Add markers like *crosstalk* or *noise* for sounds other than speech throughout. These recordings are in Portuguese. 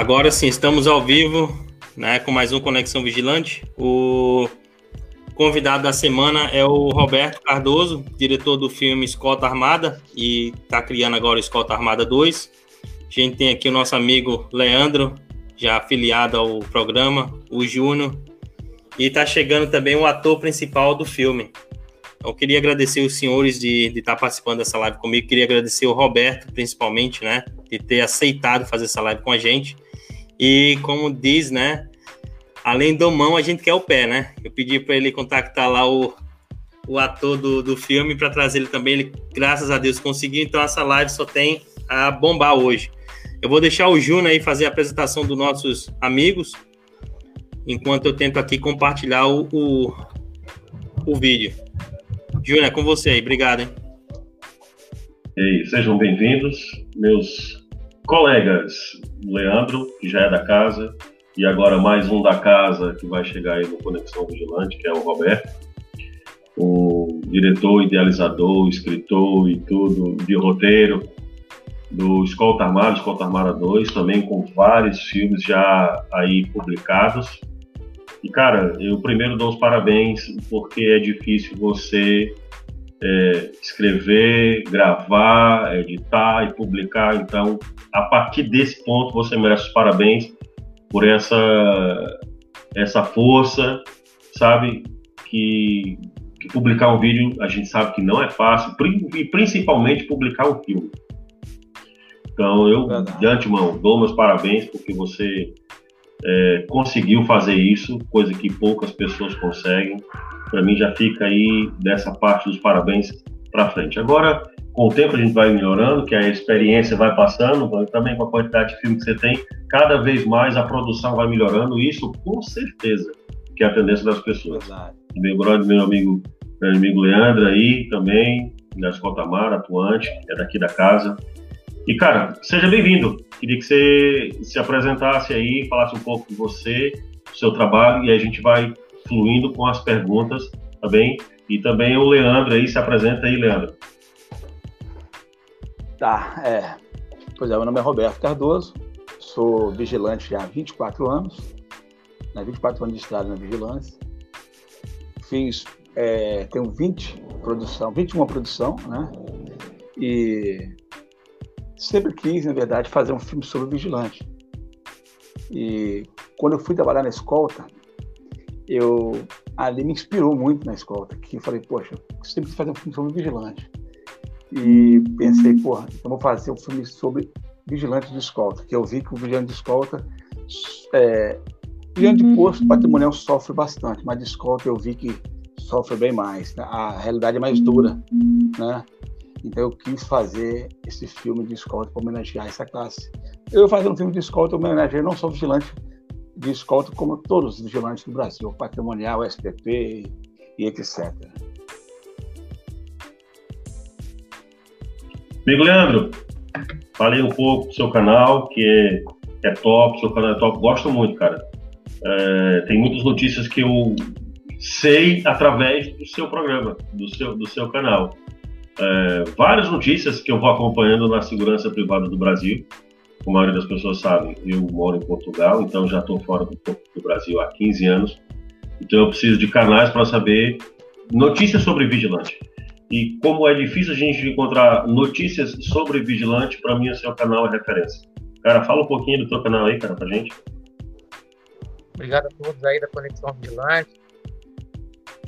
Agora sim, estamos ao vivo, né, com mais um Conexão Vigilante. O convidado da semana é o Roberto Cardoso, diretor do filme Escolta Armada e está criando agora o Armada 2. A gente tem aqui o nosso amigo Leandro, já afiliado ao programa, o Júnior, e está chegando também o ator principal do filme. Eu queria agradecer os senhores de, de estar tá participando dessa live comigo, queria agradecer o Roberto, principalmente, né, de ter aceitado fazer essa live com a gente. E como diz, né, além do mão, a gente quer o pé, né? Eu pedi para ele contactar lá o, o ator do, do filme para trazer ele também. Ele, graças a Deus, conseguiu. Então, essa live só tem a bombar hoje. Eu vou deixar o Júnior aí fazer a apresentação dos nossos amigos, enquanto eu tento aqui compartilhar o, o, o vídeo. Júnior, é com você aí. Obrigado, hein? E aí, sejam bem-vindos, meus colegas. Leandro, que já é da casa, e agora mais um da casa que vai chegar aí no Conexão Vigilante, que é o Roberto, o diretor, idealizador, escritor e tudo de roteiro do Escolta Armada, Escolta Armada 2, também com vários filmes já aí publicados. E cara, eu primeiro dou os parabéns porque é difícil você é, escrever, gravar, editar e publicar. Então, a partir desse ponto, você merece os parabéns por essa, essa força, sabe? Que, que publicar um vídeo a gente sabe que não é fácil, e principalmente publicar um filme. Então, eu, de antemão, dou meus parabéns porque você é, conseguiu fazer isso, coisa que poucas pessoas conseguem. Para mim, já fica aí dessa parte dos parabéns para frente. Agora, com o tempo, a gente vai melhorando, que a experiência vai passando, também com a quantidade de filme que você tem, cada vez mais a produção vai melhorando. Isso, com certeza, que é a tendência das pessoas. Verdade. Meu brother, meu amigo, meu amigo Leandro aí também, da Escola Mar, atuante, é daqui da casa. E, cara, seja bem-vindo. Queria que você se apresentasse aí, falasse um pouco de você, do seu trabalho, e a gente vai fluindo com as perguntas, tá bem? E também o Leandro aí, se apresenta aí, Leandro. Tá, é. Pois é, meu nome é Roberto Cardoso, sou vigilante há 24 anos, né, 24 anos de estrada na vigilância. Fiz, é, tenho 20 produção, 21 produção, né? E sempre quis, na verdade, fazer um filme sobre vigilante. E quando eu fui trabalhar na escolta, eu ali me inspirou muito na escolta, que eu falei, poxa, eu sempre quis fazer um filme vigilante. E pensei, porra, então vou fazer um filme sobre vigilante de escolta, que eu vi que o vigilante de escolta, é, vigilante de posto patrimonial sofre bastante, mas de escolta eu vi que sofre bem mais, né? a realidade é mais dura, né? Então eu quis fazer esse filme de escolta para homenagear essa classe. Eu fazer um filme de escolta homenagear não só vigilante de escolta, como todos os vigilantes do Brasil, patrimonial, SPP e etc. Amigo Leandro, falei um pouco do seu canal, que é, é top, seu canal é top, gosto muito, cara. É, tem muitas notícias que eu sei através do seu programa, do seu, do seu canal é, várias notícias que eu vou acompanhando na segurança privada do Brasil. Como a maioria das pessoas sabe, eu moro em Portugal, então já estou fora do, do Brasil há 15 anos. Então eu preciso de canais para saber notícias sobre vigilante. E como é difícil a gente encontrar notícias sobre vigilante, para mim o seu canal é referência. Cara, fala um pouquinho do teu canal aí, cara, pra gente. Obrigado a todos aí da Conexão Vigilante.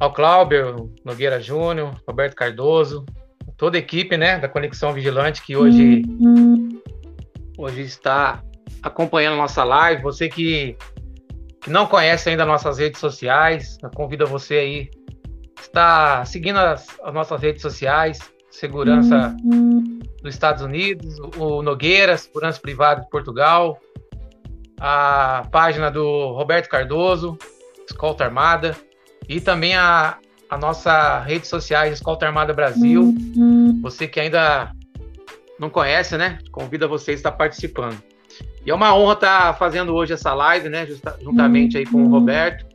Ao Cláudio Nogueira Júnior, Roberto Cardoso, toda a equipe né, da Conexão Vigilante que hoje, hoje está acompanhando nossa live. Você que, que não conhece ainda nossas redes sociais, convido você aí está seguindo as, as, nossas redes sociais, Segurança dos Estados Unidos, o Nogueira, Segurança Privada de Portugal, a página do Roberto Cardoso, Escolta Armada, e também a, a nossa rede sociais Escolta Armada Brasil. Uhum. Você que ainda não conhece, né? Convida você a estar participando. E é uma honra estar fazendo hoje essa live, né? Justa, juntamente aí com o uhum. Roberto.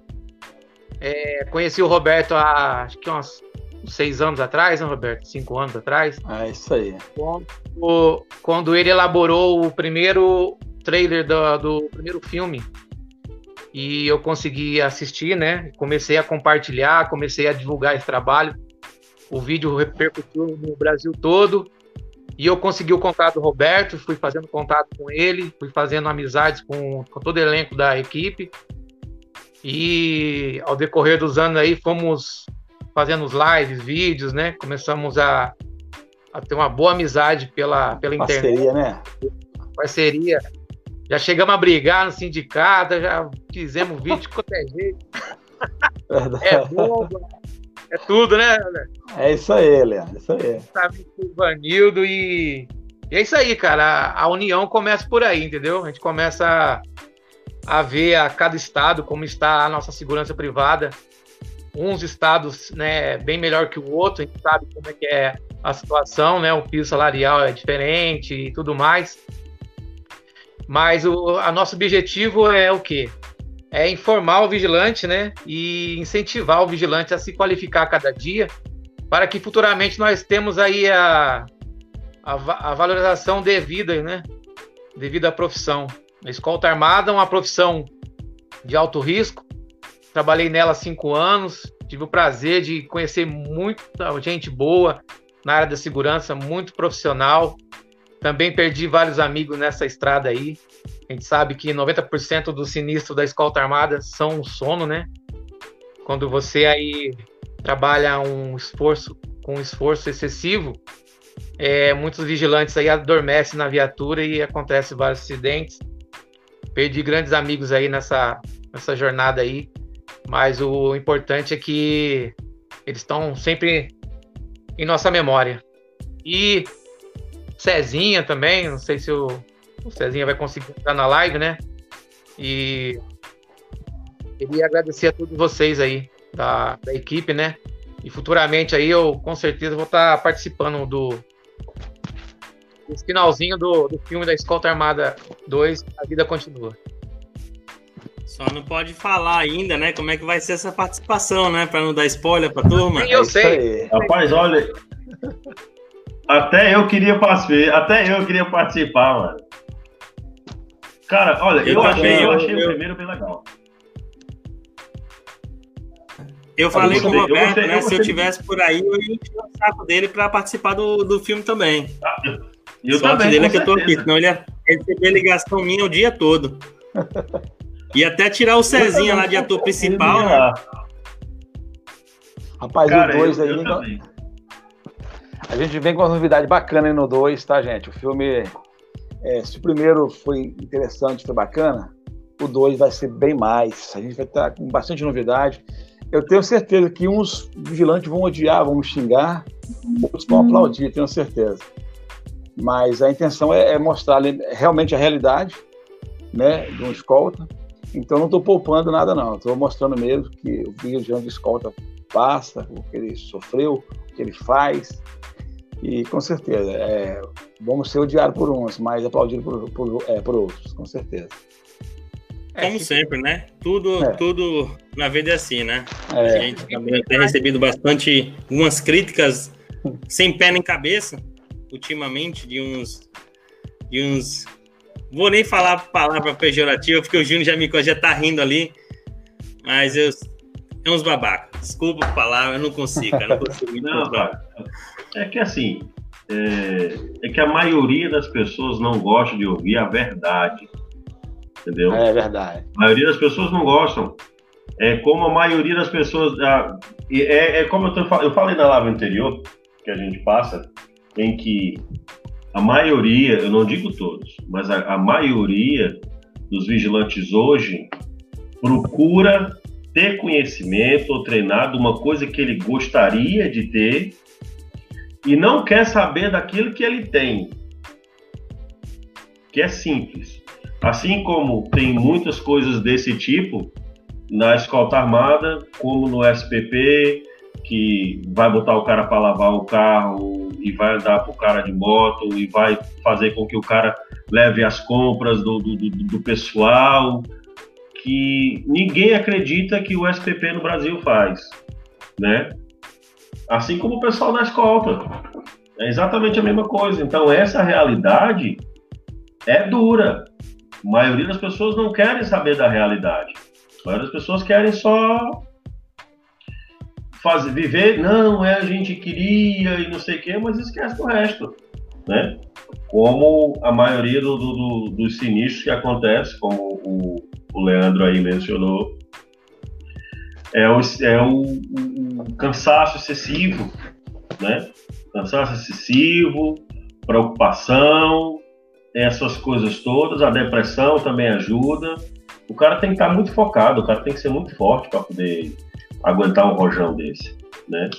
É, conheci o Roberto há acho que uns, uns seis anos atrás, né, Roberto? Cinco anos atrás. É isso aí. Quando, quando ele elaborou o primeiro trailer do, do primeiro filme e eu consegui assistir, né? Comecei a compartilhar, comecei a divulgar esse trabalho. O vídeo repercutiu no Brasil todo e eu consegui o contato do Roberto, fui fazendo contato com ele, fui fazendo amizades com, com todo o elenco da equipe. E ao decorrer dos anos aí fomos fazendo os lives, vídeos, né? Começamos a, a ter uma boa amizade pela, pela Parceria, internet. né? Parceria. Já chegamos a brigar no sindicato, já fizemos vídeo de qualquer jeito. *laughs* Verdade. É bomba, é tudo, né? É isso aí, Leandro. É isso aí. Sabe, Vanildo e... e é isso aí, cara. A, a união começa por aí, entendeu? A gente começa a, a ver a cada estado como está a nossa segurança privada. Uns estados, né, bem melhor que o outro, a gente sabe como é que é a situação, né? O piso salarial é diferente e tudo mais. Mas o a nosso objetivo é o quê? É informar o vigilante, né? E incentivar o vigilante a se qualificar a cada dia, para que futuramente nós temos aí a, a, a valorização devida, né? Devido à profissão. A escolta armada é uma profissão de alto risco. Trabalhei nela cinco anos. Tive o prazer de conhecer muita gente boa na área da segurança, muito profissional. Também perdi vários amigos nessa estrada aí. A gente sabe que 90% do sinistro da escolta armada são o sono, né? Quando você aí trabalha um esforço com um esforço excessivo, é, muitos vigilantes aí adormecem na viatura e acontece vários acidentes. Perdi grandes amigos aí nessa, nessa jornada aí, mas o importante é que eles estão sempre em nossa memória. E Cezinha também, não sei se o, o Cezinha vai conseguir entrar na live, né? E queria agradecer a todos vocês aí da, da equipe, né? E futuramente aí eu com certeza vou estar participando do desse finalzinho do, do filme da Escolta Armada 2, A Vida Continua. Só não pode falar ainda, né? Como é que vai ser essa participação, né? Pra não dar spoiler pra turma. Sim, eu É sei. Rapaz, olha. Até eu queria participar, até eu queria participar, mano. Cara, olha, eu, Eu achei, eu eu- achei o eu- primeiro bem legal. Eu falei Eu com o eu Roberto, gostei, né? eu Se eu tivesse por aí, eu ia encher o saco dele pra participar do, do filme também. E eu Sorte também, dele é que eu tô aqui, senão ele ia receber ligação minha o dia todo. E até tirar o Cezinha lá de ator principal, né? Ah, Rapaz, Cara, o 2 eu, aí. eu também. A gente vem com uma novidade bacana aí no 2, tá, gente? O filme, é, se o primeiro foi interessante, foi bacana, o 2 vai ser bem mais. A gente vai estar com bastante novidade. Eu tenho certeza que uns vigilantes vão odiar, vão xingar, outros vão aplaudir, tenho certeza. Mas a intenção é, é mostrar realmente a realidade né, de um escolta. Então não estou poupando nada, não. Estou mostrando mesmo que o vigilante de escolta passa, o que ele sofreu, o que ele faz. E com certeza, é, vamos ser odiados por uns, mas aplaudidos por, por, é, por outros, com certeza. Como sempre, né? Tudo, É. tudo na vida é assim, né? A É, gente também tem recebido bastante umas críticas sem pé nem cabeça, ultimamente, de uns. De uns. Vou nem falar a palavra pejorativa, porque o Júnior já me já tá rindo ali. Mas eu. É uns babaca. Desculpa a palavra, eu não consigo, cara. Não consigo Não. *laughs* É que assim, é, é que a maioria das pessoas não gosta de ouvir a verdade. Entendeu? é verdade. A maioria das pessoas não gostam. É como a maioria das pessoas. e é, é como eu, tô, eu falei na live anterior, que a gente passa, em que a maioria, eu não digo todos, mas a, a maioria dos vigilantes hoje procura ter conhecimento ou treinar de uma coisa que ele gostaria de ter e não quer saber daquilo que ele tem. Que é simples. Assim como tem muitas coisas desse tipo na escolta armada, como no SPP, que vai botar o cara para lavar o carro e vai andar pro cara de moto e vai fazer com que o cara leve as compras do, do, do, do pessoal, que ninguém acredita que o SPP no Brasil faz, né? Assim como o pessoal da escolta. É exatamente a mesma coisa. Então essa realidade é dura. A maioria das pessoas não querem saber da realidade. A maioria das pessoas querem só fazer, viver, não, é a gente queria e não sei o quê, mas esquece o resto, né? Como a maioria do, do, dos sinistros que acontece, como o, o Leandro aí mencionou, é o, é o, o cansaço excessivo, né? Cansaço excessivo, preocupação, essas coisas todas, a depressão também ajuda. O cara tem que estar muito focado, o cara tem que ser muito forte para poder aguentar um rojão desse, né?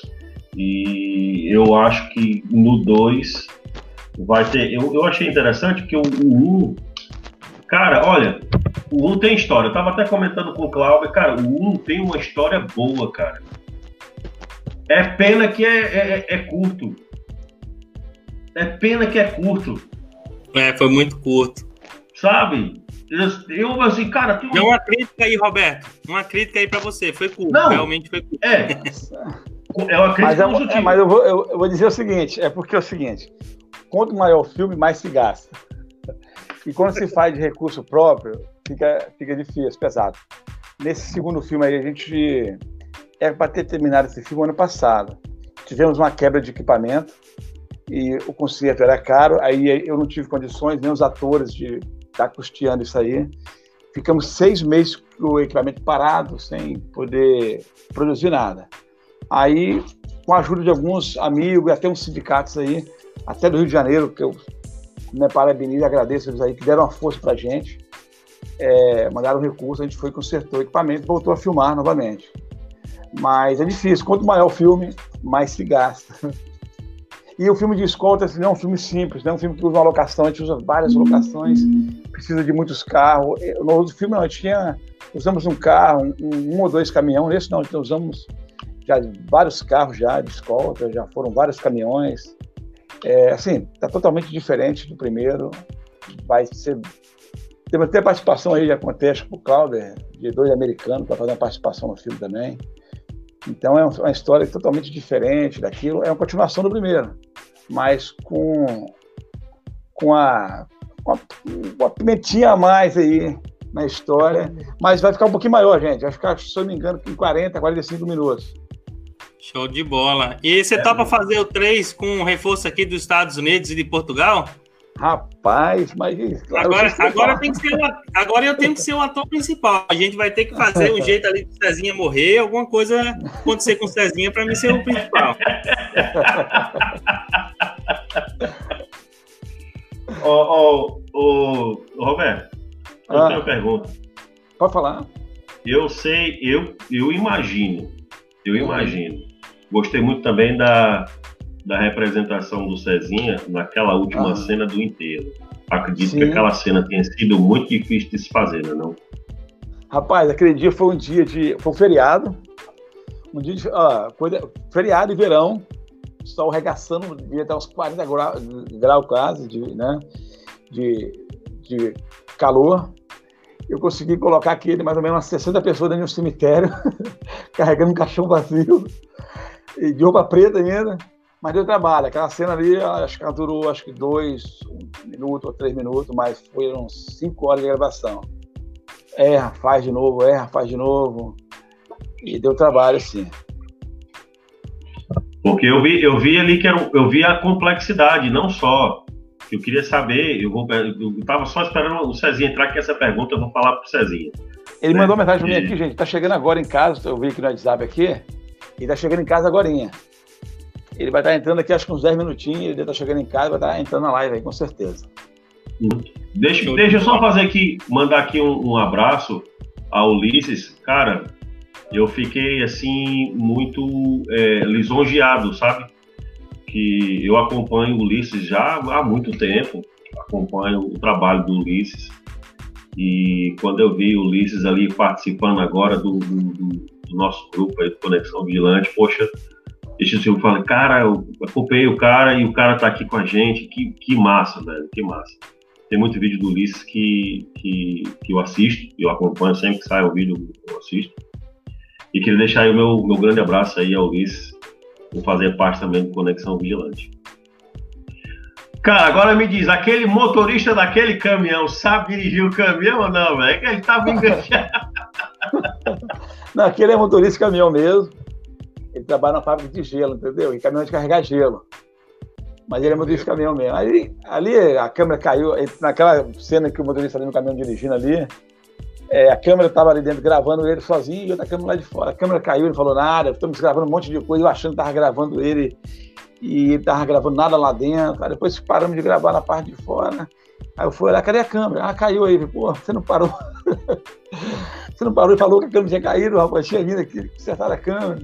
E eu acho que no 2 vai ter. Eu, eu achei interessante que o 1. Um, cara, olha, o 1 um tem história. Eu tava até comentando com o Cláudio, cara, o 1 um tem uma história boa, cara. É pena que é, é, é curto. É pena que é curto. É, foi muito curto. Sabe? Eu, assim, cara. Tem uma... uma crítica aí, Roberto. Uma crítica aí pra você. Foi curto. Não, Realmente foi curto. É. é uma crítica mas, é, é, mas eu, vou, eu, eu, vou dizer o seguinte: é porque é o seguinte. Quanto maior o filme, mais se gasta. E quando se faz de recurso próprio, fica, fica difícil, pesado. Nesse segundo filme aí, a gente. É para ter terminado esse filme ano passado. Tivemos uma quebra de equipamento e o concerto era caro, aí eu não tive condições, nem os atores de estar tá custeando isso aí. Ficamos seis meses com o equipamento parado, sem poder produzir nada. Aí, com a ajuda de alguns amigos, até uns sindicatos aí, até do Rio de Janeiro, que eu né, parabenizo e agradeço eles aí, que deram uma força pra gente, é, mandaram recurso, a gente foi, consertou o equipamento voltou a filmar novamente. Mas é difícil, quanto maior o filme, mais se gasta. E o filme de escolta assim, não é um filme simples, não é um filme que usa uma locação, a gente usa várias locações, precisa de muitos carros. No outro filme não, a gente tinha, usamos um carro, um, um ou dois caminhões, nesse não, então usamos já vários carros já de escolta, já foram vários caminhões. É, assim, está totalmente diferente do primeiro, vai ser... Temos até participação aí, já acontece com o Clauber, de dois americanos, para fazer uma participação no filme também. Então é uma história totalmente diferente daquilo, é uma continuação do primeiro, mas com, com, a, com a, uma pimentinha a mais aí na história, mas vai ficar um pouquinho maior, gente. Vai ficar, se eu não me engano, em 40, 45 minutos. Show de bola. E você é, topa fazer o 3 com um reforço aqui dos Estados Unidos e de Portugal? Rapaz, mas. Claro, agora, agora, tem que ser o, agora eu tenho que ser o ator principal. A gente vai ter que fazer um jeito ali de Cezinha morrer, alguma coisa acontecer com o Cezinha para mim ser o principal. Ô, ô, ô, Roberto, eu ah, tenho uma pergunta. Pode falar. Eu sei, eu, eu imagino, eu imagino. Gostei muito também da, da representação do Cezinha naquela última ah. cena do inteiro. Acredito Sim. que aquela cena tenha sido muito difícil de se fazer, não é não? Rapaz, aquele dia foi um dia de. Foi um feriado. Um dia de. Ah, coisa, feriado e verão. Sol regaçando, devia estar uns 40 graus, grau quase, de, né? De, de calor. Eu consegui colocar aquele mais ou menos umas 60 pessoas dentro de um cemitério, *laughs* carregando um caixão vazio, e de roupa preta ainda. Mas deu trabalho. Aquela cena ali, acho que ela durou acho que dois um minutos ou três minutos, mas foram cinco horas de gravação. Erra, faz de novo, erra, faz de novo. E deu trabalho, sim. Porque eu vi, eu vi ali que era, eu vi a complexidade, não só. Eu queria saber, eu vou, eu tava só esperando o Cezinha entrar com essa pergunta, eu vou falar pro Cezinha. Ele né? mandou uma mensagem pra mim aqui, gente. Tá chegando agora em casa, eu vi aqui no WhatsApp aqui, e tá chegando em casa agora. Ele vai estar entrando aqui, acho que uns 10 minutinhos, ele deve estar chegando em casa, vai estar entrando na live aí, com certeza. Deixa, deixa eu só fazer aqui, mandar aqui um, um abraço ao Ulisses. Cara, eu fiquei, assim, muito é, lisonjeado, sabe? Que eu acompanho o Ulisses já há muito tempo, acompanho o trabalho do Ulisses. E quando eu vi o Ulisses ali participando agora do, do, do nosso grupo aí, do Conexão Vigilante, poxa, esse eu falei, cara, eu acompanhei o cara e o cara tá aqui com a gente, que, que massa, velho, que massa. Tem muito vídeo do Ulisses que, que, que eu assisto, eu acompanho sempre que sai o vídeo, eu assisto. E queria deixar aí o meu, meu grande abraço aí ao Ulisses, por fazer parte também do Conexão Vigilante. Cara, agora me diz, aquele motorista daquele caminhão sabe dirigir o caminhão ou não, velho? É ele tava enganchado. *laughs* *laughs* não, aquele é motorista de caminhão mesmo. Ele trabalha na fábrica de gelo, entendeu? E caminhão de carregar gelo. Mas ele é motorista de caminhão mesmo. Aí, ali a câmera caiu, naquela cena que o motorista ali no caminhão dirigindo ali, é, a câmera estava ali dentro gravando ele sozinho e outra câmera lá de fora. A câmera caiu, ele falou nada, estamos gravando um monte de coisa, eu achando que estava gravando ele e estava gravando nada lá dentro. Aí depois paramos de gravar na parte de fora. Aí eu fui olhar, cadê a câmera? Ah, caiu aí. Pô, você não parou. *laughs* você não parou e falou que a câmera tinha caído, rapaz, tinha vindo aqui, consertar a câmera.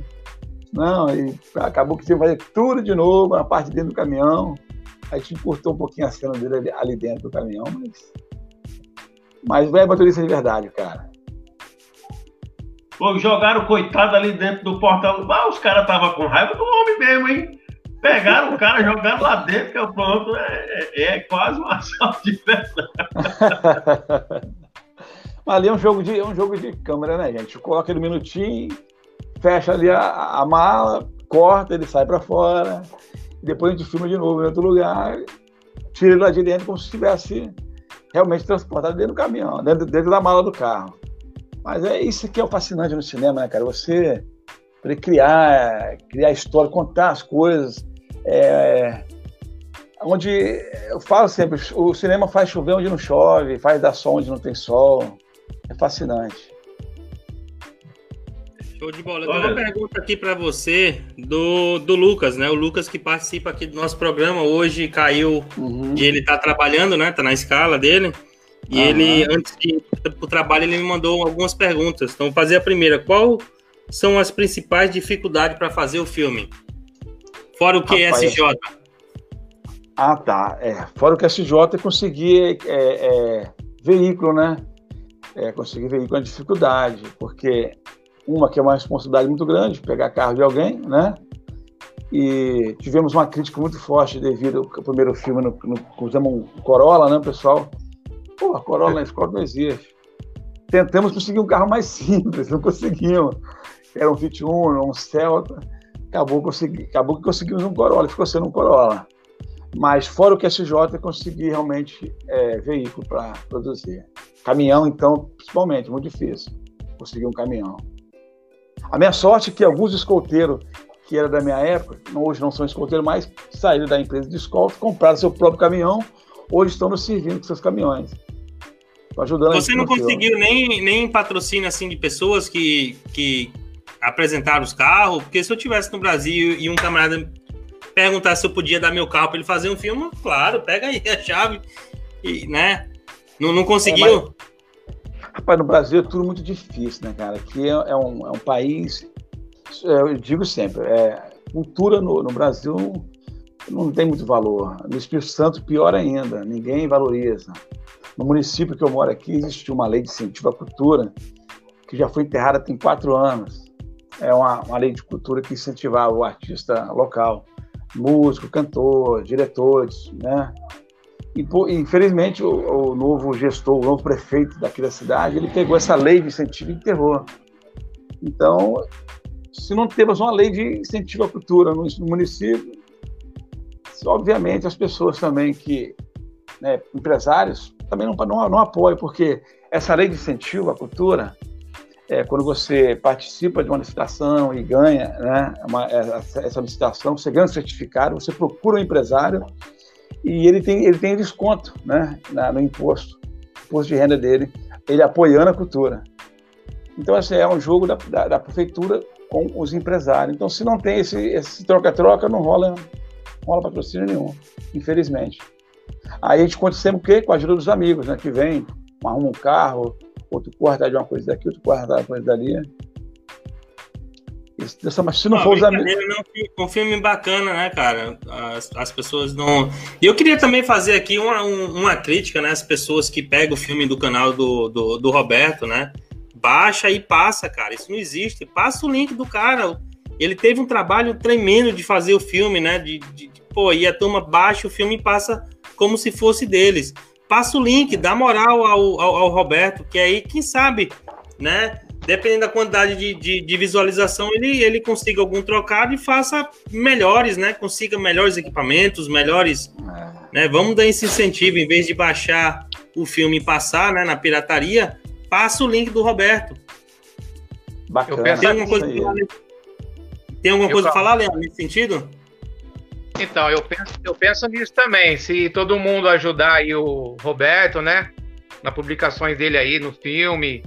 Não, e acabou que tinha que fazer tudo de novo, na parte de dentro do caminhão. Aí gente encurtou um pouquinho a cena dele ali, ali dentro do caminhão, mas. Mas é motorista de verdade, cara. Pô, jogaram o coitado ali dentro do portal. Ah, os caras estavam com raiva do homem mesmo, hein? Pegaram o cara, jogaram lá dentro, que é pronto, é, é, é quase um assalto de verdade. *laughs* Mas ali é um jogo de, é um jogo de câmera, né, gente? Coloca ele um minutinho, fecha ali a, a mala, corta, ele sai para fora, depois a gente filma de novo em outro lugar, tira ele lá de dentro como se estivesse realmente transportado dentro do caminhão, dentro, dentro da mala do carro. Mas é isso que é o fascinante no cinema, né, cara? Você criar, criar história, contar as coisas. É, onde eu falo sempre, o cinema faz chover onde não chove, faz dar sol onde não tem sol. É fascinante. Show de bola. Eu tenho uma pergunta aqui para você do, do Lucas, né? O Lucas que participa aqui do nosso programa hoje caiu uhum. e ele tá trabalhando, né? Tá na escala dele. E uhum. ele, antes de ir pro trabalho, ele me mandou algumas perguntas. Então, vou fazer a primeira. Qual são as principais dificuldades para fazer o filme? Fora o QSJ. Rapaz, ah, tá. É, fora o QSJ, é conseguir é, é, veículo, né? É, conseguir veículo é uma dificuldade, porque uma que é uma responsabilidade muito grande, pegar carro de alguém, né? E tivemos uma crítica muito forte devido ao primeiro filme, no, no, usamos um Corolla, né, pessoal? Pô, Corolla na escola não existe. Tentamos conseguir um carro mais *laughs* simples, não conseguimos. Era um Fit Uno, um Celta. Acabou, consegui, acabou que conseguimos um Corolla, ficou sendo um Corolla. Mas fora o que SJ, consegui realmente é, veículo para produzir. Caminhão, então, principalmente, muito difícil conseguir um caminhão. A minha sorte é que alguns escolteiros que era da minha época, hoje não são escolteiros mais, saíram da empresa de escolta, compraram seu próprio caminhão, hoje estão nos servindo com seus caminhões. ajudando Você não conseguiu nem, nem patrocínio assim de pessoas que, que apresentaram os carros? Porque se eu tivesse no Brasil e um camarada perguntar se eu podia dar meu carro para ele fazer um filme, claro, pega aí a chave, e, né? Não, não conseguiu? É, mas... Rapaz, no Brasil é tudo muito difícil, né, cara? Aqui é, é, um, é um país, é, eu digo sempre, é, cultura no, no Brasil não tem muito valor. No Espírito Santo, pior ainda, ninguém valoriza. No município que eu moro aqui, existe uma lei de incentivo à cultura que já foi enterrada tem quatro anos. É uma, uma lei de cultura que incentivava o artista local, músico, cantor, diretores, né? E, infelizmente, o, o, novo gestor, o novo prefeito daqui da cidade, ele pegou essa lei de incentivo e enterrou. Então, se não temos uma lei de incentivo à cultura no, no município, obviamente as pessoas também que, né, empresários, também não, não, não apoiam, porque essa lei de incentivo à cultura, é, quando você participa de uma licitação e ganha né, uma, essa licitação, você ganha um certificado, você procura um empresário e ele tem, ele tem desconto né, na, no imposto, imposto de renda dele, ele apoiando a cultura. Então, esse é um jogo da, da, da prefeitura com os empresários. Então, se não tem esse troca-troca, não rola, não rola patrocínio nenhum, infelizmente. Aí a gente conta sempre o quê? Com a ajuda dos amigos, né? Que vem, arruma um carro, outro corta de uma coisa daqui, outro corta de uma coisa dali. Se não, não for os amigos. Um filme bacana, né, cara? As, as pessoas não. E eu queria também fazer aqui uma, uma crítica, né? As pessoas que pegam o filme do canal do, do, do, Roberto, né? Baixa e passa, cara. Isso não existe. Passa o link do cara. Ele teve um trabalho tremendo de fazer o filme, né? De, de, de pô, e a turma baixa o filme e passa como se fosse deles. Passa o link, dá moral ao, ao, ao Roberto, que aí, quem sabe, né? Dependendo da quantidade de, de, de, visualização, ele, ele consiga algum trocado e faça melhores, né? Consiga melhores equipamentos, melhores. Né? Vamos dar esse incentivo, em vez de baixar o filme e passar né, na pirataria, passa o link do Roberto. Bacana. Tem alguma coisa, falar, tem alguma coisa para falar, Leandro, nesse sentido? Então, eu penso, eu penso nisso também. Se todo mundo ajudar aí o Roberto, né? Nas publicações dele aí, no filme,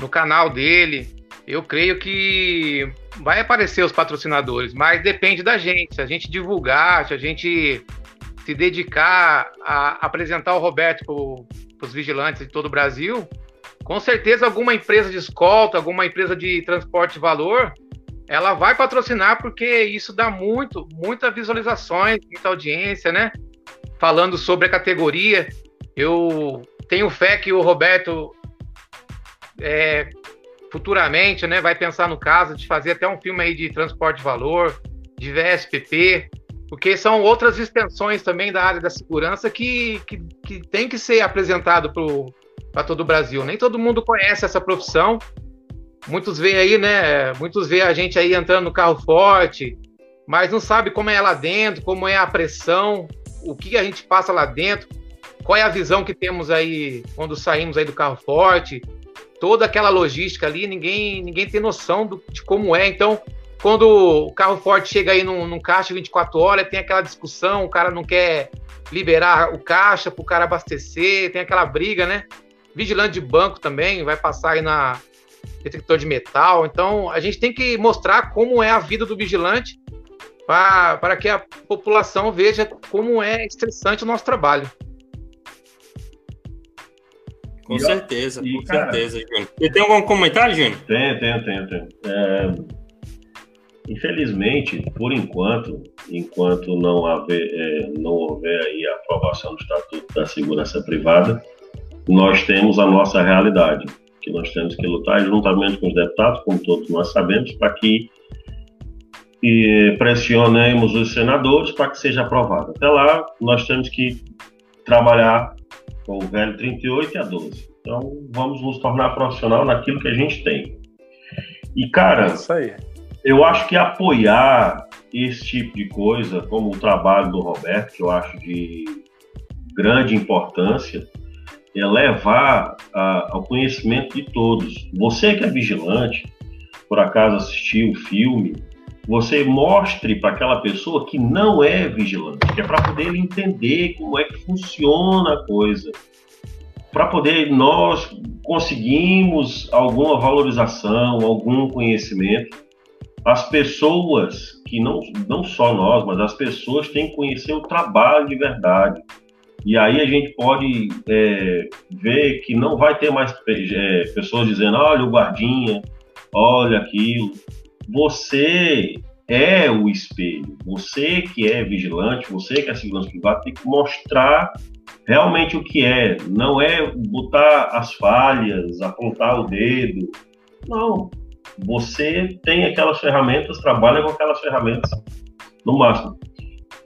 no canal dele, eu creio que vai aparecer os patrocinadores, mas depende da gente. Se a gente divulgar, se a gente se dedicar a apresentar o Roberto para os vigilantes de todo o Brasil, com certeza alguma empresa de escolta, alguma empresa de transporte de valor ela vai patrocinar porque isso dá muito, muitas visualizações, muita audiência, né? Falando sobre a categoria, eu tenho fé que o Roberto é, futuramente, né, vai pensar no caso de fazer até um filme aí de transporte de valor, de VSPP, porque são outras extensões também da área da segurança que, que, que tem que ser apresentado para todo o Brasil. Nem todo mundo conhece essa profissão Muitos veem aí, né? Muitos veem a gente aí entrando no carro forte, mas não sabe como é lá dentro, como é a pressão, o que a gente passa lá dentro, qual é a visão que temos aí quando saímos aí do carro forte, toda aquela logística ali, ninguém, ninguém tem noção do, de como é. Então, quando o carro forte chega aí num, num caixa 24 horas, tem aquela discussão, o cara não quer liberar o caixa para o cara abastecer, tem aquela briga, né? Vigilante de banco também vai passar aí na, detector de metal. Então, a gente tem que mostrar como é a vida do vigilante para, que a população veja como é estressante o nosso trabalho. Com e, certeza, e, com cara, certeza, Júnior. Você tem algum comentário, Júnior? Tenho, tenho, tenho, tenho. É, infelizmente, por enquanto, enquanto não, haver, é, não houver aí a aprovação do Estatuto da Segurança Privada, nós temos a nossa realidade que nós temos que lutar juntamente com os deputados, como todos nós sabemos, para que e pressionemos os senadores para que seja aprovado. Até lá, nós temos que trabalhar com o velho 38 e a 12. Então, vamos nos tornar profissional naquilo que a gente tem. E, cara, é eu acho que apoiar esse tipo de coisa, como o trabalho do Roberto, que eu acho de grande importância, é levar a, ao conhecimento de todos. Você que é vigilante, por acaso assistiu o filme, você mostre para aquela pessoa que não é vigilante, que é para poder ele entender como é que funciona a coisa, para poder nós conseguimos alguma valorização, algum conhecimento. As pessoas que não, não só nós, mas as pessoas têm que conhecer o trabalho de verdade. E aí a gente pode é, ver que não vai ter mais é, pessoas dizendo, olha o guardinha, olha aquilo. Você é o espelho. Você que é vigilante, você que é segurança privada, tem que mostrar realmente o que é. Não é botar as falhas, apontar o dedo. Não. Você tem aquelas ferramentas, trabalha com aquelas ferramentas no máximo.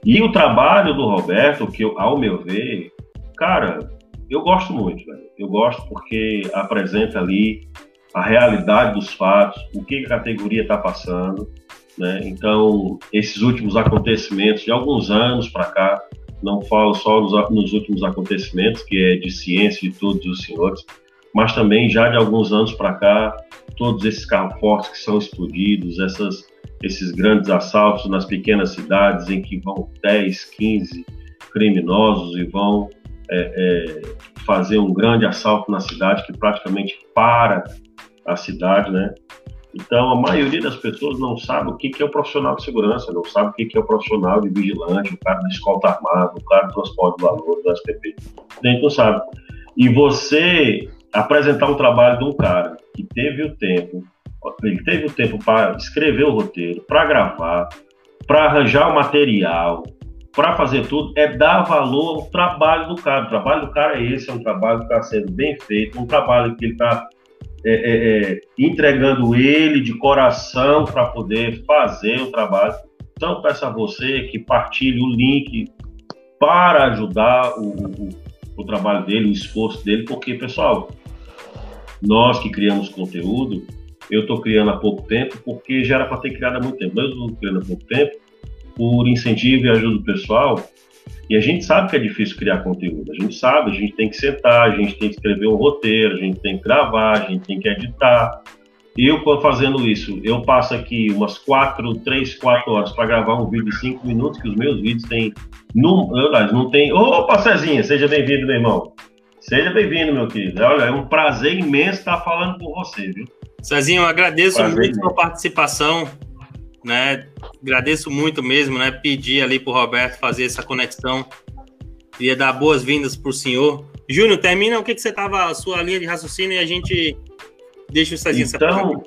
E o trabalho do Roberto, que eu, ao meu ver, cara, eu gosto muito, velho. Eu gosto porque apresenta ali a realidade dos fatos, o que a categoria está passando, né? Então, esses últimos acontecimentos de alguns anos para cá, não falo só nos, nos, últimos acontecimentos, que é de ciência de todos os senhores, mas também já de alguns anos para cá, todos esses carros fortes que são explodidos, essas esses grandes assaltos nas pequenas cidades em que vão 10, 15 criminosos e vão é, é, fazer um grande assalto na cidade que praticamente para a cidade, né? Então, a maioria das pessoas não sabe o que é o profissional de segurança, não sabe o que é o profissional de vigilante, o cara da escolta armada, o cara do transporte de valor, do SPP. Gente não sabe. E você apresentar um trabalho de um cara que teve o tempo, ele teve o tempo para escrever o roteiro, para gravar, para arranjar o material, para fazer tudo, é dar valor ao trabalho do cara. O trabalho do cara é esse, é um trabalho que está sendo bem feito, um trabalho que ele está é, é, é, entregando ele de coração para poder fazer o trabalho. Então, peço a você que partilhe o link para ajudar o, o, o trabalho dele, o esforço dele, porque, pessoal, nós que criamos conteúdo, eu estou criando há pouco tempo, porque já era para ter criado há muito tempo. Mas eu estou criando há pouco tempo, por incentivo e ajuda do pessoal. E a gente sabe que é difícil criar conteúdo. A gente sabe, a gente tem que sentar, a gente tem que escrever um roteiro, a gente tem que gravar, a gente tem que editar. E eu, fazendo isso, eu passo aqui umas quatro, três, quatro horas para gravar um vídeo de cinco minutos, que os meus vídeos têm. Não, não tem. Opa, Cezinha, seja bem-vindo, meu irmão. Seja bem-vindo, meu querido. Olha, é um prazer imenso estar falando com você, viu? Cezinho, eu agradeço prazer muito a sua participação, né? Agradeço muito mesmo, né? Pedir ali para o Roberto fazer essa conexão. Queria dar boas-vindas para o senhor. Júnior, termina o que, que você estava, a sua linha de raciocínio e a gente deixa o Cezinho então,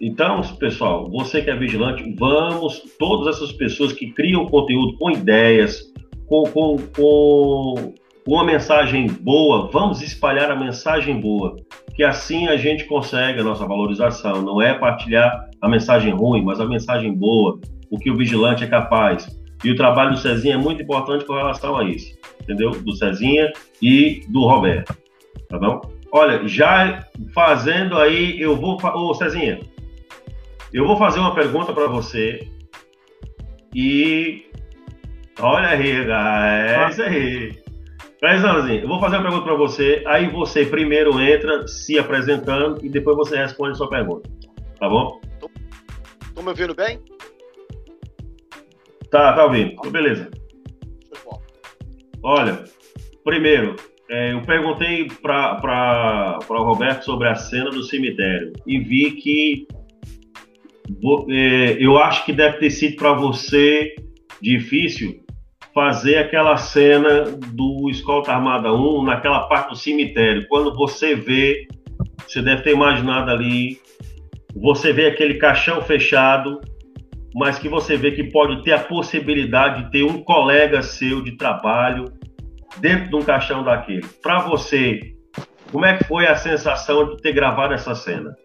então, pessoal, você que é vigilante, vamos, todas essas pessoas que criam conteúdo com ideias, com, com, com uma mensagem boa, vamos espalhar a mensagem boa, que assim a gente consegue a nossa valorização. Não é partilhar a mensagem ruim, mas a mensagem boa, o que o vigilante é capaz. E o trabalho do Cezinha é muito importante com relação a isso, entendeu? Do Cezinha e do Roberto, tá bom? Olha, já fazendo aí, eu vou. Ô, Cezinha, eu vou fazer uma pergunta para você. E. Olha aí, é isso aí. Prezãozinho, eu vou fazer uma pergunta para você, aí você primeiro entra se apresentando e depois você responde a sua pergunta. Tá bom? Tô, tô me ouvindo bem? Tá, tá ouvindo. Então, beleza. Olha, primeiro, é, eu perguntei para o Roberto sobre a cena do cemitério e vi que é, eu acho que deve ter sido para você difícil fazer aquela cena do Escolta Armada 1 naquela parte do cemitério. Quando você vê, você deve ter imaginado ali, você vê aquele caixão fechado, mas que você vê que pode ter a possibilidade de ter um colega seu de trabalho dentro de um caixão daquele. Para você, como é que foi a sensação de ter gravado essa cena?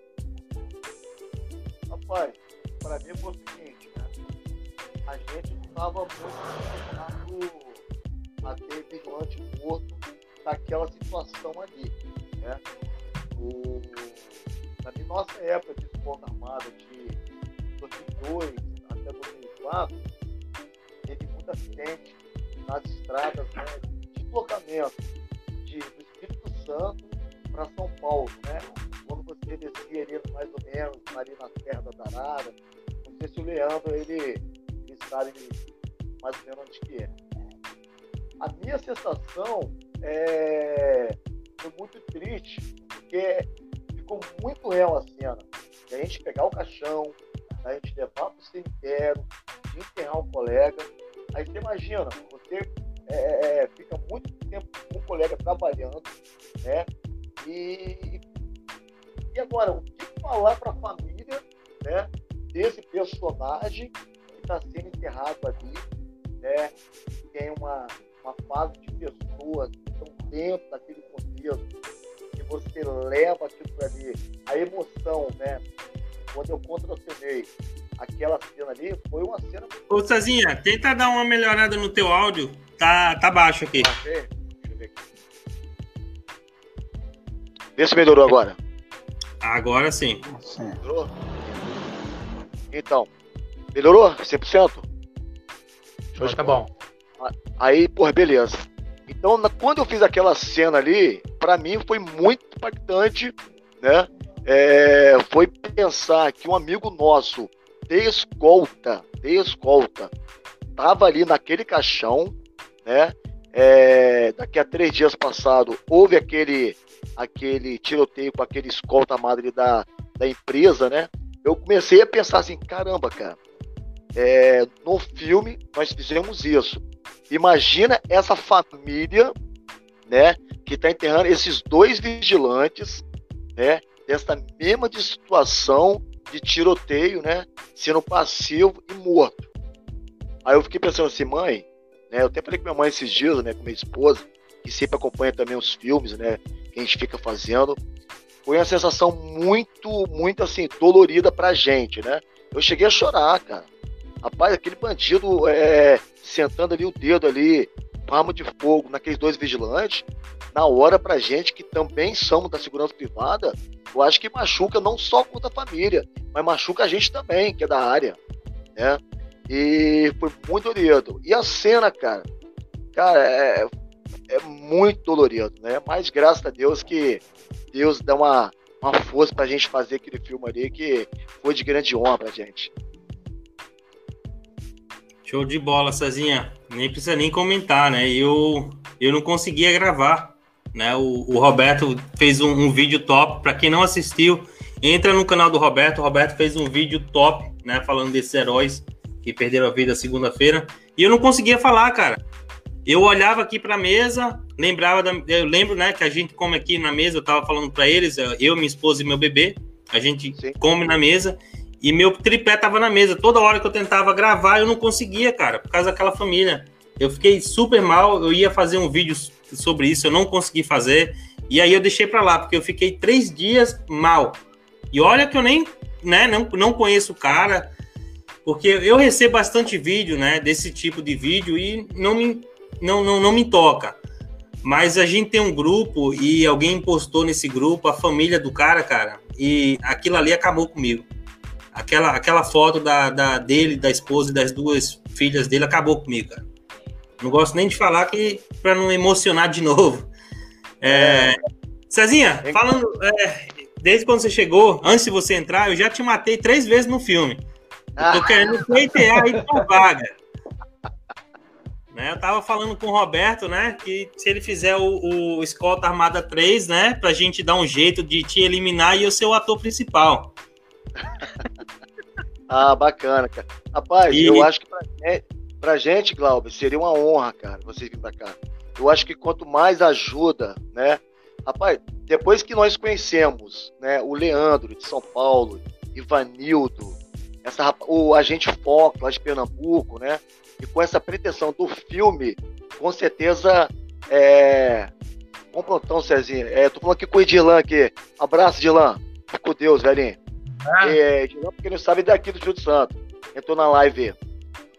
Rapaz, para mim foi o seguinte, né? A gente estava muito a ter vigilante morto naquela situação ali. Né? O, na nossa época de esporte armada, de 2002 até 2004, teve muito acidente nas estradas né, de deslocamento de, do Espírito Santo para São Paulo. Né? Quando você descia ali mais ou menos ali na Serra da Tarara, não sei se o Leandro ele, ele sabe mais ou menos onde que é a minha sensação é, foi muito triste, porque ficou muito real a cena. De a gente pegar o caixão, a gente levar para o cemitério, enterrar um colega. Aí você imagina, você é, é, é, fica muito tempo com o colega trabalhando, né? E, e agora, o que falar para a família né, desse personagem que está sendo enterrado ali, né? Tem uma, uma fase de pessoas que estão dentro daquele contexto, que você leva aquilo ali, a emoção, né? Quando eu contracenei aquela cena ali, foi uma cena. Ô, Cezinha, tenta dar uma melhorada no teu áudio. Tá, tá baixo aqui. Deixa eu ver aqui. Vê se melhorou agora. Agora sim. Melhorou? Então, melhorou 100%? Show tá bom. Aí, por beleza. Então, quando eu fiz aquela cena ali, para mim foi muito impactante, né? É, foi pensar que um amigo nosso de escolta, de escolta, tava ali naquele caixão, né? É, daqui a três dias passado houve aquele aquele tiroteio com aquele escolta madre da, da empresa, né? Eu comecei a pensar assim, caramba, cara, é, no filme nós fizemos isso. Imagina essa família, né, que está enterrando esses dois vigilantes, né, dessa mesma situação de tiroteio, né, sendo passivo e morto. Aí eu fiquei pensando assim, mãe, né, eu até falei com minha mãe esses dias, né, com minha esposa, que sempre acompanha também os filmes, né, que a gente fica fazendo. Foi uma sensação muito, muito assim, dolorida pra gente, né? Eu cheguei a chorar, cara. Rapaz, aquele bandido é, sentando ali o dedo ali, arma de fogo naqueles dois vigilantes, na hora pra gente que também somos da segurança privada, eu acho que machuca não só contra a família, mas machuca a gente também, que é da área, né? E foi muito dolorido. E a cena, cara, cara, é, é muito dolorido, né? Mas graças a Deus que Deus dá uma, uma força pra gente fazer aquele filme ali que foi de grande honra pra gente. Show de bola, Cezinha. Nem precisa nem comentar, né? Eu, eu não conseguia gravar né? O, o Roberto fez um, um vídeo top. Para quem não assistiu, entra no canal do Roberto. O Roberto fez um vídeo top, né? Falando desses heróis que perderam a vida segunda-feira. E eu não conseguia falar, cara. Eu olhava aqui para a mesa, lembrava da, eu lembro, né, que a gente come aqui na mesa, eu tava falando para eles, eu, minha esposa e meu bebê, a gente Sim. come na mesa e meu tripé tava na mesa. Toda hora que eu tentava gravar, eu não conseguia, cara, por causa daquela família. Eu fiquei super mal, eu ia fazer um vídeo sobre isso, eu não consegui fazer. E aí eu deixei para lá, porque eu fiquei três dias mal. E olha que eu nem, né, não, não conheço o cara, porque eu recebo bastante vídeo, né, desse tipo de vídeo e não me, não, não, não me toca. Mas a gente tem um grupo e alguém postou nesse grupo a família do cara, cara, e aquilo ali acabou comigo. Aquela, aquela foto da, da dele, da esposa e das duas filhas dele acabou comigo, cara. Não gosto nem de falar que para não emocionar de novo. É, Cezinha, falando, é, desde quando você chegou, antes de você entrar, eu já te matei três vezes no filme. Eu tô querendo pleitear aí tua vaga. Né, eu tava falando com o Roberto, né, que se ele fizer o, o Escolta Armada 3, né, pra gente dar um jeito de te eliminar e eu ser o ator principal. Ah, bacana, cara. Rapaz, e... eu acho que pra, Pra gente, Glauber, seria uma honra, cara, você vir pra cá. Eu acho que quanto mais ajuda, né? Rapaz, depois que nós conhecemos, né, o Leandro de São Paulo, Ivanildo, essa, o agente Foco lá de Pernambuco, né? E com essa pretensão do filme, com certeza é. Bom prontão, Cezinha. É, tô falando aqui com o Edilan aqui. Abraço, Edilan. Fica com Deus, velhinho. Ah. É, porque não sabe daqui do Espírito Santo. Entrou na live.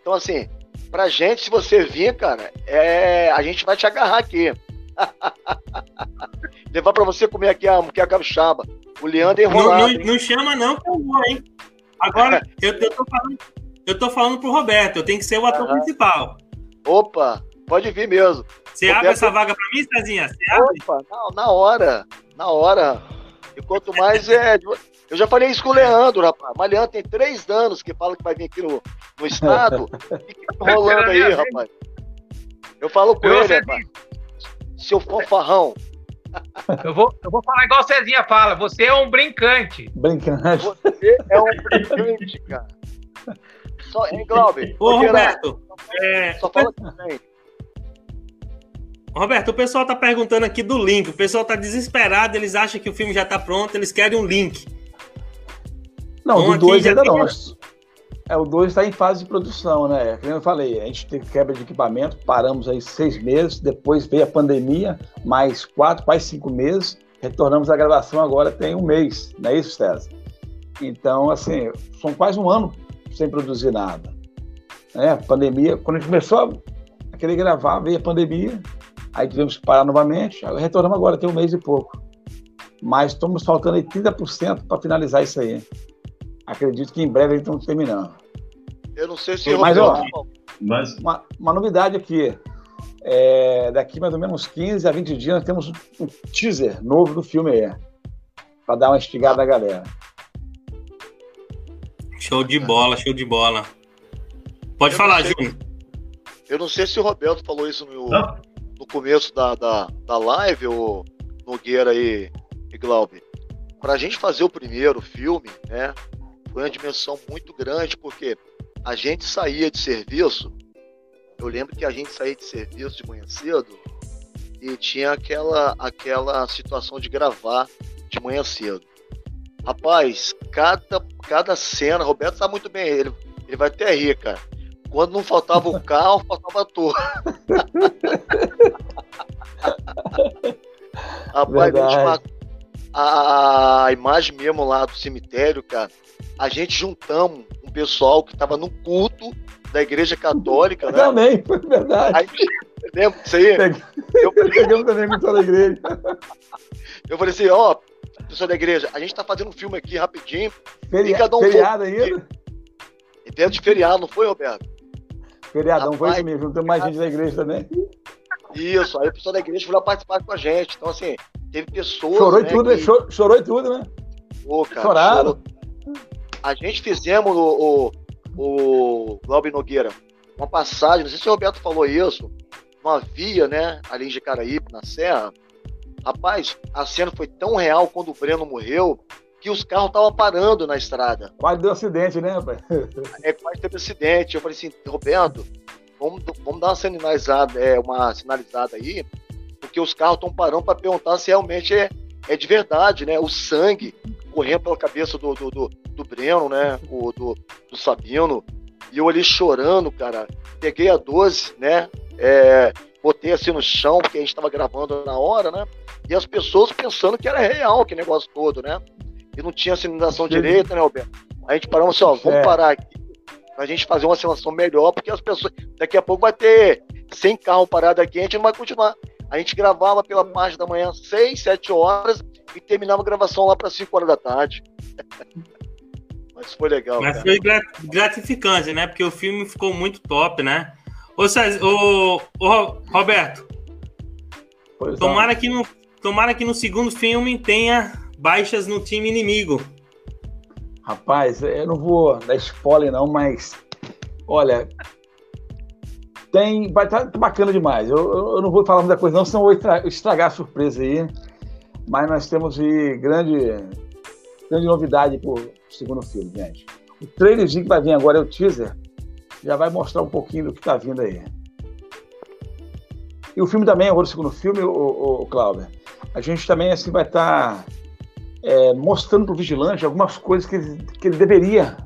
Então, assim, Pra gente, se você vir, cara, é... a gente vai te agarrar aqui. *laughs* Levar pra você comer aqui a, que é a capixaba. O Leandro enrolado. Não, não, não, chama não que eu vou, hein? Agora, *laughs* eu, eu, tô falando, eu tô falando pro Roberto, eu tenho que ser o ator uhum. principal. Opa, pode vir mesmo. Você Roberto... abre essa vaga pra mim, Cezinha? Você abre? Opa, não, na hora, na hora. E quanto mais é... Eu já falei isso com o Leandro, rapaz. Mas Leandro tem três anos que fala que vai vir aqui no, no estado. *laughs* Fica rolando aí, rapaz. Eu falo com eu ele, rapaz. Seu fanfarrão. Eu vou, eu vou falar igual o Cezinha fala. Você é um brincante. Brincante. Você é um brincante, cara. Só, hein, Glauber? Ô, Roberto. É... Só fala também. Roberto, o pessoal tá perguntando aqui do link. O pessoal tá desesperado, eles acham que o filme já tá pronto, eles querem um link. Não, então, do 2 ainda tem... não. É, o 2 está em fase de produção, né? Como eu falei, a gente teve quebra de equipamento, paramos aí seis meses, depois veio a pandemia, mais quatro, quase cinco meses, retornamos à gravação agora tem um mês, não é isso, César? Então, assim, são quase um ano sem produzir nada. Né? Pandemia, quando a gente começou a querer gravar, veio a pandemia, aí tivemos que parar novamente, retornamos agora, tem um mês e pouco. Mas estamos faltando aí 30% para finalizar isso aí. Acredito que em breve eles estão terminando. Eu não sei se Mas, ó, mas... Uma, uma novidade aqui. É, daqui mais ou menos 15 a 20 dias nós temos um teaser novo do filme aí. Para dar uma estigada na galera. Show de bola, show de bola. Pode eu falar, Júnior. Eu não sei se o Roberto falou isso no, no começo da, da, da live, o Nogueira e, e Glaube. Para a gente fazer o primeiro filme, né? Foi uma dimensão muito grande, porque a gente saía de serviço, eu lembro que a gente saía de serviço de manhã cedo e tinha aquela, aquela situação de gravar de manhã cedo. Rapaz, cada, cada cena, Roberto sabe muito bem, ele, ele vai até rir, cara. Quando não faltava o carro, *laughs* faltava a *laughs* torre. Rapaz, a, a, a imagem mesmo lá do cemitério, cara, a gente juntamos um pessoal que estava no culto da igreja católica, né? Também, *laughs* foi verdade. Aí, lembra disso aí? Eu, peguei, eu também com toda a igreja. Eu falei assim, ó, pessoal da igreja, a gente tá fazendo um filme aqui rapidinho. E cada um feriado ainda? Dentro de feriado, não foi, Roberto? Feriadão, Rapaz, foi isso mesmo. Tem mais gente da igreja também. Isso, aí o pessoal da igreja foi lá participar com a gente. Então, assim, teve pessoas. Chorou né, e tudo, que... chorou, chorou e tudo, né? Pô, cara, Choraram. Chorou. A gente fizemos o, o, o Glauber Nogueira uma passagem, não sei se o Roberto falou isso, uma via, né, ali em Jacaraípe, na Serra. Rapaz, a cena foi tão real quando o Breno morreu que os carros estavam parando na estrada. Quase deu acidente, né, rapaz? É, quase teve acidente. Eu falei assim, Roberto, vamos, vamos dar uma sinalizada, é, uma sinalizada aí, porque os carros estão parando para perguntar se realmente é, é de verdade, né? O sangue correndo pela cabeça do, do, do, do Breno, né? O, do, do Sabino. E eu ali chorando, cara. Peguei a 12, né? É, botei assim no chão, porque a gente estava gravando na hora, né? E as pessoas pensando que era real que negócio todo, né? E não tinha sinalização direita, né, Alberto? A gente parou assim, ó, vamos é. parar aqui pra gente fazer uma sinalização melhor, porque as pessoas. Daqui a pouco vai ter 100 carros parados aqui, a gente não vai continuar. A gente gravava pela parte da manhã 6, 7 horas e terminava a gravação lá para 5 horas da tarde. *laughs* Mas foi legal. Mas cara. foi gratificante, né? Porque o filme ficou muito top, né? Ô, César, ô, ô Roberto, pois tomara que, no, tomara que no segundo filme tenha baixas no time inimigo. Rapaz, eu não vou dar spoiler não, mas olha, tem, vai estar tá bacana demais. Eu, eu, não vou falar muita coisa não, senão vou estragar a surpresa aí. Mas nós temos grande, grande novidade para o segundo filme, gente. O trailerzinho que vai vir agora é o teaser, já vai mostrar um pouquinho do que está vindo aí. E o filme também, agora o segundo filme, o, o, o Cláudio, a gente também assim vai estar tá, é, mostrando para o vigilante algumas coisas que ele, que ele deveria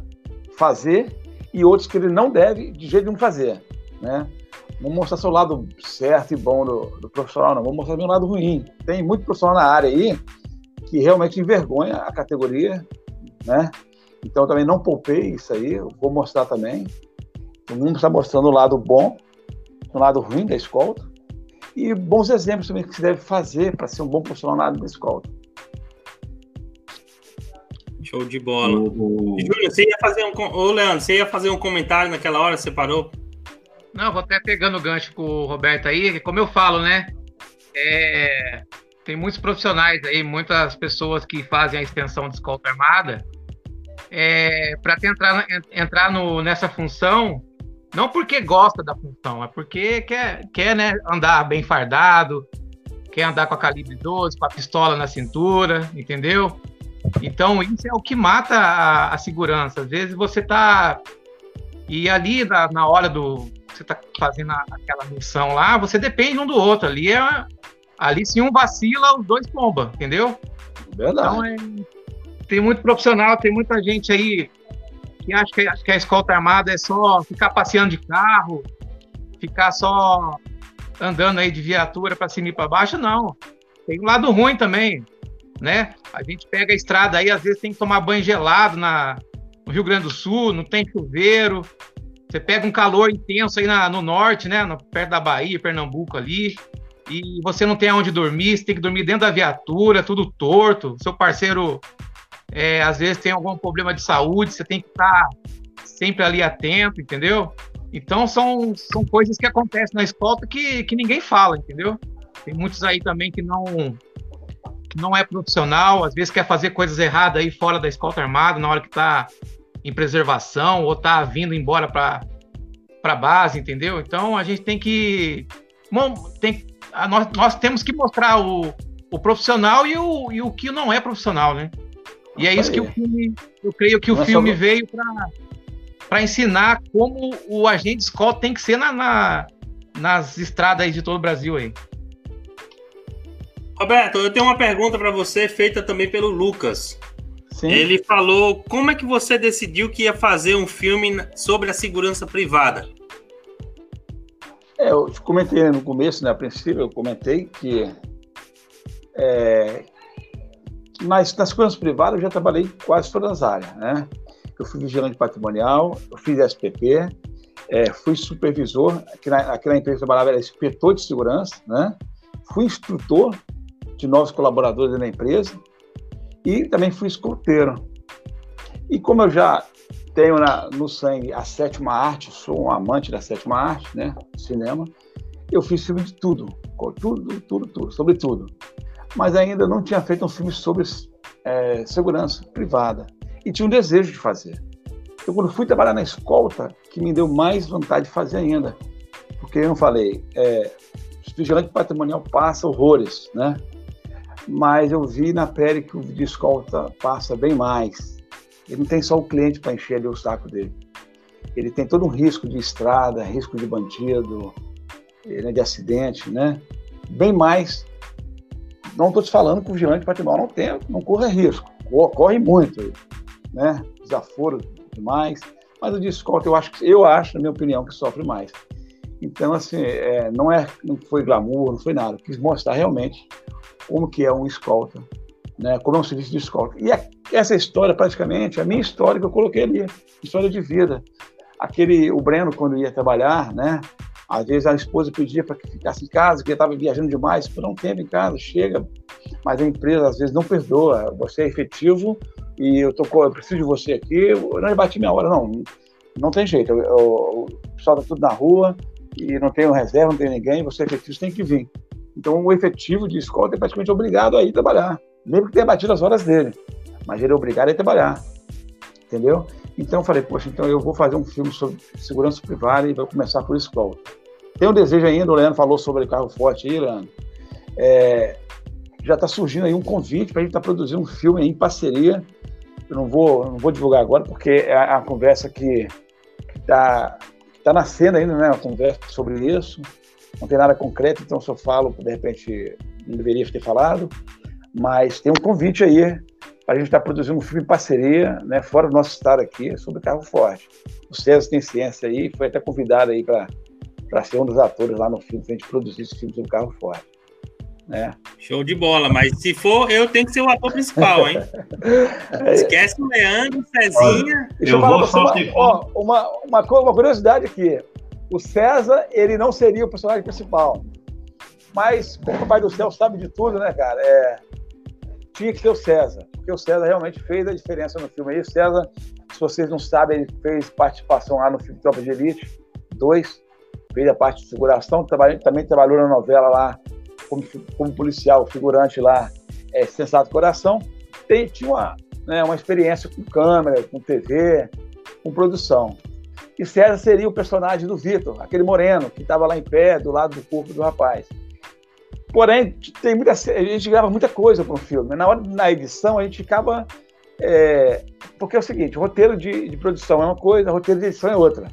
fazer e outras que ele não deve de jeito nenhum fazer, né? Vamos mostrar seu lado certo e bom do, do profissional, não. Vamos mostrar meu lado ruim. Tem muito profissional na área aí que realmente envergonha a categoria, né? Então também não poupei isso aí, vou mostrar também. O mundo está mostrando o lado bom, o lado ruim da escolta e bons exemplos também que se deve fazer para ser um bom profissional na área da escolta. Show de bola. Uhum. Júlio, você ia fazer um. Ô, Leandro, você ia fazer um comentário naquela hora, você parou? Não, vou até pegando o gancho com o Roberto aí, como eu falo, né? É, tem muitos profissionais aí, muitas pessoas que fazem a extensão de escolta armada, é, para entrar, entrar no, nessa função, não porque gosta da função, é porque quer, quer né, andar bem fardado, quer andar com a calibre 12, com a pistola na cintura, entendeu? Então, isso é o que mata a, a segurança. Às vezes você tá. E ali, na, na hora do, você está fazendo aquela missão lá, você depende um do outro. Ali é ali se um vacila, os dois bombam, entendeu? Verdade. Então é, tem muito profissional, tem muita gente aí que acha que, acha que a escolta armada é só ficar passeando de carro, ficar só andando aí de viatura para cima e para baixo, não. Tem um lado ruim também, né? A gente pega a estrada aí, às vezes tem que tomar banho gelado na, no Rio Grande do Sul, não tem chuveiro, você pega um calor intenso aí na, no norte, né? No, perto da Bahia, Pernambuco ali, e você não tem aonde dormir, você tem que dormir dentro da viatura, tudo torto. Seu parceiro, é, às vezes, tem algum problema de saúde, você tem que estar sempre ali atento, entendeu? Então, são, são coisas que acontecem na escolta que, que ninguém fala, entendeu? Tem muitos aí também que não não é profissional, às vezes quer fazer coisas erradas aí fora da escolta armada, na hora que está em preservação ou tá vindo embora para para base, entendeu? Então a gente tem que bom, tem a, nós, nós temos que mostrar o, o profissional e o, e o que não é profissional, né? E é isso que o filme, eu creio que o Nossa, filme veio para ensinar como o agente escola tem que ser na, na, nas estradas de todo o Brasil aí. Roberto, eu tenho uma pergunta para você feita também pelo Lucas. Sim. Ele falou como é que você decidiu que ia fazer um filme sobre a segurança privada. É, eu comentei no começo, né, a princípio, eu comentei que é, mas na segurança privada eu já trabalhei em quase todas as áreas, né? Eu fui vigilante patrimonial, eu fiz SPP, é, fui supervisor, aqui na, aqui na empresa que eu trabalhava era inspetor de segurança, né? Fui instrutor de novos colaboradores na empresa, E também fui escoteiro. E como eu já tenho na, no sangue a sétima arte, sou um amante da sétima arte, né? Cinema. Eu fiz filme de tudo, tudo, tudo, tudo, sobre tudo. Mas ainda não tinha feito um filme sobre é, segurança privada. E tinha um desejo de fazer. Então, quando fui trabalhar na escolta, que me deu mais vontade de fazer ainda. Porque eu falei, é, vigilante patrimonial passa horrores, né? Mas eu vi na pele que o de escolta passa bem mais. Ele não tem só o cliente para encher ali o saco dele. Ele tem todo um risco de estrada, risco de bandido, né, de acidente, né? Bem mais. Não estou te falando que o vigilante patrimonial não tem, não corre risco, corre muito, né? Desaforo demais. Mas o de escolta eu acho, eu acho, na minha opinião, que sofre mais. Então, assim, é, não é, não foi glamour, não foi nada. Quis mostrar realmente como que é um escolta né, como é um serviço de escolta. E a, essa história, praticamente, a minha história que eu coloquei ali, história de vida. Aquele, o Breno, quando ia trabalhar, né, às vezes a esposa pedia para que ficasse em casa, que estava viajando demais, por um tempo em casa, chega, mas a empresa às vezes não perdoa. Você é efetivo e eu, tô, eu preciso de você aqui, eu não bati minha hora, não. Não tem jeito. Eu, eu, o pessoal está tudo na rua e não tem reserva, não tem ninguém, você é efetivo, você tem que vir. Então, o efetivo de escola é praticamente obrigado a ir trabalhar mesmo que tenha batido as horas dele, mas ele é obrigado a ir trabalhar, entendeu? Então eu falei, poxa, então eu vou fazer um filme sobre segurança privada e vou começar por escola. Tem um desejo ainda, o Leandro falou sobre carro forte aí, Leandro. É, já está surgindo aí um convite para a gente estar tá produzindo um filme em parceria. Eu não vou, não vou divulgar agora, porque é a conversa que está tá nascendo ainda, né? Uma conversa sobre isso. Não tem nada concreto, então se eu falo, de repente, não deveria ter falado. Mas tem um convite aí para a gente estar tá produzindo um filme em parceria, né, fora do nosso estado aqui, sobre carro forte. O César tem ciência aí, foi até convidado aí para ser um dos atores lá no filme, para a gente produzir esse filme sobre carro forte. Né? Show de bola, mas se for, eu tenho que ser o ator principal, hein? *laughs* Esquece o Leandro, Cezinha. Deixa eu, eu vou só uma, ó, uma, uma, uma curiosidade aqui. O César, ele não seria o personagem principal. Mas, como o Pai do Céu sabe de tudo, né, cara? É, tinha que ser o César, porque o César realmente fez a diferença no filme. E o César, se vocês não sabem, ele fez participação lá no filme Tropa de Elite 2, fez a parte de seguração, também trabalhou na novela lá como, como policial, figurante lá, é, Sensato Coração. Tem, tinha uma, né, uma experiência com câmera, com TV, com produção. E César seria o personagem do Vitor, aquele moreno que estava lá em pé, do lado do corpo do rapaz. Porém, tem muita, a gente grava muita coisa para um filme. Na hora na edição, a gente acaba. É, porque é o seguinte: roteiro de, de, produção é uma coisa, roteiro de edição é outra.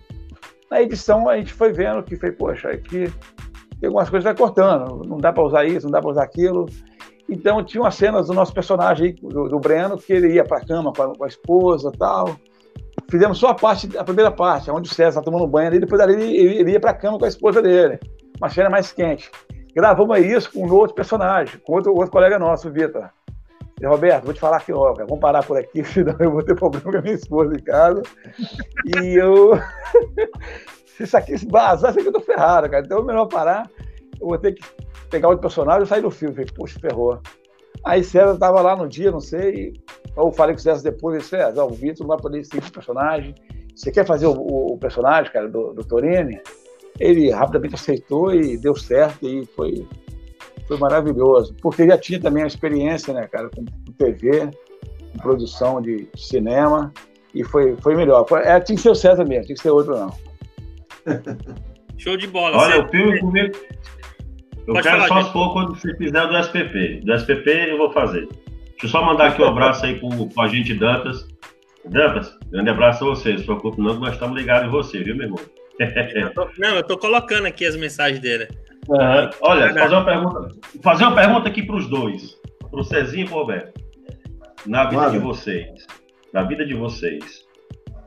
Na edição, a gente foi vendo que foi, poxa, aqui tem algumas coisas que vai cortando, não dá para usar isso, não dá para usar aquilo. Então, tinha umas cenas do nosso personagem, do, do Breno, que ele ia para a cama com a, com a esposa tal. Fizemos só a parte, a primeira parte, onde o César está tomando banho ali, depois ali ele, ele ia para a cama com a esposa dele. Uma cena mais quente. Gravamos isso com um outro personagem, com outro, outro colega nosso, o Vitor. Roberto, vou te falar aqui, ó, vamos parar por aqui, *laughs* senão eu vou ter problema com a minha esposa em casa. e eu. se *laughs* isso aqui se vazar, isso aqui eu tô ferrado, cara. Então é melhor parar. Eu vou ter que pegar outro personagem e sair do filme. Falei, poxa, ferrou. Aí César estava lá no dia, não sei, ou falei com o César depois, ele disse, César, o Vitor não vai poder seguir o personagem. Você quer fazer o, o, o personagem, cara, do, do Torini? ele rapidamente aceitou e deu certo e foi, foi maravilhoso. Porque já tinha também a experiência, né, cara, com, com TV, com produção de cinema, e foi, foi melhor. Foi, é, tinha que ser o César mesmo, tinha que ser outro não. *laughs* Show de bola. Olha, o filme comigo. Eu Pode quero falar, só supor quando você fizer do SPP. Do SPP eu vou fazer. Deixa eu só mandar aqui um abraço aí com, com a gente Dantas. Dantas, grande abraço a você. Não se preocupe não, nós estamos ligados em você, viu, meu irmão? Eu tô, não, eu tô colocando aqui as mensagens dele. Uhum. Olha, fazer uma pergunta, fazer uma pergunta aqui para os dois, para o Cezinho e para o Roberto. Na vida de vocês, na vida de vocês,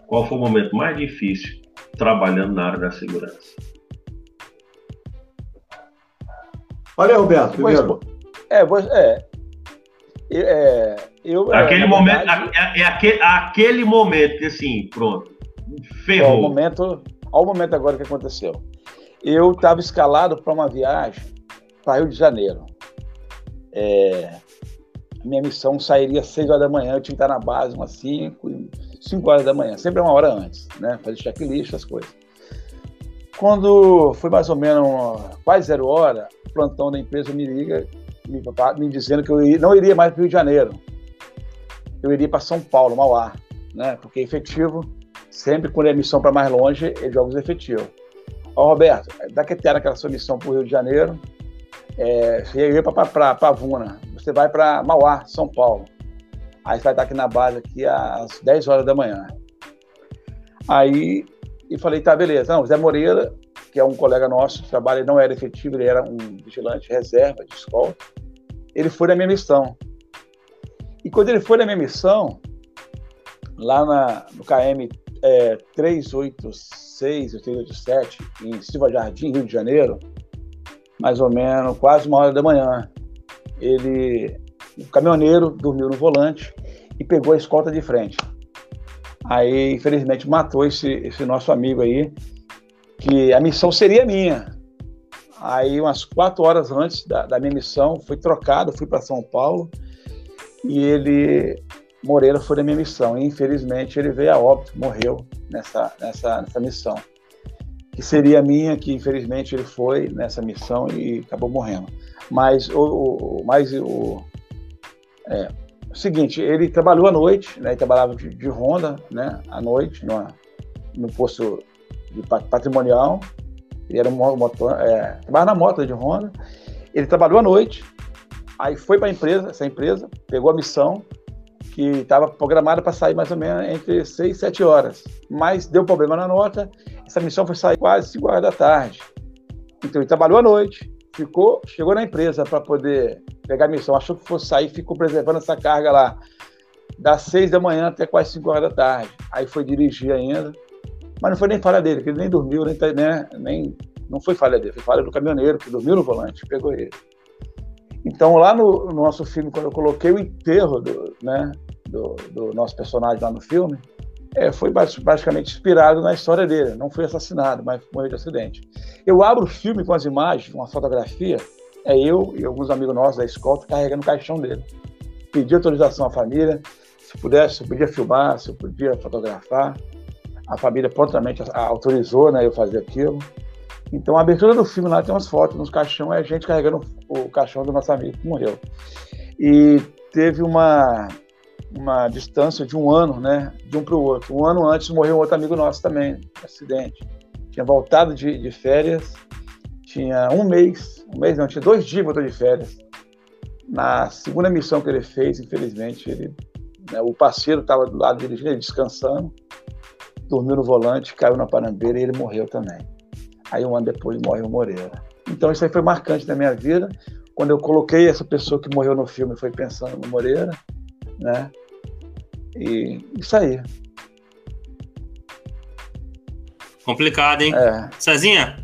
qual foi o momento mais difícil trabalhando na área da segurança? Olha, Roberto, primeiro. É, é, é, eu, é, aquele momento, verdade, é, é, aquele, aquele momento que assim, pronto, ferrou. É o momento, Olha o momento agora que aconteceu. Eu estava escalado para uma viagem para Rio de Janeiro. É... minha missão sairia às 6 horas da manhã, eu tinha que estar na base umas 5, 5 horas da manhã, sempre uma hora antes, né? Fazer checklist, as coisas. Quando foi mais ou menos quase zero hora, o plantão da empresa me liga, me, me dizendo que eu não iria mais para o Rio de Janeiro. Eu iria para São Paulo, Mauá, né? Porque efetivo, sempre quando é missão para mais longe, ele joga os efetivos. Ó, Roberto, daqui até aquela sua missão para o Rio de Janeiro, é, você ia para Pavuna, você vai para Mauá, São Paulo. Aí você vai estar aqui na base aqui às 10 horas da manhã. Aí e falei, tá, beleza. Não, Zé Moreira, que é um colega nosso, que trabalha, não era efetivo, ele era um vigilante reserva de escola. Ele foi na minha missão. E quando ele foi na minha missão, lá na, no KM é, 386, 387, em Silva Jardim, Rio de Janeiro, mais ou menos quase uma hora da manhã, ele, o caminhoneiro dormiu no volante e pegou a escolta de frente. Aí, infelizmente, matou esse, esse nosso amigo aí, que a missão seria minha. Aí, umas quatro horas antes da, da minha missão, fui trocado, fui para São Paulo e ele, Moreira, foi da minha missão. E, infelizmente, ele veio a óbito, morreu nessa, nessa, nessa missão. Que seria minha, que infelizmente ele foi nessa missão e acabou morrendo. Mas o, o mais o, é, seguinte, ele trabalhou à noite, né? Ele trabalhava de, de Honda, né? À noite, numa, no posto de patrimonial. Ele era um motor, é, trabalhava na moto de Honda. Ele trabalhou à noite, aí foi para a empresa, essa empresa, pegou a missão que estava programada para sair mais ou menos entre 6 e 7 horas. Mas deu problema na nota, essa missão foi sair quase 5 horas da tarde. Então ele trabalhou à noite, ficou, chegou na empresa para poder pegar a missão, achou que fosse sair, ficou preservando essa carga lá das seis da manhã até quase cinco horas da tarde. Aí foi dirigir ainda, mas não foi nem falha dele, que ele nem dormiu, nem, né, nem não foi falha dele, foi falha do caminhoneiro que dormiu no volante, pegou ele. Então lá no, no nosso filme, quando eu coloquei o enterro do, né, do, do nosso personagem lá no filme, é, foi basicamente inspirado na história dele. Não foi assassinado, mas morreu de acidente. Eu abro o filme com as imagens, uma fotografia, é eu e alguns amigos nossos da escola carregando o caixão dele. Pedi autorização à família, se pudesse, se eu podia filmar, se eu podia fotografar. A família prontamente autorizou né, eu fazer aquilo. Então, a abertura do filme lá tem umas fotos nos caixão, é a gente carregando o caixão do nosso amigo que morreu. E teve uma, uma distância de um ano, né, de um para o outro. Um ano antes morreu um outro amigo nosso também, acidente. Tinha voltado de, de férias, tinha um mês, um mês não, tinha dois dias voltou de férias. Na segunda missão que ele fez, infelizmente, ele, né, o parceiro estava do lado dirigindo, ele descansando, dormiu no volante, caiu na panambeira e ele morreu também. Aí um ano depois morre o Moreira. Então isso aí foi marcante na minha vida. Quando eu coloquei essa pessoa que morreu no filme, foi pensando no Moreira, né? E isso aí. Complicado, hein? É. Cezinha,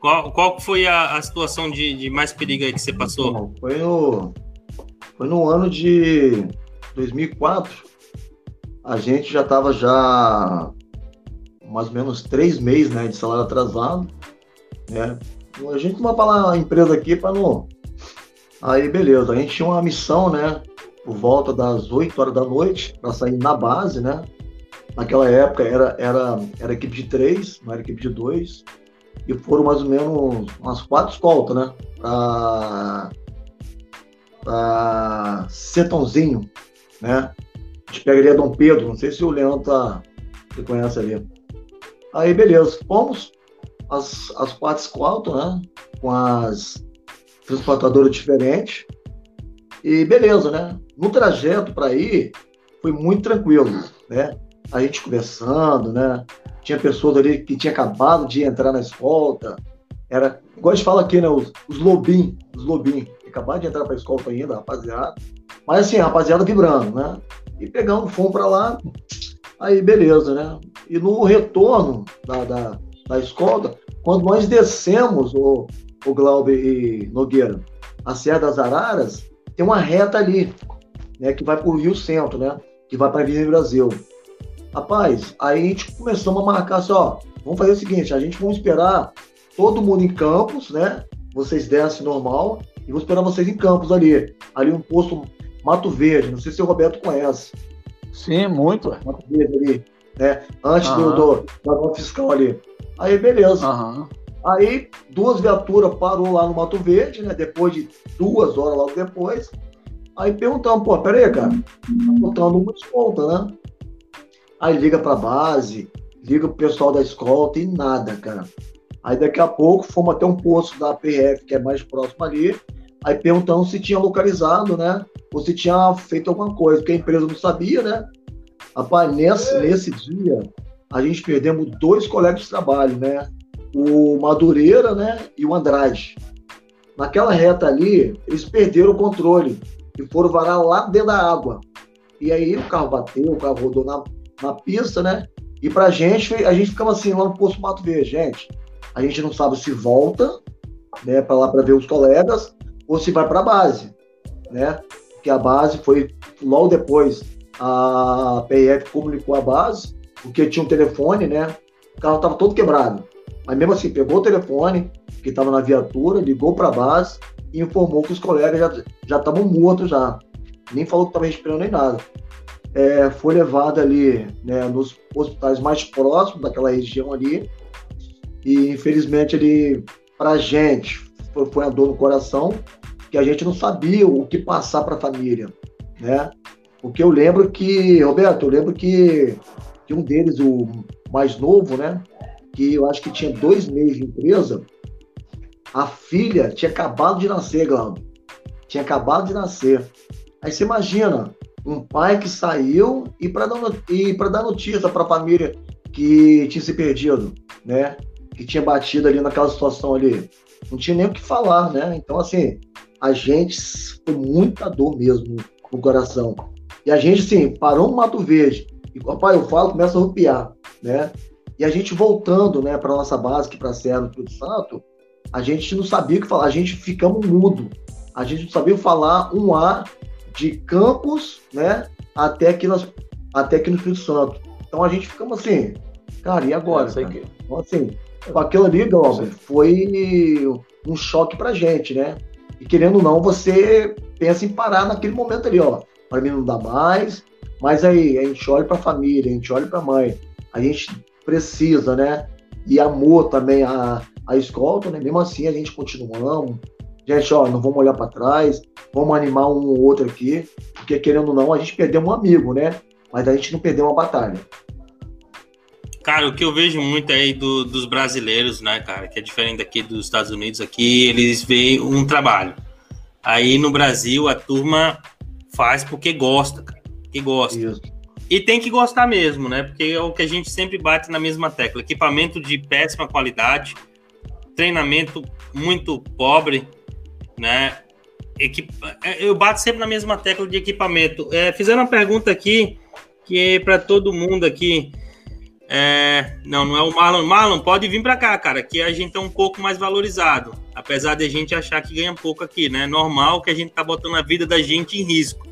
qual, qual foi a, a situação de, de, mais perigo aí que você passou? Foi, no, foi no ano de 2004. A gente já estava já mais ou menos três meses né, de salário atrasado. Né? A gente não vai falar a empresa aqui para não. Aí, beleza. A gente tinha uma missão, né? por volta das 8 horas da noite para sair na base, né? Naquela época era, era, era equipe de três, não era equipe de dois. E foram mais ou menos umas quatro escoltas, né? Para pra Setãozinho, né? A gente pegaria Dom Pedro, não sei se o Leandro tá, você conhece ali. Aí, beleza, fomos as, as quatro escoltas, né? Com as transportadoras diferentes. E beleza, né? No trajeto para ir, foi muito tranquilo, né? A gente conversando, né? Tinha pessoas ali que tinha acabado de entrar na escolta. Era, igual a gente fala aqui, né? Os, os lobinhos, os lobinhos, acabaram de entrar para a escolta ainda, rapaziada. Mas assim, rapaziada vibrando, né? E pegando, fomos para lá, aí beleza, né? E no retorno da, da, da escolta, quando nós descemos, o, o Glauber e Nogueira, a Serra das Araras, tem uma reta ali, né, que vai para o Rio Centro, né, que vai para a Brasil. Rapaz, aí a gente começou a marcar assim, ó, vamos fazer o seguinte, a gente vai esperar todo mundo em Campos, né, vocês descem normal, e vou esperar vocês em Campos ali. Ali um posto Mato Verde. Não sei se o Roberto conhece. Sim, muito. Mato Verde ali, né? Antes do, do, da fiscal ali. Aí, beleza. Aham. Aí, duas viaturas parou lá no Mato Verde, né? Depois de duas horas logo depois. Aí perguntamos, pô, peraí, cara, tá faltando uma escolta, né? Aí liga pra base, liga pro pessoal da escolta e nada, cara. Aí daqui a pouco fomos até um posto da PRF, que é mais próximo ali, aí perguntando se tinha localizado, né? Ou se tinha feito alguma coisa, porque a empresa não sabia, né? Rapaz, nesse, nesse dia, a gente perdemos dois colegas de trabalho, né? O Madureira, né? E o Andrade. Naquela reta ali, eles perderam o controle e foram varar lá dentro da água. E aí o carro bateu, o carro rodou na, na pista, né? E pra gente, a gente ficava assim, lá no Posto Mato Verde, gente. A gente não sabe se volta, né, para lá para ver os colegas, ou se vai para a base, né? Que a base foi logo depois a PF comunicou a base, porque tinha um telefone, né? O carro estava todo quebrado. Mas mesmo assim, pegou o telefone que estava na viatura, ligou para a base e informou que os colegas já estavam mortos já. Nem falou que estava respirando nem nada. É, foi levado ali né, nos hospitais mais próximos daquela região ali. E infelizmente ele, para gente, foi, uma dor no coração, que a gente não sabia o que passar para a família, né? Porque eu lembro que, Roberto, eu lembro que, que um deles, o mais novo, né? Que eu acho que tinha dois meses de empresa, a filha tinha acabado de nascer, Glauber. Tinha acabado de nascer. Aí você imagina, um pai que saiu e para dar, e dar notícia para a família que tinha se perdido, né? Que tinha batido ali naquela situação ali. Não tinha nem o que falar, né? Então, assim, a gente com muita dor mesmo no coração. E a gente, assim, parou no Mato Verde. E, papai, eu falo, começa a rupiar, né? E a gente voltando, né, para nossa base, que para a Serra do Espírito Santo, a gente não sabia o que falar, a gente ficamos mudo. A gente não sabia falar um A de Campos, né, até aqui, nas, até aqui no Espírito Santo. Então a gente ficamos assim, cara, e agora? É, que... Então, assim, aquilo ali, Glauber, foi um choque pra gente, né? E querendo ou não, você pensa em parar naquele momento ali, ó. Para mim não dá mais, mas aí a gente olha para a família, a gente olha para a mãe, a gente precisa, né? E amor também a, a escolta, né? Mesmo assim, a gente continuamos. Gente, ó, não vamos olhar para trás, vamos animar um ou outro aqui, porque querendo ou não, a gente perdeu um amigo, né? Mas a gente não perdeu uma batalha. Cara, o que eu vejo muito aí do, dos brasileiros, né, cara, que é diferente daqui dos Estados Unidos, aqui eles veem um trabalho. Aí no Brasil a turma faz porque gosta, cara, que gosta. Isso. E tem que gostar mesmo, né? Porque é o que a gente sempre bate na mesma tecla. Equipamento de péssima qualidade, treinamento muito pobre, né? Equip... É, eu bato sempre na mesma tecla de equipamento. É, fizeram uma pergunta aqui que é para todo mundo aqui. É... não, não é o Marlon. Marlon, pode vir para cá, cara, que a gente é um pouco mais valorizado. Apesar de a gente achar que ganha pouco aqui, né? Normal que a gente tá botando a vida da gente em risco.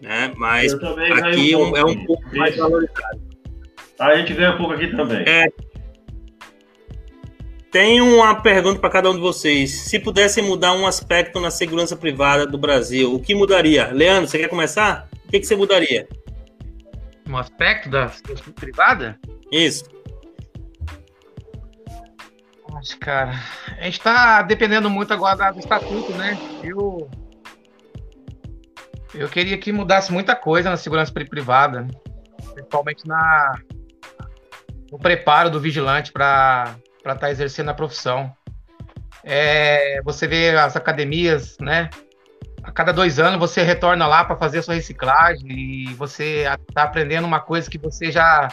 Né? Mas aqui um é um pouco mais valorizado. A gente ganha pouco aqui também. É, tenho uma pergunta para cada um de vocês. Se pudessem mudar um aspecto na segurança privada do Brasil, o que mudaria? Leandro, você quer começar? O que, que você mudaria? Um aspecto da segurança privada? Isso. Nossa, cara, a gente está dependendo muito agora do estatuto, né? Eu eu queria que mudasse muita coisa na segurança privada, principalmente na no preparo do vigilante para para estar tá exercendo a profissão. É, você vê as academias, né? A cada dois anos você retorna lá para fazer a sua reciclagem e você está aprendendo uma coisa que você já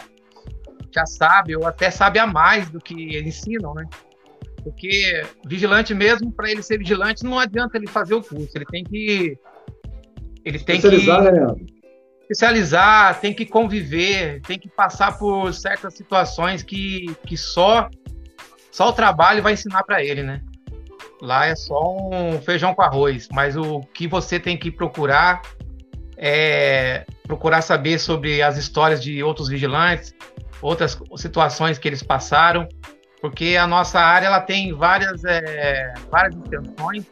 já sabe ou até sabe a mais do que ensinam, né? Porque vigilante mesmo, para ele ser vigilante, não adianta ele fazer o curso, ele tem que ele tem que né, especializar, tem que conviver, tem que passar por certas situações que, que só só o trabalho vai ensinar para ele, né? Lá é só um feijão com arroz, mas o que você tem que procurar é procurar saber sobre as histórias de outros vigilantes, outras situações que eles passaram, porque a nossa área ela tem várias, é, várias extensões.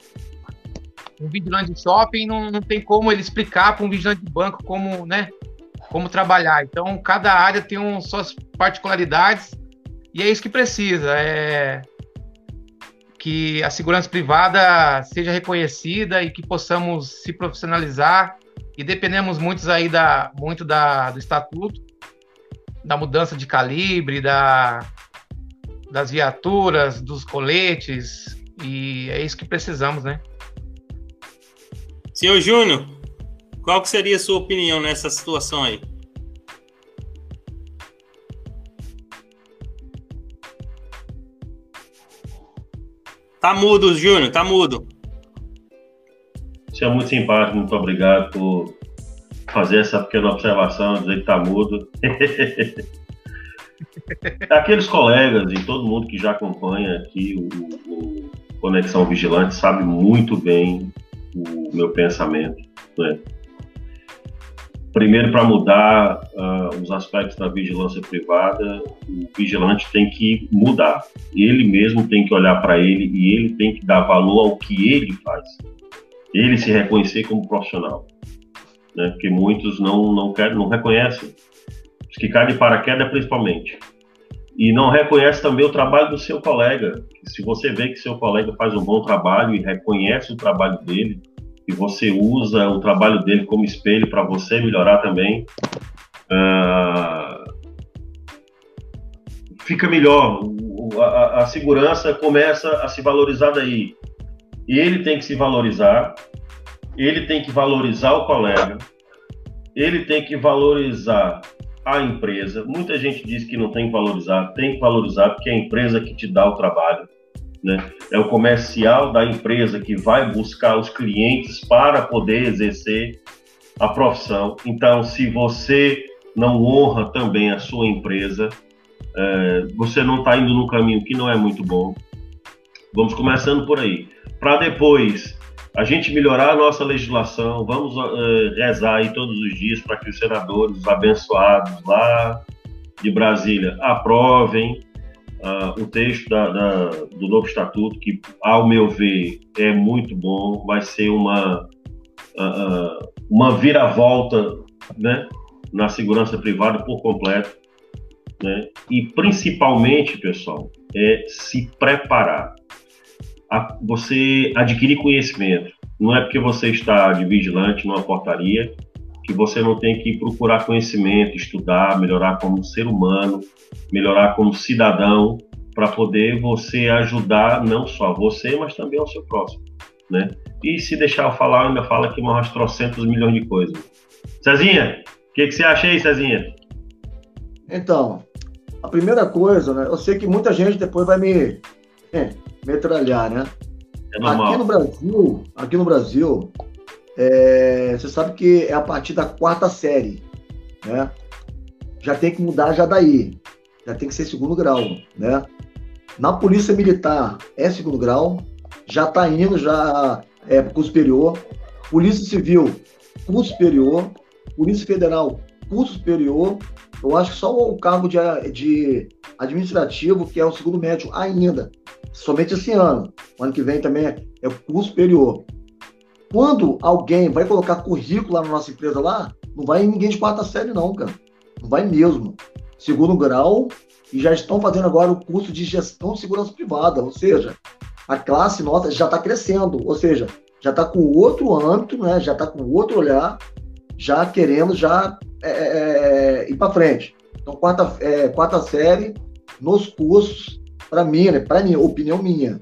um vigilante de shopping não, não tem como ele explicar para um vigilante de banco como, né, como trabalhar. Então, cada área tem um, suas particularidades e é isso que precisa. É que a segurança privada seja reconhecida e que possamos se profissionalizar e dependemos muito aí da, muito da, do estatuto, da mudança de calibre, da, das viaturas, dos coletes, e é isso que precisamos, né? Senhor Júnior, qual que seria a sua opinião nessa situação aí? Tá mudo, Júnior, tá mudo. Você é muito simpático, muito obrigado por fazer essa pequena observação, dizer que tá mudo. *laughs* Aqueles colegas e todo mundo que já acompanha aqui o, o Conexão Vigilante sabe muito bem o meu pensamento. Né? Primeiro, para mudar uh, os aspectos da vigilância privada, o vigilante tem que mudar. Ele mesmo tem que olhar para ele e ele tem que dar valor ao que ele faz. Ele se reconhecer como profissional. Né? Porque muitos não, não, querem, não reconhecem. Os que caem de paraquedas, principalmente. E não reconhece também o trabalho do seu colega. Se você vê que seu colega faz um bom trabalho e reconhece o trabalho dele, e você usa o trabalho dele como espelho para você melhorar também, uh, fica melhor. A, a, segurança começa a se valorizar daí. Ele tem que se valorizar, ele tem que valorizar o colega, ele tem que valorizar a empresa. Muita gente diz que não tem que valorizar, tem que valorizar porque é a empresa que te dá o trabalho. Né? É o comercial da empresa que vai buscar os clientes para poder exercer a profissão. Então, se você não honra também a sua empresa, é, você não está indo no caminho que não é muito bom. Vamos começando por aí. Para depois a gente melhorar a nossa legislação, vamos uh, rezar aí todos os dias para que os senadores, os abençoados lá de Brasília, aprovem uh, o texto da, da, do novo estatuto, que, ao meu ver, é muito bom, vai ser uma, uh, uma viravolta né, na segurança privada por completo. Né? E, principalmente, pessoal, é se preparar. A, você adquirir conhecimento. Não é porque você está de vigilante numa portaria que você não tem que procurar conhecimento, estudar, melhorar como ser humano, melhorar como cidadão, para poder você ajudar não só você, mas também ao seu próximo, né? E se deixar eu falar, eu ainda falo aqui umas trocentos milhões de coisas. Cezinha, o que, que você acha aí, Cezinha? Então, a primeira coisa, né? Eu sei que muita gente depois vai me *laughs* é, metralhar, né? É normal. Aqui no Brasil, aqui no Brasil, é, você sabe que é a partir da quarta série, né? Já tem que mudar já daí, já tem que ser segundo grau, né? Na polícia militar é segundo grau, já está indo já é curso superior, polícia civil curso superior, polícia federal curso superior. Eu acho que só o cargo de, de administrativo que é o segundo médio ainda, somente esse ano. O ano que vem também é, curso superior. Quando alguém vai colocar currículo lá na nossa empresa lá, não vai ninguém de quarta série, não, cara. Não vai mesmo. Segundo grau, e já estão fazendo agora o curso de gestão de segurança privada, ou seja, a classe nossa já está crescendo, ou seja, já está com outro âmbito, né? já está com outro olhar, já querendo já é, é, é ir para frente. Então, quarta, é, quarta série, nos cursos, para mim, né, para mim, opinião minha,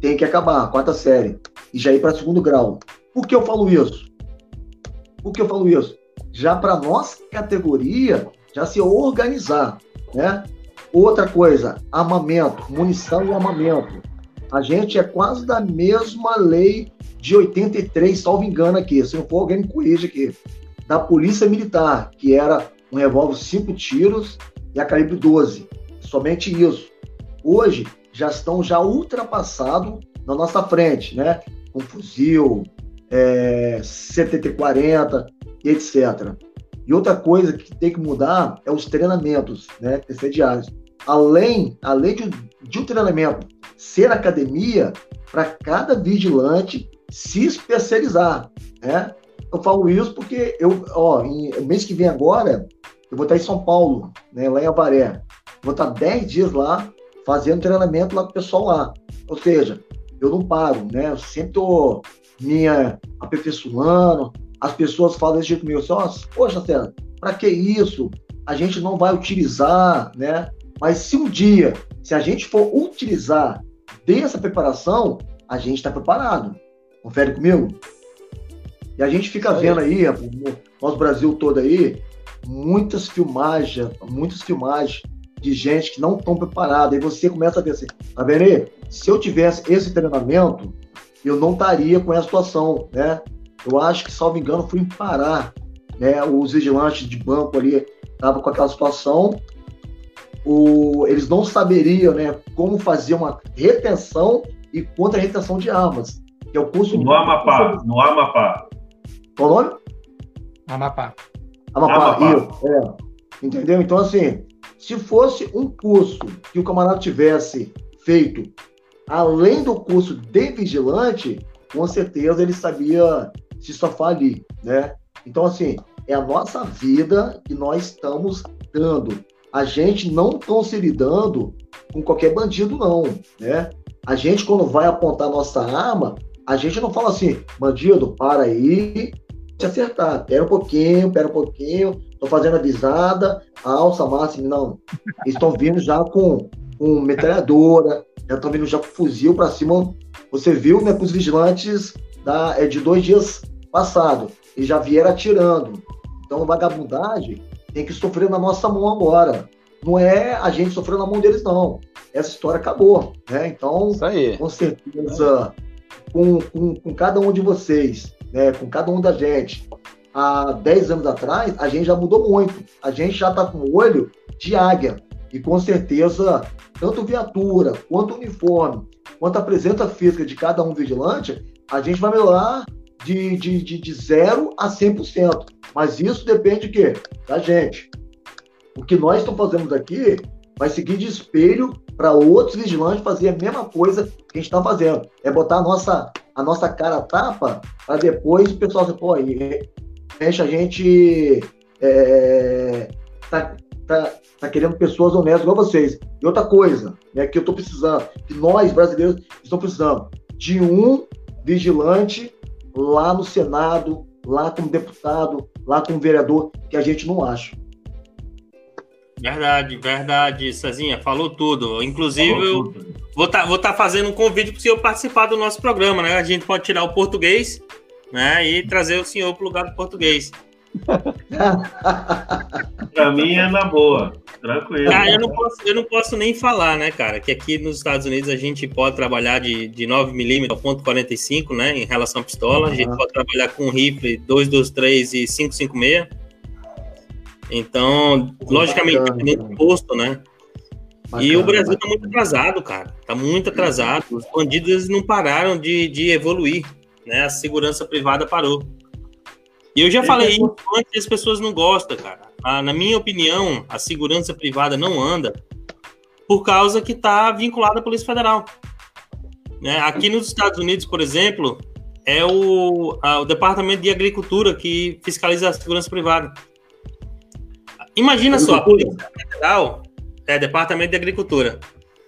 tem que acabar, quarta série, e já ir para segundo grau. Por que eu falo isso? Por que eu falo isso? Já para nossa categoria, já se organizar, né? Outra coisa, armamento, munição e armamento. A gente é quase da mesma lei de 83, salvo engano aqui, se não for alguém me corrija aqui, da Polícia Militar, que era um revólver cinco tiros e a calibre 12. Somente isso. Hoje já estão já ultrapassados na nossa frente, né? Com fuzil, é, CTT-40 e etc. E outra coisa que tem que mudar é os treinamentos, né, diários. Além, além de, de um treinamento ser academia, para cada vigilante se especializar, né? Eu falo isso porque eu, ó, em, mês que vem agora, eu vou estar em São Paulo, né, lá em Avaré. Vou estar 10 dias lá, fazendo treinamento lá com o pessoal lá. Ou seja, eu não paro, né? Eu sempre tô me aperfeiçoando. As pessoas falam desse jeito meu, assim, poxa, César, para que isso? A gente não vai utilizar, né? Mas se um dia, se a gente for utilizar dessa preparação, a gente está preparado. Confere comigo? E a gente fica vendo aí, no nosso Brasil todo aí, muitas filmagens, muitas filmagens de gente que não estão preparada. E você começa a ver assim, tá vendo aí? Se eu tivesse esse treinamento, eu não estaria com essa situação, né? Eu acho que, salvo engano, fui em Pará, né? Os vigilantes de banco ali estavam com aquela situação, o, eles não saberiam, né, como fazer uma retenção e contra-retenção de armas, que é o curso... No Amapá, no Amapá. Qual o nome? Amapá. Amapá, Amapá. é. Entendeu? Então, assim, se fosse um curso que o camarada tivesse feito além do curso de vigilante, com certeza ele sabia se safar ali, né? Então, assim, é a nossa vida que nós estamos dando. A gente não está se lidando com qualquer bandido, não, né? A gente, quando vai apontar nossa arma, a gente não fala assim, bandido, para aí, te acertar. Pera um pouquinho, pera um pouquinho, tô fazendo avisada, alça máxima, não. Estão vindo já com, com metralhadora, já estão vindo já com fuzil para cima. Você viu, né, com os vigilantes da, é, de dois dias passado, e já vieram atirando. Então, vagabundagem tem que sofrer na nossa mão agora. Não é a gente sofrendo na mão deles, não. Essa história acabou, né? Então, com certeza, com, com, com cada um de vocês, né, com cada um da gente, há 10 anos atrás, a gente já mudou muito. A gente já está com o olho de águia. E com certeza, tanto viatura, quanto uniforme, quanto a presença física de cada um vigilante, a gente vai melhorar de, de, de, de 0 a 100%. Mas isso depende de quê? Da gente. O que nós estamos fazendo aqui vai seguir de espelho para outros vigilantes fazer a mesma coisa que a gente está fazendo. É botar a nossa, a nossa cara tapa para depois o pessoal dizer, pô, aí, a gente é, tá, tá, tá querendo pessoas honestas igual vocês. E outra coisa, né, que eu estou precisando, que nós brasileiros estamos precisando, de um vigilante lá no Senado, lá como deputado, lá como vereador, que a gente não acha. Verdade, verdade, Cezinha, falou tudo. Inclusive, falou tudo. eu vou estar tá, vou tá fazendo um convite para o senhor participar do nosso programa, né? A gente pode tirar o português, né? E trazer o senhor para o lugar do português. Para mim é na boa, tranquilo. Ah, eu, não posso, eu não posso nem falar, né, cara, que aqui nos Estados Unidos a gente pode trabalhar de, de 9mm ao ponto 45, né, em relação à pistola. Uhum. A gente pode trabalhar com rifle 223 e 556. Então, logicamente, dependendo do posto, né? Bacana, e o Brasil está muito atrasado, cara. Está muito atrasado. Os bandidos não pararam de, de evoluir, né? A segurança privada parou. E eu já falei isso antes, as pessoas não gostam, cara. Ah, na minha opinião, a segurança privada não anda por causa que está vinculada à Polícia Federal. Né? Aqui nos Estados Unidos, por exemplo, é o, a, o Departamento de Agricultura que fiscaliza a segurança privada. Imagina só, a Polícia Federal é Departamento de Agricultura.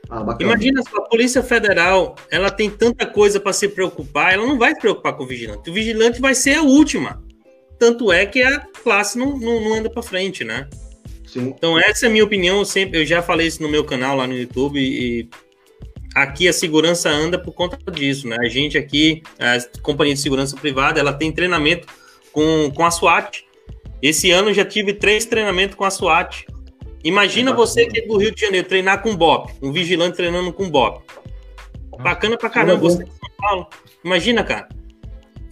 Ah, Imagina só, a Polícia Federal, ela tem tanta coisa para se preocupar, ela não vai se preocupar com o vigilante. O vigilante vai ser a última. Tanto é que a classe não, não, não anda para frente, né? Sim. Então, essa é a minha opinião. Eu, sempre, eu já falei isso no meu canal lá no YouTube. E aqui a segurança anda por conta disso, né? A gente aqui, a companhia de segurança privada, ela tem treinamento com, com a SWAT. Esse ano já tive três treinamentos com a SWAT. Imagina é você que é do Rio de Janeiro treinar com BOP, um vigilante treinando com BOP. Bacana pra caramba você de São Paulo. Imagina, cara.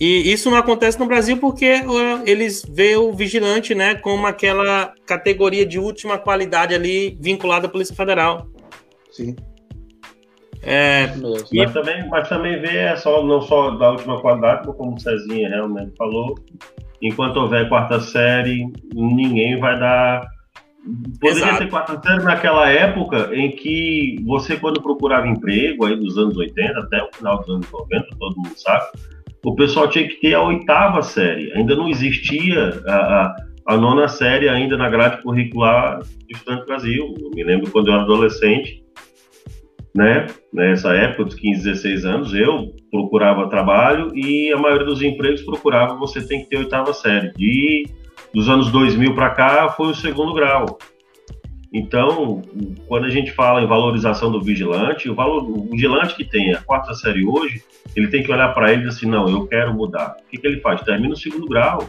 E isso não acontece no Brasil porque eles veem o vigilante, né, como aquela categoria de última qualidade ali vinculada à Polícia Federal. Sim. É, mas, também, mas também vê é só, não só da última qualidade, como o Cezinha realmente falou, enquanto houver quarta série, ninguém vai dar. Poderia Exato. ter quarta série naquela época em que você, quando procurava emprego, aí dos anos 80 até o final dos anos 90, todo mundo sabe, o pessoal tinha que ter a oitava série. Ainda não existia a, a, a nona série ainda na grade curricular do Estudante Brasil. Eu me lembro quando eu era adolescente, né? Nessa época, dos 15, 16 anos, eu procurava trabalho e a maioria dos empregos procurava você tem que ter oitava série. E dos anos 2000 para cá foi o segundo grau. Então, quando a gente fala em valorização do vigilante, o, valor, o vigilante que tem a quarta série hoje, ele tem que olhar para ele e dizer assim, não, eu quero mudar. O que, que ele faz? Termina o segundo grau.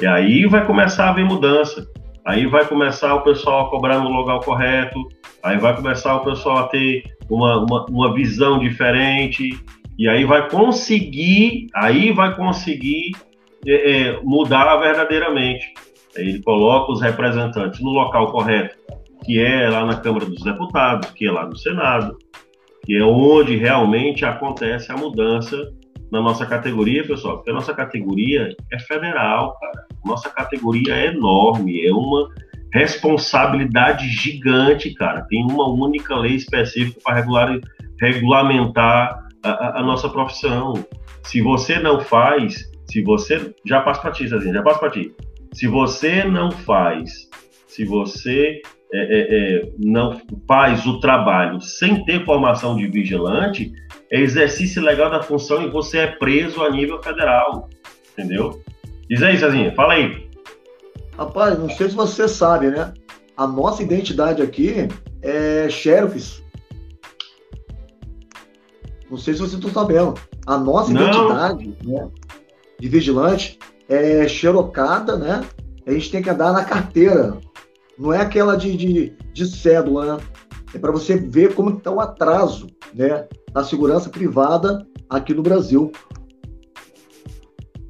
E aí vai começar a haver mudança. Aí vai começar o pessoal a cobrar no local correto, aí vai começar o pessoal a ter uma, uma, uma visão diferente, e aí vai conseguir, aí vai conseguir é, é, mudar verdadeiramente. Ele coloca os representantes no local correto, que é lá na Câmara dos Deputados, que é lá no Senado, que é onde realmente acontece a mudança na nossa categoria, pessoal, porque a nossa categoria é federal, cara. Nossa categoria é enorme, é uma responsabilidade gigante, cara. Tem uma única lei específica para regular, regulamentar a, a, nossa profissão. Se você não faz, se você. Já passa para ti, Zezinho, já passa para ti. Se você não faz, se você é, é, é, não faz o trabalho sem ter formação de vigilante, é exercício legal da função e você é preso a nível federal. Entendeu? Diz aí, Cezinha, fala aí. Rapaz, não sei se você sabe, né? A nossa identidade aqui é xerox. Não sei se você está sabendo. A nossa não. identidade né, de vigilante é xerocada, né? A gente tem que andar na carteira. Não é aquela de, de, de cédula, né? É para você ver como está o atraso né, da segurança privada aqui no Brasil.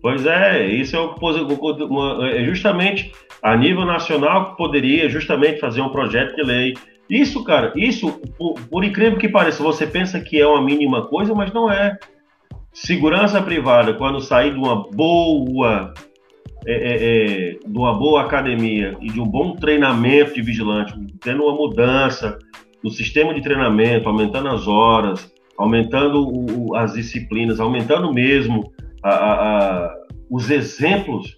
Pois é, isso é, é justamente a nível nacional que poderia justamente fazer um projeto de lei. Isso, cara, isso, por, por, incrível que pareça, você pensa que é uma mínima coisa, mas não é. Segurança privada, quando sair de uma boa, é, é, é, de uma boa academia e de um bom treinamento de vigilante, tendo uma mudança no sistema de treinamento, aumentando as horas, aumentando o, as disciplinas, aumentando mesmo a, a, os exemplos,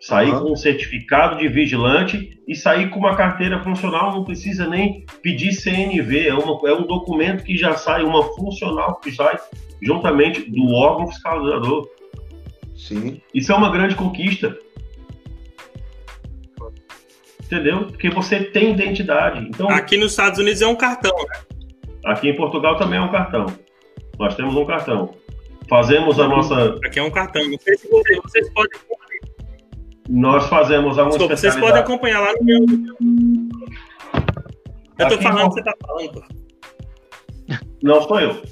sair uhum. com um certificado de vigilante e sair com uma carteira funcional, não precisa nem pedir CNV, é, uma, é um documento que já sai, uma funcional que sai juntamente do órgão fiscalizador. Sim. Isso é uma grande conquista. Entendeu? Porque você tem identidade. Então, Aqui nos Estados Unidos é um cartão, né? Aqui em Portugal também é um cartão. Nós temos um cartão. Fazemos a nossa. Aqui é um cartão. Não sei se vocês, vocês podem. Nós fazemos alguma Desculpa, Vocês podem acompanhar lá no meu. Eu tô Aqui falando o que você tá falando. Não sou eu.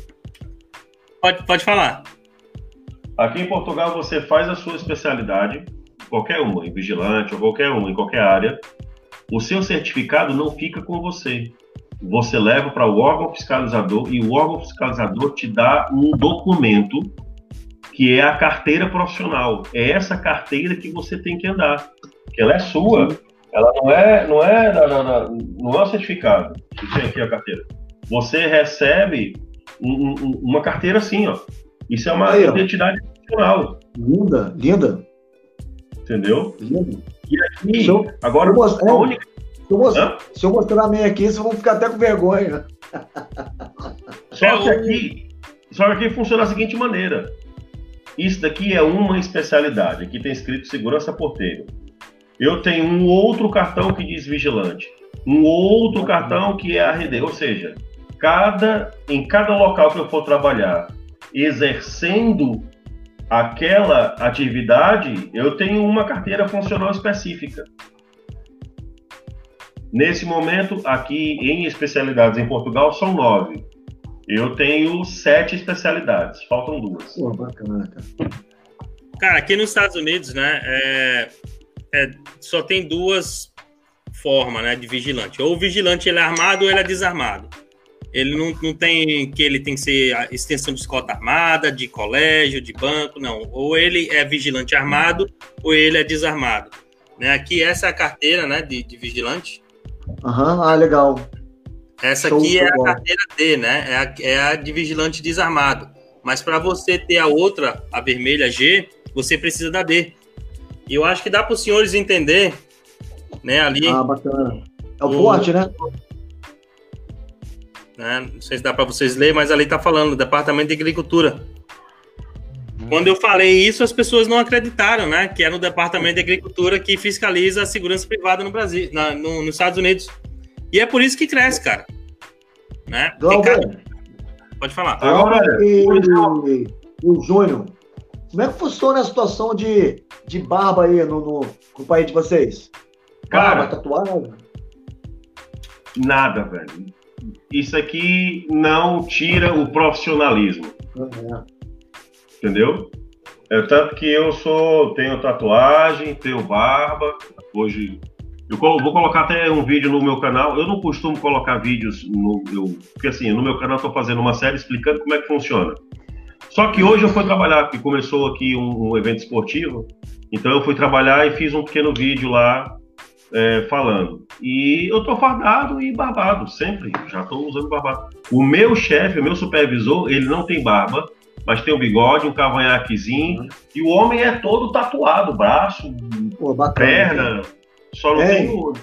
Pode, pode falar. Aqui em Portugal você faz a sua especialidade, qualquer uma, em vigilante ou qualquer uma, em qualquer área. O seu certificado não fica com você você leva para o órgão fiscalizador e o órgão fiscalizador te dá um documento que é a carteira profissional. É essa carteira que você tem que andar, que ela é sua. Ela não é, não é, não, não, não é um certificado. Que tem aqui a carteira. Você recebe um, um, uma carteira assim, ó. Isso é uma Aí, identidade profissional. Linda, linda. Entendeu? Linda. E aqui, agora, a única se eu, mostrar, se eu mostrar a minha aqui, vocês vão ficar até com vergonha. Só que aqui, só que aqui funciona da seguinte maneira. Isso daqui é uma especialidade. Aqui tem escrito segurança porteiro. Eu tenho um outro cartão que diz vigilante. Um outro cartão que é RD. Ou seja, cada, em cada local que eu for trabalhar, exercendo aquela atividade, eu tenho uma carteira funcional específica. Nesse momento, aqui em especialidades em Portugal, são nove. Eu tenho sete especialidades, faltam duas. Pô, bacana, cara. Cara, aqui nos Estados Unidos, né, é, é, só tem duas formas né, de vigilante. Ou o vigilante ele é armado ou ele é desarmado. Ele não, não tem que ele tem que ser a extensão de escolta armada, de colégio, de banco, não. Ou ele é vigilante armado ou ele é desarmado. Né, aqui essa é a carteira né, de, de vigilante. Aham, ah, legal. Essa Show aqui é a carteira D, né? É a, é a de vigilante desarmado. Mas para você ter a outra, a vermelha G, você precisa da D. E eu acho que dá para os senhores entender, né, ali. Ah, bacana. É o, o porte, né? né? Não sei se dá para vocês ler, mas ali está falando, Departamento de Agricultura. Quando eu falei isso, as pessoas não acreditaram, né? Que é no Departamento de Agricultura que fiscaliza a segurança privada no Brasil, na, no, nos Estados Unidos. E é por isso que cresce, cara. Né? Cada... Pode falar. Agora, e, o Júnior, como é que funciona a situação de, de barba aí no, no, no país de vocês? Cara, barba, tatuagem? Nada, velho. Isso aqui não tira o profissionalismo. Uhum entendeu? É tanto que eu sou, tenho tatuagem, tenho barba, hoje eu vou colocar até um vídeo no meu canal. Eu não costumo colocar vídeos no meu, porque assim, no meu canal estou fazendo uma série explicando como é que funciona. Só que hoje eu fui trabalhar, porque começou aqui um, um evento esportivo, então eu fui trabalhar e fiz um pequeno vídeo lá é, falando. E eu tô fardado e barbado, sempre, já estou usando barbado. O meu chefe, o meu supervisor, ele não tem barba, mas tem o bigode, um cavanhaquezinho, uhum. e o homem é todo tatuado, braço, Pô, bacana, perna, só não tem o olho.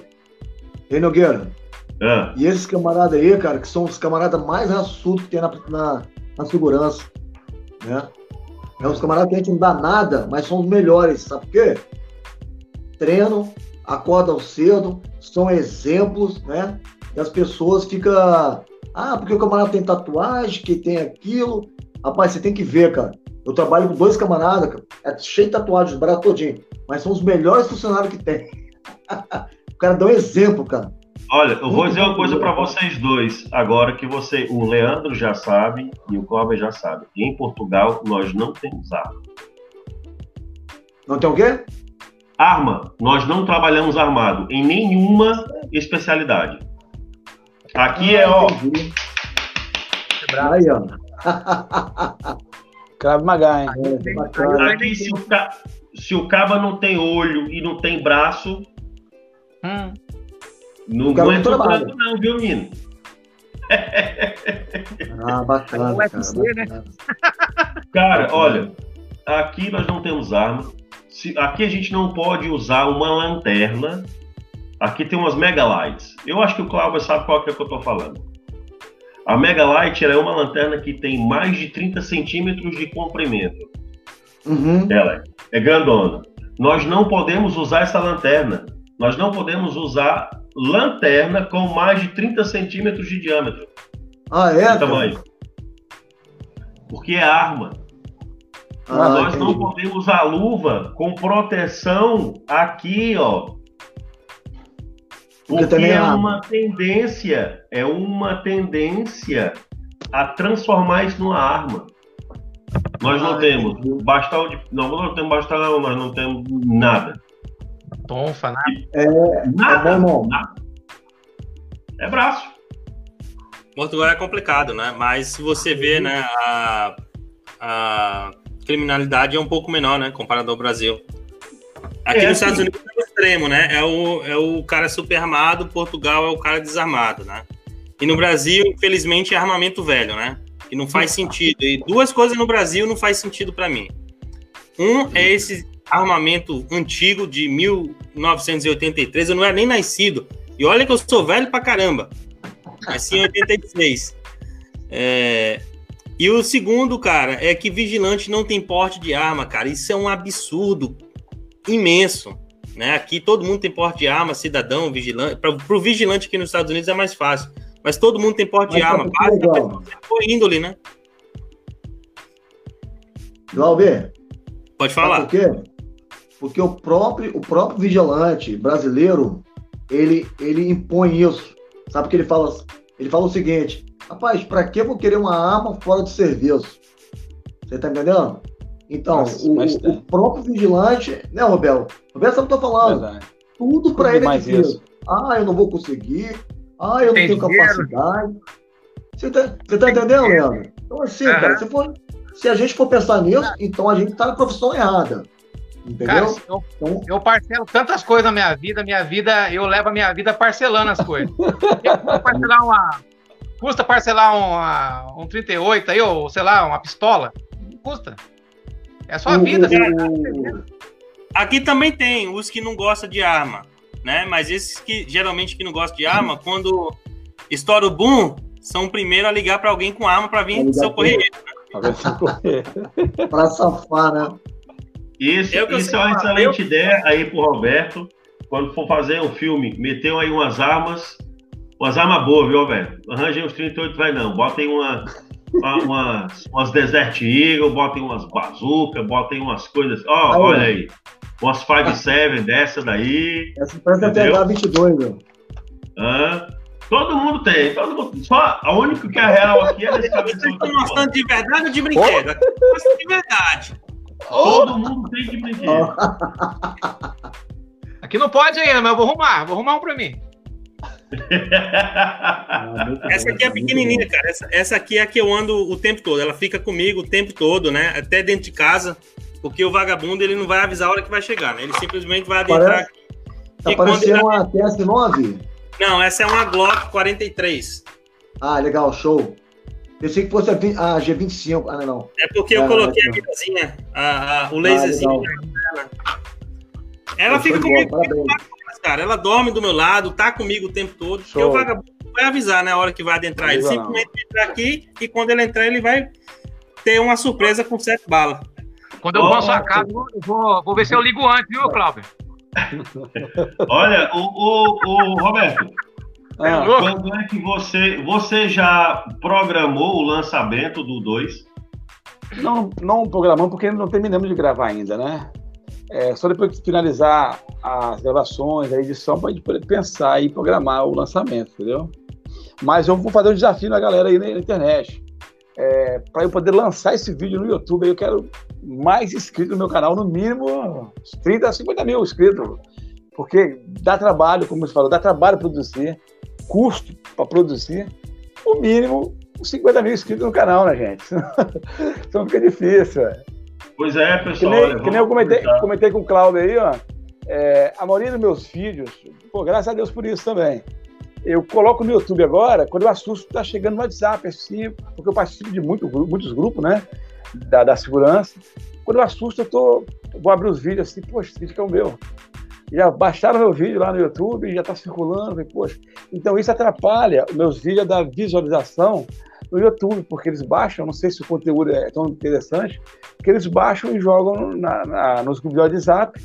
Ei, Nogueira, é. e esses camaradas aí, cara, que são os camaradas mais raçudos que tem na, na, na segurança, né? É os camaradas que a gente não dá nada, mas são os melhores, sabe por quê? Treinam, acordam cedo, são exemplos, né? E as pessoas ficam, ah, porque o camarada tem tatuagem, que tem aquilo, Rapaz, você tem que ver, cara. Eu trabalho com dois camaradas, cara. É cheio de tatuagens, barato todinho. Mas são os melhores funcionários que tem. O cara dá um exemplo, cara. Olha, eu vou dizer uma coisa para vocês dois, agora que você, o Leandro já sabe e o Cláudio já sabe. Em Portugal nós não temos arma. Não tem o quê? Arma. Nós não trabalhamos armado em nenhuma especialidade. Aqui ah, é, ó. Aí, ó. *laughs* Cravo Maga, hein? É, Aqui, se o, ca... se o caba não tem olho e não tem braço, hum. não aguenta o não, viu, menino? *laughs* Ah, bacana, cara, né? cara, olha, aqui nós não temos arma. Se, aqui a gente não pode usar uma lanterna. Aqui tem umas mega lights. Eu acho que o Cláudio sabe qual que é que eu tô falando. A Megalight é uma lanterna que tem mais de 30 centímetros de comprimento. Uhum. Ela é grandona. Nós não podemos usar essa lanterna. Nós não podemos usar lanterna com mais de 30 centímetros de diâmetro. Ah, é? Tamanho. Porque é arma. Ah, Nós entendi. não podemos usar luva com proteção aqui, ó, porque, Porque é uma tendência, é uma tendência a transformar isso numa arma. Nós não ah, temos bastão de. Não, nós não temos bastão, nós não temos nada. Tonfa, nada. É, nada, é nada. É braço. Portugal é complicado, né? Mas se você vê, né, a, a criminalidade é um pouco menor, né, comparado ao Brasil. Aqui é, nos Estados Unidos é o extremo, né? É o, é o cara super armado, Portugal é o cara desarmado, né? E no Brasil, infelizmente, é armamento velho, né? Que não faz sentido. E duas coisas no Brasil não faz sentido para mim. Um é esse armamento antigo de 1983, eu não era nem nascido. E olha que eu sou velho pra caramba. Nasci em 86. É... E o segundo, cara, é que vigilante não tem porte de arma, cara. Isso é um absurdo imenso. Né? Aqui todo mundo tem porte de arma, cidadão, vigilante. Para o vigilante aqui nos Estados Unidos é mais fácil. Mas todo mundo tem porte Mas de arma. Basta a índole, né? Glauber. Pode falar. Por quê? Porque o próprio, o próprio vigilante brasileiro, ele, ele impõe isso. Sabe o que ele fala? Ele fala o seguinte: rapaz, para que eu vou querer uma arma fora de serviço? Você tá entendendo? Então, mas, o, mas o, próprio vigilante, né, Robel? Roberto sabe o que eu tô falando. Verdade. Tudo para ele é difícil. Ah, eu não vou conseguir. Ah, eu não tenho capacidade. Você tá, você tá entendendo, Leandro? Então, assim, uhum. cara, se, for, se a gente for pensar nisso, então a gente tá na profissão errada. Entendeu? Cara, eu, então... eu, parcelo tantas coisas na minha vida, minha vida, eu levo a minha vida parcelando as coisas. *laughs* parcelar uma, custa parcelar um, um 38 aí, ou sei lá, uma pistola? Não custa. É só a vida. O... Aqui também tem os que não gostam de arma, né? Mas esses que geralmente que não gostam de arma, quando estoura o boom, são o primeiro a ligar para alguém com arma para vir socorrer para *laughs* safar, né? Isso, isso é uma excelente eu... ideia aí pro Roberto. Quando for fazer um filme, meteu aí umas armas, umas armas boas, viu, velho? Arranjem uns 38, vai não. Botem uma, umas, umas Desert Eagle, botem umas bazucas, botem umas coisas. Ó, oh, olha aí. Umas 5-7 dessa daí. Essa parece até 22, meu. Hã? Todo mundo tem, todo mundo. Só a única que é real aqui é desse cabeção. Vocês estão mostrando de verdade ou de brinquedo? Aqui de verdade. Todo mundo tem de brinquedo. *laughs* Aqui não pode ainda, mas eu vou arrumar. Vou arrumar um pra mim. *laughs* essa aqui é pequenininha, cara. Essa, essa aqui é a que eu ando o tempo todo. Ela fica comigo o tempo todo, né? Até dentro de casa. Porque o vagabundo ele não vai avisar a hora que vai chegar, né? Ele simplesmente vai adentrar Parece... aqui. Tá parecendo ele... uma TS9? Não, essa é uma Glock 43. Ah, legal, show. Pensei que fosse a, a G25. Ah, não. É porque eu ah, coloquei a mirazinha, a, a, o laserzinho. Ah, ela fica comigo, comigo cara. Ela dorme do meu lado, tá comigo o tempo todo. Show. E o vagabundo vai avisar, né? A hora que vai adentrar. Ele simplesmente entra aqui e quando ele entrar, ele vai ter uma surpresa com sete balas. Quando eu vou à sua casa, eu vou, vou ver se eu ligo antes, viu, Cláudio? *laughs* Olha, o, o, o Roberto, ah. quando é que você, você já programou o lançamento do 2? Não, não programamos porque não terminamos de gravar ainda, né? É, só depois de finalizar as gravações, a edição, para a gente poder pensar e programar o lançamento, entendeu? Mas eu vou fazer um desafio na galera aí na internet. É, para eu poder lançar esse vídeo no YouTube, eu quero mais inscritos no meu canal, no mínimo 30 a 50 mil inscritos. Porque dá trabalho, como você falou, dá trabalho produzir, custo para produzir, o mínimo 50 mil inscritos no canal, né, gente? *laughs* Então fica difícil. Pois é, pessoal. Que nem, que nem eu comentei, comentei com o Cláudio aí, ó. É, a maioria dos meus vídeos, pô, graças a Deus por isso também. Eu coloco no YouTube agora, quando eu assusto, tá chegando no WhatsApp, assim, porque eu participo de muito, muitos grupos, né? Da, da segurança. Quando eu assusto, eu tô, vou abrir os vídeos assim, poxa, esse vídeo que é o meu. Já baixaram meu vídeo lá no YouTube, já está circulando, e, poxa. Então isso atrapalha meus vídeos da visualização no YouTube, porque eles baixam, não sei se o conteúdo é tão interessante, que eles baixam e jogam na, na, nos grupos de WhatsApp.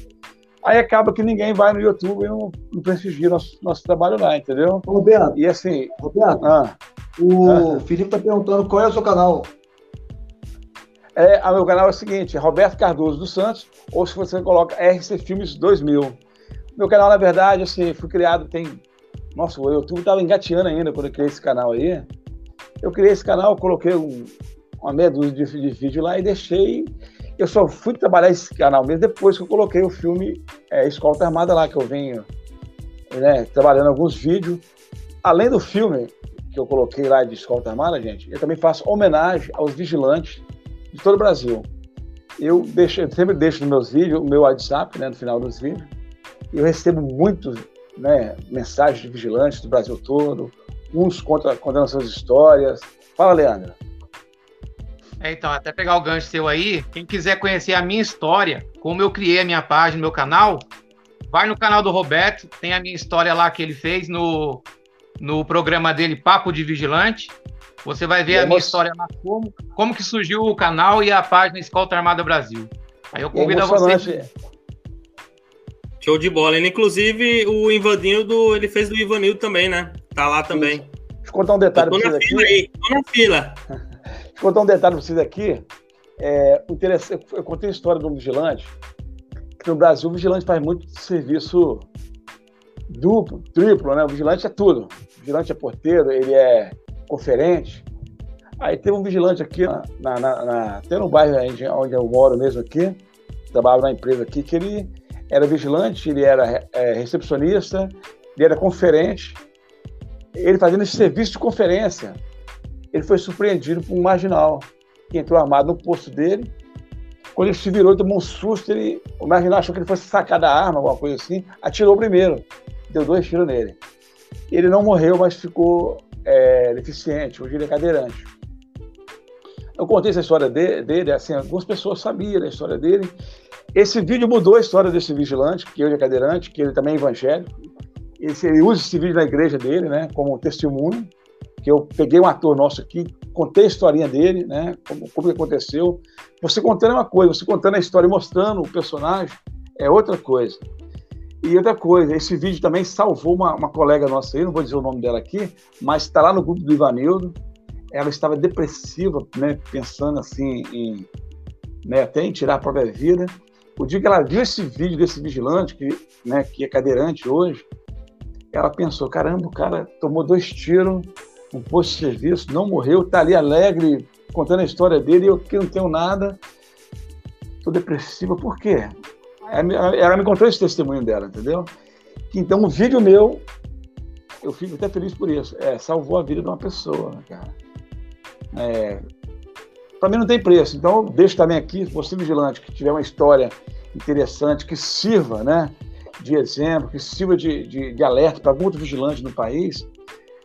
Aí acaba que ninguém vai no YouTube e não, não prestigia nosso, nosso trabalho lá, entendeu? Roberto. E assim. Roberto, ah, o ah, Felipe está perguntando qual é o seu canal. É, o meu canal é o seguinte, é Roberto Cardoso dos Santos, ou se você coloca RC Filmes 2000. Meu canal, na verdade, assim, foi criado tem... Nossa, o YouTube estava engateando ainda quando eu criei esse canal aí. Eu criei esse canal, coloquei um, uma meia dúzia de, de vídeo lá e deixei. Eu só fui trabalhar esse canal mesmo depois que eu coloquei o filme é, Escolta Armada lá, que eu venho né, trabalhando alguns vídeos. Além do filme que eu coloquei lá de Escolta Armada, gente, eu também faço homenagem aos vigilantes de todo o Brasil. Eu, deixo, eu sempre deixo nos meus vídeos o meu WhatsApp, né, no final dos vídeos. Eu recebo muitos né, mensagens de vigilantes do Brasil todo, uns contra, contando suas histórias. Fala, Leandro. É, então, até pegar o gancho seu aí, quem quiser conhecer a minha história, como eu criei a minha página, meu canal, vai no canal do Roberto, tem a minha história lá que ele fez no, no programa dele Papo de Vigilante. Você vai ver a minha história lá, como, como que surgiu o canal e a página Escolta Armada Brasil. Aí eu convido a você. Show de bola. Inclusive, o Ivanildo, ele fez do Ivanildo também, né? Tá lá também. Deixa eu contar um detalhe pra vocês aqui. Aí, tô na fila. *laughs* Deixa eu contar um detalhe pra vocês aqui. É, eu contei a história um vigilante, que no Brasil o vigilante faz muito serviço duplo, triplo, né? O vigilante é tudo. O vigilante é porteiro, ele é conferente. Aí teve um vigilante aqui, na, na, na até no bairro onde eu moro mesmo aqui, trabalhava na empresa aqui, que ele era vigilante, ele era é, recepcionista, ele era conferente. Ele fazendo esse serviço de conferência, ele foi surpreendido por um marginal que entrou armado no posto dele. Quando ele se virou, tomou um susto, ele, o marginal achou que ele fosse sacar da arma, alguma coisa assim, atirou primeiro, deu dois tiros nele. Ele não morreu, mas ficou é, deficiente, hoje ele é cadeirante. Eu contei essa história dele, assim, algumas pessoas sabiam da história dele. Esse vídeo mudou a história desse vigilante, que hoje é cadeirante, que ele também é evangélico. ele usa esse vídeo na igreja dele, né, como testemunho, que eu peguei um ator nosso aqui, contei a historinha dele, né, como, como aconteceu. Você contando é uma coisa, você contando a história e mostrando o personagem é outra coisa. E outra coisa, esse vídeo também salvou uma, uma colega nossa aí, não vou dizer o nome dela aqui, mas está lá no grupo do Ivanildo. Ela estava depressiva, né, pensando assim em né, até em tirar a própria vida. O dia que ela viu esse vídeo desse vigilante, que, né, que é cadeirante hoje, ela pensou: caramba, o cara tomou dois tiros, um posto de serviço, não morreu, está ali alegre, contando a história dele, e eu que não tenho nada, estou depressiva, por quê? Ela me contou esse testemunho dela, entendeu? Então, um vídeo meu, eu fico até feliz por isso, é, salvou a vida de uma pessoa, cara. É, para mim não tem preço. Então, deixo também aqui, você vigilante, que tiver uma história interessante, que sirva né, de exemplo, que sirva de, de, de alerta para muitos vigilantes no país,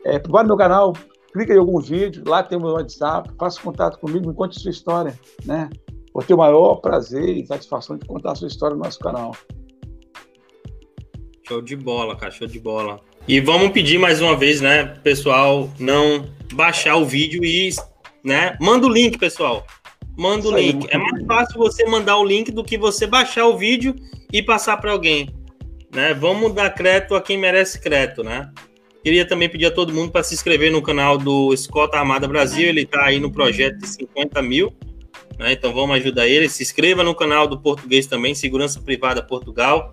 é, vai no meu canal, clica em algum vídeo, lá tem o meu WhatsApp, faça contato comigo, me conte sua história, né? Vou ter o maior prazer e satisfação de contar a sua história no nosso canal. Show de bola, cara, show de bola. E vamos pedir mais uma vez, né, pessoal, não baixar o vídeo e, né, manda o link, pessoal. Manda o link. É mais fácil você mandar o link do que você baixar o vídeo e passar para alguém, né? Vamos dar crédito a quem merece crédito, né? Queria também pedir a todo mundo para se inscrever no canal do Escota Armada Brasil. Ele está aí no projeto de 50 mil. Né? Então vamos ajudar ele. Se inscreva no canal do português também, Segurança Privada Portugal.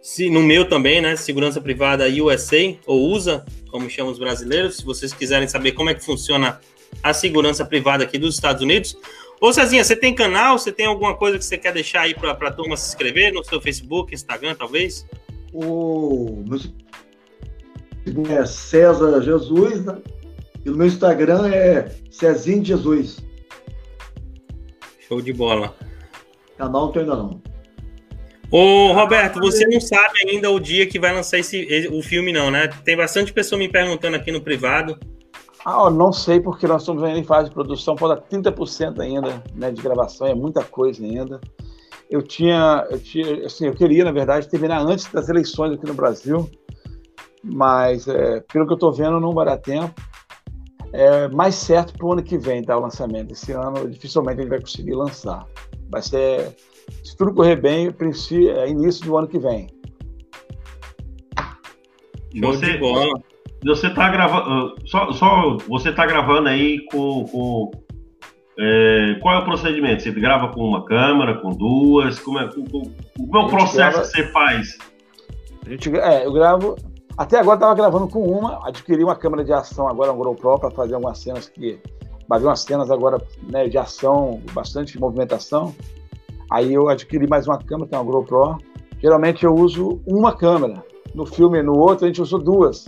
Se, no meu também, né? Segurança Privada USA, ou USA, como chamam os brasileiros. Se vocês quiserem saber como é que funciona a segurança privada aqui dos Estados Unidos. Ô Cezinha, você tem canal? Você tem alguma coisa que você quer deixar aí para a turma se inscrever no seu Facebook, Instagram, talvez? O meu é César Jesus, né? E no meu Instagram é Cezinho Jesus. Show de bola. Canal não tô ainda não. Ô, Roberto, você não sabe ainda o dia que vai lançar esse, o filme, não, né? Tem bastante pessoa me perguntando aqui no privado. Ah, não sei, porque nós estamos ainda em fase de produção, falta 30% ainda né, de gravação, é muita coisa ainda. Eu tinha, eu tinha, assim, eu queria, na verdade, terminar antes das eleições aqui no Brasil, mas é, pelo que eu estou vendo, não vai dar tempo é mais certo para o ano que vem, tá? O lançamento. Esse ano dificilmente a gente vai conseguir lançar. Vai ser, se tudo correr bem, princípio, é início do ano que vem. Você, você tá gravando. Ah, só, só você tá gravando aí com. com é, qual é o procedimento? Você grava com uma câmera, com duas? Como é, com, com, qual é o processo grava, que você faz? A gente, é, eu gravo até agora estava gravando com uma, adquiri uma câmera de ação agora, um GoPro, para fazer algumas cenas que. Vai ver umas cenas agora né, de ação, bastante movimentação. Aí eu adquiri mais uma câmera, que é uma GoPro. Geralmente eu uso uma câmera. No filme, no outro, a gente usou duas.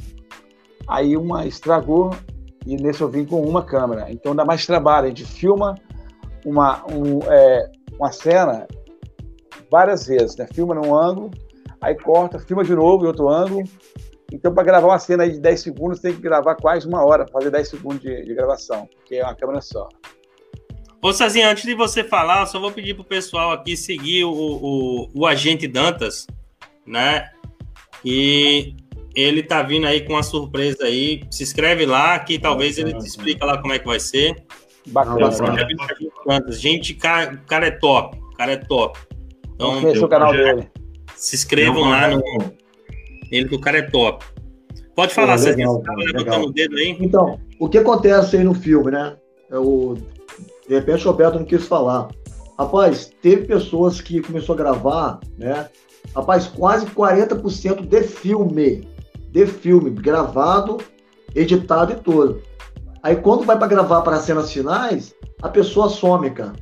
Aí uma estragou e nesse eu vim com uma câmera. Então dá mais trabalho. A gente filma uma, um, é, uma cena várias vezes, né? Filma num ângulo, aí corta, filma de novo em outro ângulo, então, para gravar uma cena de 10 segundos, tem que gravar quase uma hora, fazer 10 segundos de, de gravação, porque é uma câmera só. Ô, Sazinho, antes de você falar, só vou pedir pro pessoal aqui seguir o, o, o agente Dantas, né? E ele tá vindo aí com uma surpresa aí. Se inscreve lá, que talvez ele te explique lá como é que vai ser. Bacana. Dantas. Gente, cara, o cara é top. O cara é top. Então, o canal dele. Se inscrevam lá no, ele que o cara é top. Pode falar, Pô, legal, você tá levantando o dedo aí. Então, o que acontece aí no filme, né? É o... De repente o Roberto não quis falar. Rapaz, teve pessoas que começou a gravar, né? Rapaz, quase 40% de filme. De filme, gravado, editado e todo. Aí quando vai para gravar para as cenas finais, a pessoa some, cara.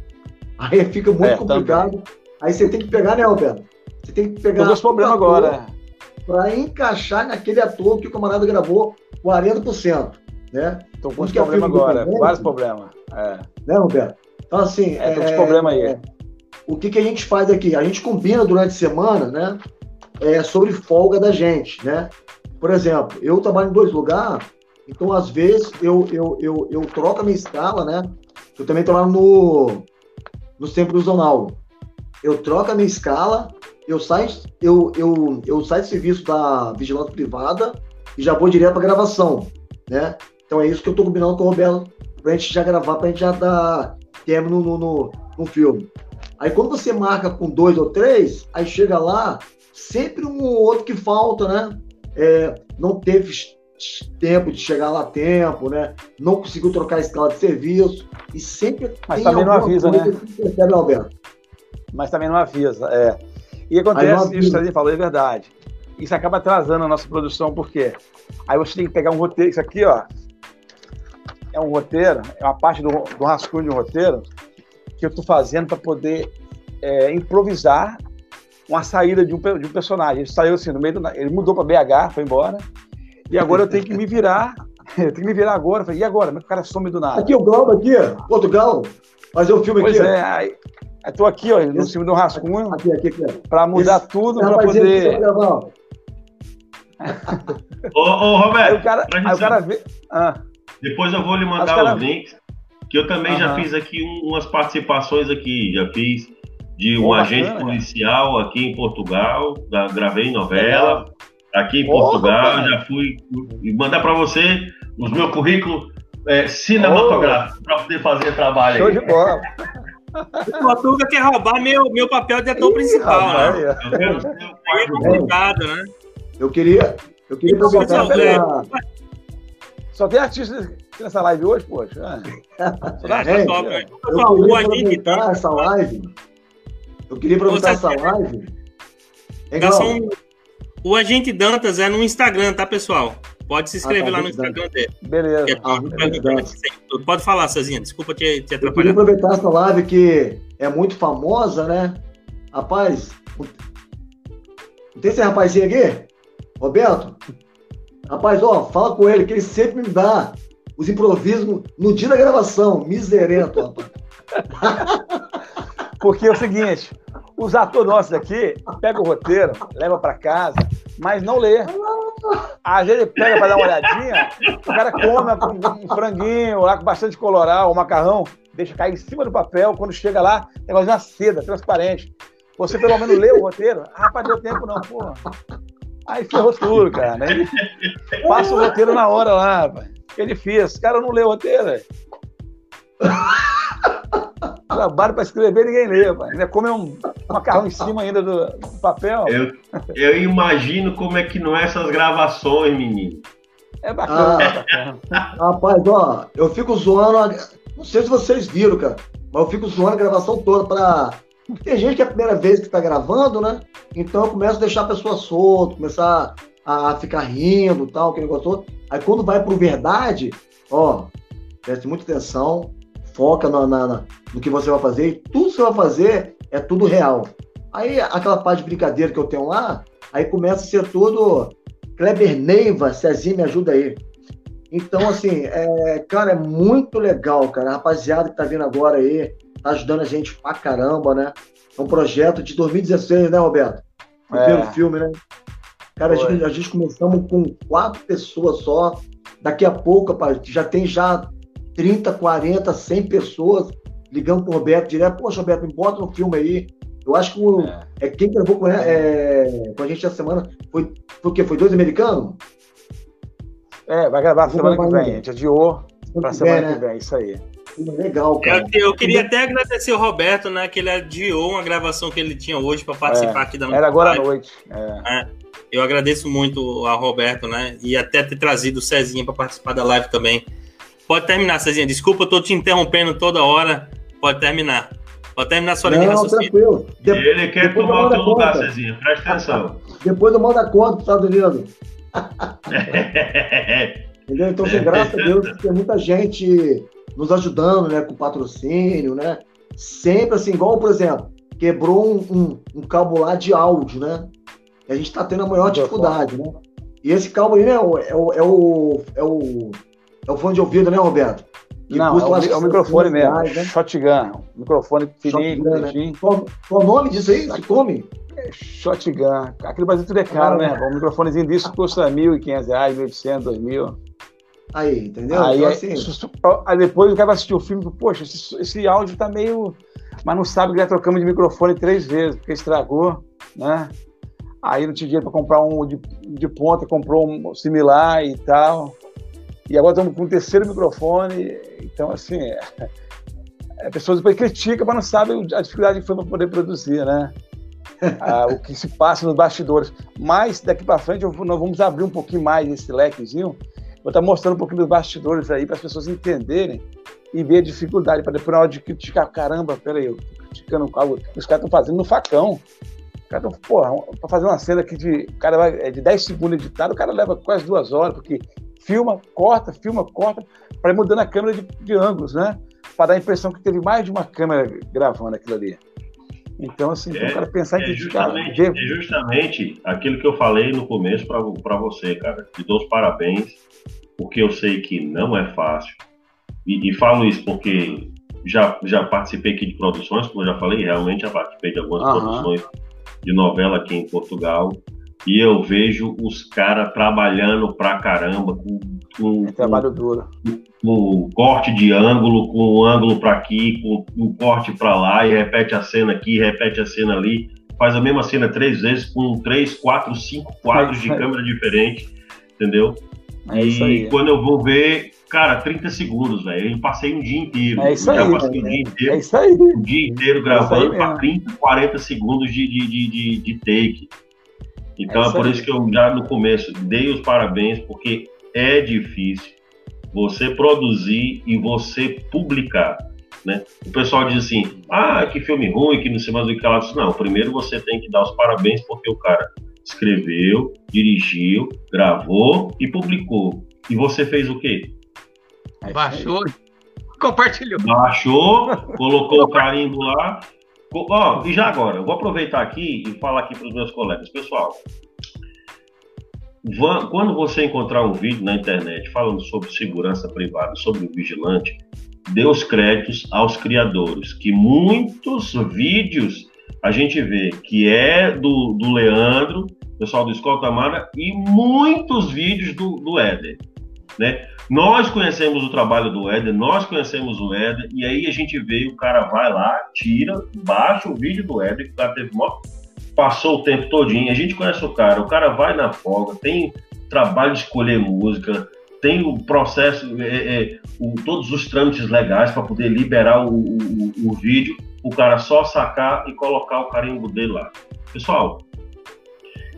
Aí fica muito é, complicado. Também. Aí você tem que pegar, né, Roberto? Você tem que pegar. Tem problema agora para encaixar naquele ator que o camarada gravou 40%. Né? Então, com problema agora, vários problemas. É. Né, Roberto? Então, assim. É, é, problema aí. É, o que, que a gente faz aqui? A gente combina durante a semana, né? É, sobre folga da gente, né? Por exemplo, eu trabalho em dois lugares, Então, às vezes, eu, eu, eu, eu troco a minha escala, né? Eu também trabalho no, no centro zonal. Eu troco a minha escala, eu saio, eu, eu, eu saio de serviço da vigilância privada e já vou direto para gravação, né? Então é isso que eu estou combinando com o Roberto, para a gente já gravar, para a gente já dar término no, no, no filme. Aí quando você marca com dois ou três, aí chega lá, sempre um ou outro que falta, né? É, não teve tempo de chegar lá a tempo, né? Não conseguiu trocar a escala de serviço e sempre Mas também não avisa, né? Percebe, Alberto. Mas também não avisa, é. E acontece, isso que você falou é verdade. Isso acaba atrasando a nossa produção, por quê? Aí você tem que pegar um roteiro, isso aqui, ó, é um roteiro, é uma parte do, do rascunho de um roteiro que eu estou fazendo para poder é, improvisar uma saída de um, de um personagem. Ele saiu assim no meio do, ele mudou para BH, foi embora. E agora eu tenho que me virar. *laughs* Eu tenho que me virar agora. Falei, e agora? Mas o cara some do nada. Aqui o Glauco aqui, Portugal. Fazer o um filme pois aqui. É, aí, tô aqui, ó, no cima do rascunho. Aqui, aqui, aqui. Para mudar Esse, tudo, para poder. *laughs* ô, ô, Roberto. Aí o cara, aí o cara vê. Ah. Depois eu vou lhe mandar cara... os links. Que eu também já fiz aqui um, umas participações aqui. Já fiz de um agente policial aqui em Portugal. Da, gravei novela. Aqui em Portugal, já fui mandar para você os meus currículos é, cinematográficos para poder fazer trabalho Show aí. de bola. O Portuga quer roubar meu, meu papel de ator principal, né? É, complicado, né? Eu queria, eu queria aproveitar pra... Só tem artista nessa live hoje, poxa. Só dá é, top, eu, eu queria aproveitar essa live. Eu queria aproveitar essa live. É são... O Agente Dantas é no Instagram, tá, pessoal? Pode se inscrever ah, tá, lá no Instagram dele. Beleza. É ah, Pode falar, Cezinha. Desculpa te, te atrapalhar. Eu queria aproveitar essa live que é muito famosa, né? Rapaz, não tem esse rapazinho aqui? Roberto? Rapaz, ó, fala com ele que ele sempre me dá os improvisos no dia da gravação. Miserento, rapaz. *laughs* Porque é o seguinte, os atores nossos aqui pegam o roteiro, leva para casa, mas não lê. Às vezes ele pega para dar uma olhadinha, o cara come um franguinho lá com bastante coloral, um macarrão, deixa cair em cima do papel, quando chega lá, negócio uma seda transparente. Você pelo menos lê o roteiro? Ah, rapaz, deu tempo não, porra. Aí ferrou tudo, cara. Ele passa o roteiro na hora lá, rapaz. Que ele fez? O cara não lê o roteiro, velho. Trabalho para escrever ninguém lê, pai. Ainda come um macarrão em cima ainda do, do papel. Eu, eu, imagino como é que não é essas gravações, menino. É bacana, ah, bacana. Rapaz, ó, eu fico zoando. Não sei se vocês viram, cara, mas eu fico zoando a gravação toda para tem gente que é a primeira vez que está gravando, né? Então eu começo a deixar a pessoa solta, começar a ficar rindo tal, aquele negócio todo. Aí quando vai pro verdade, ó, preste muita atenção, foca no, na, no que você vai fazer, e tudo que você vai fazer é tudo real. Aí aquela parte de brincadeira que eu tenho lá, aí começa a ser tudo Kleber Neiva, Cezinha me ajuda aí. Então, assim, é, cara, é muito legal, cara. A rapaziada que tá vindo agora aí, tá ajudando a gente pra caramba, né? É um projeto de 2016, né, Roberto? Primeiro é. filme, né? Cara, a gente, a gente, começamos com quatro pessoas só. Daqui a pouco, rapaz, já tem já 30, 40, 100 pessoas ligando pro Roberto direto. Poxa, Roberto, me bota no filme aí. Eu acho que o, é. é quem gravou com, é, com a gente essa semana foi, foi o quê? Foi dois americanos? É, vai gravar semana que vem. A gente adiou pra semana né? que vem, isso aí. Legal, cara. Eu, eu, queria até agradecer o Roberto, né? Que ele adiou uma gravação que ele tinha hoje para participar é, aqui da nossa Era agora live. à noite. É. É, eu agradeço muito ao Roberto, né? E até ter trazido o Cezinha para participar da live também. Pode terminar, Cezinha. Desculpa, eu tô te interrompendo toda hora. Pode terminar. Pode terminar sua linha de raciocínio. Tranquilo. De ele quer tomar o teu lugar, Cezinha. Presta atenção. *laughs* Depois eu mando a conta Estados *laughs* Unidos. Entendeu? Então, assim, graças a Deus, tem muita gente nos ajudando, né, com patrocínio, né? Sempre assim, igual, por exemplo, quebrou um, um, um cabo lá de áudio, né? E a gente está tendo a maior dificuldade, né? E esse cabo aí, né, é o, é o, é o, é o, fone de ouvido, né, Roberto? Não, é o, é o microfone mesmo, reais, né? shotgun, microfone fininho, shotgun, né? qual, qual o nome disso aí? Come? É shotgun. Aqui no Brasil tudo é caro, ah, né? Um microfonezinho disso custa R$ 1.500, R$ 1.800, R$ 2.000. Aí, entendeu? Aí, Então, aí, assim, aí depois o cara vai assistir o filme e poxa, esse, esse áudio tá meio. Mas não sabe que já trocamos de microfone três vezes, porque estragou, né? Aí não tinha dinheiro para comprar um de, de ponta, comprou um similar e tal. E agora estamos com o terceiro microfone. Então, assim, é, a pessoa depois critica, mas não sabe a dificuldade que foi para poder produzir, né? *laughs* Ah, o que se passa nos bastidores. Mas daqui para frente eu nós vamos abrir um pouquinho mais esse lequezinho. Vou estar mostrando um pouquinho dos bastidores aí para as pessoas entenderem e ver a dificuldade, para depois na hora de criticar, caramba, peraí, eu tô criticando algo os caras estão fazendo no facão. Os caras estão, porra, para fazer uma cena aqui de, cara vai, é de 10 segundos editado, o cara leva quase duas horas, porque filma, corta, filma, corta, para ir mudando a câmera de, de ângulos, né? Para dar a impressão que teve mais de uma câmera gravando aquilo ali. Então, assim, É, o cara pensar em É criticar, justamente, é justamente aquilo que eu falei no começo para você, cara. Te dou os parabéns, porque eu sei que não é fácil. E, e falo isso porque já, já participei aqui de produções, como eu já falei, realmente já participei de algumas produções de novela aqui em Portugal. E eu vejo os caras trabalhando pra caramba, com, com, é trabalho duro. com corte de ângulo, com um ângulo para aqui, com um corte para lá, e repete a cena aqui, repete a cena ali, faz a mesma cena três vezes com três, quatro, cinco quadros de É. câmera diferente, entendeu? É isso e aí. quando eu vou ver, cara, 30 segundos, velho. Eu passei um dia inteiro. É isso aí, passei o dia inteiro, É isso aí. o dia inteiro gravando aí para mesmo. 30, 40 segundos de, de, de, de, de take. Então É é, por isso que eu já no começo dei os parabéns, porque é difícil você produzir e você publicar. Né? O pessoal diz assim: ah, que filme ruim, que não sei mais o que lá. Não, primeiro você tem que dar os parabéns, porque o cara escreveu, dirigiu, gravou e publicou. E você fez o quê? Baixou, compartilhou. Baixou, colocou o carimbo lá. Ó, e já agora, eu vou aproveitar aqui e falar aqui para os meus colegas. Pessoal, quando você encontrar um vídeo na internet falando sobre segurança privada, sobre o vigilante, dê os créditos aos criadores, que muitos vídeos a gente vê que é do, do Leandro, pessoal do Escolta Amara, e muitos vídeos do, do Éder, né? Nós conhecemos o trabalho do Éder, nós conhecemos o Éder, e aí a gente vê, o cara vai lá, tira, baixa o vídeo do Éder, que o cara teve mó, passou o tempo todinho, a gente conhece o cara, o cara vai na folga, tem trabalho de escolher música, tem o processo, é, é, o- todos os trâmites legais para poder liberar o, o- o- vídeo, o cara só sacar e colocar o carimbo dele lá. Pessoal,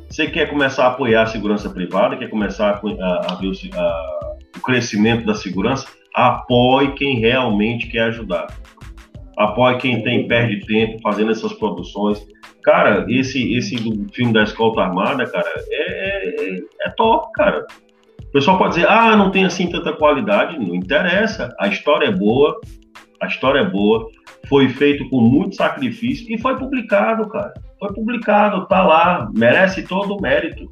você quer começar a apoiar a segurança privada, quer começar a, a- a a- o crescimento da segurança, apoie quem realmente quer ajudar. Apoie quem tem perde tempo fazendo essas produções. Cara, esse esse do filme da Escolta Armada, cara, é, é, é top, cara. O pessoal pode dizer, ah, não tem assim tanta qualidade. Não interessa. A história é boa, a história é boa, foi feito com muito sacrifício e foi publicado, cara. Foi publicado, tá lá, merece todo o mérito.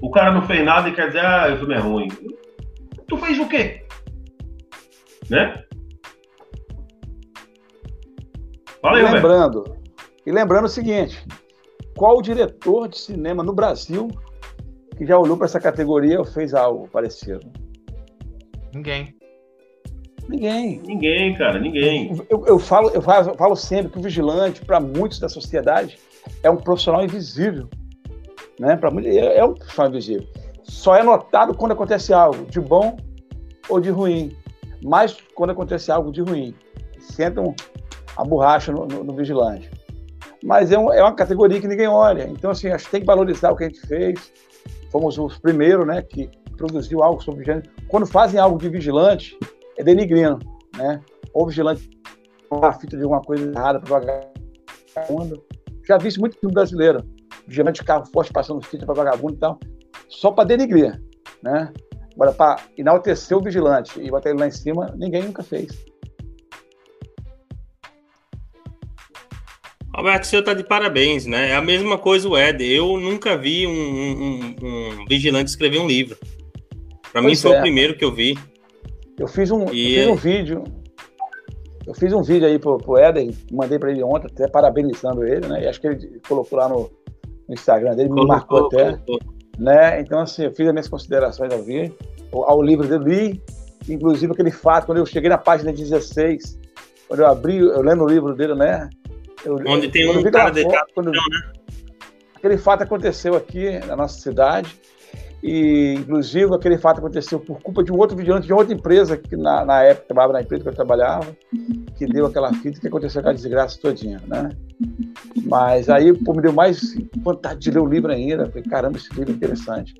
O cara não fez nada e quer dizer, ah, o filme é ruim. Tu fez o quê? Né? Fala aí, E lembrando, e lembrando o seguinte: qual diretor de cinema no Brasil que já olhou para essa categoria ou fez algo parecido? Ninguém. Ninguém. Ninguém, cara, ninguém. Eu, eu falo, eu falo, eu falo sempre que o vigilante, para muitos da sociedade, é um profissional invisível. Né? Para muitos, é é um profissional invisível. Só é notado quando acontece algo de bom ou de ruim. Mas quando acontece algo de ruim. Sentam a borracha no, no- no vigilante. Mas é, um- é uma categoria que ninguém olha. Então, assim, acho que tem que valorizar o que a gente fez. Fomos os primeiros né, que produziu algo sobre vigilante. Quando fazem algo de vigilante, é denigrindo. Né? Ou vigilante a fita de alguma coisa errada para vagabundo. Já vi isso muito no brasileiro. Vigilante de carro forte passando fita para vagabundo e tal. Só para denigrir. Né? Agora, para enaltecer o vigilante e botar ele lá em cima, ninguém nunca fez. Alberto, você tá de parabéns, né? É a mesma coisa o Ed. Eu nunca vi um, um- um vigilante escrever um livro. Para mim foi é. o primeiro que eu vi. Eu fiz um, eu E- fiz um vídeo. Eu fiz um vídeo aí pro, pro Éder, mandei para ele ontem, até parabenizando ele, né? E acho que ele colocou lá no, no Instagram dele, me marcou até. colocou. Né? Então, assim, eu fiz as minhas considerações ao vídeo. ao livro dele, inclusive aquele fato, quando eu cheguei na página 16, quando eu abri, eu lendo o livro dele, né? Eu, Onde tem um cara deitado né? Aquele fato aconteceu aqui na nossa cidade, e inclusive aquele fato aconteceu por culpa de um outro vigilante de outra empresa, que na, na época trabalhava na empresa que eu trabalhava, que deu aquela fita que aconteceu aquela desgraça todinha, né? Mas aí pô, me deu mais vontade de ler o livro ainda. Falei, caramba, esse livro é interessante.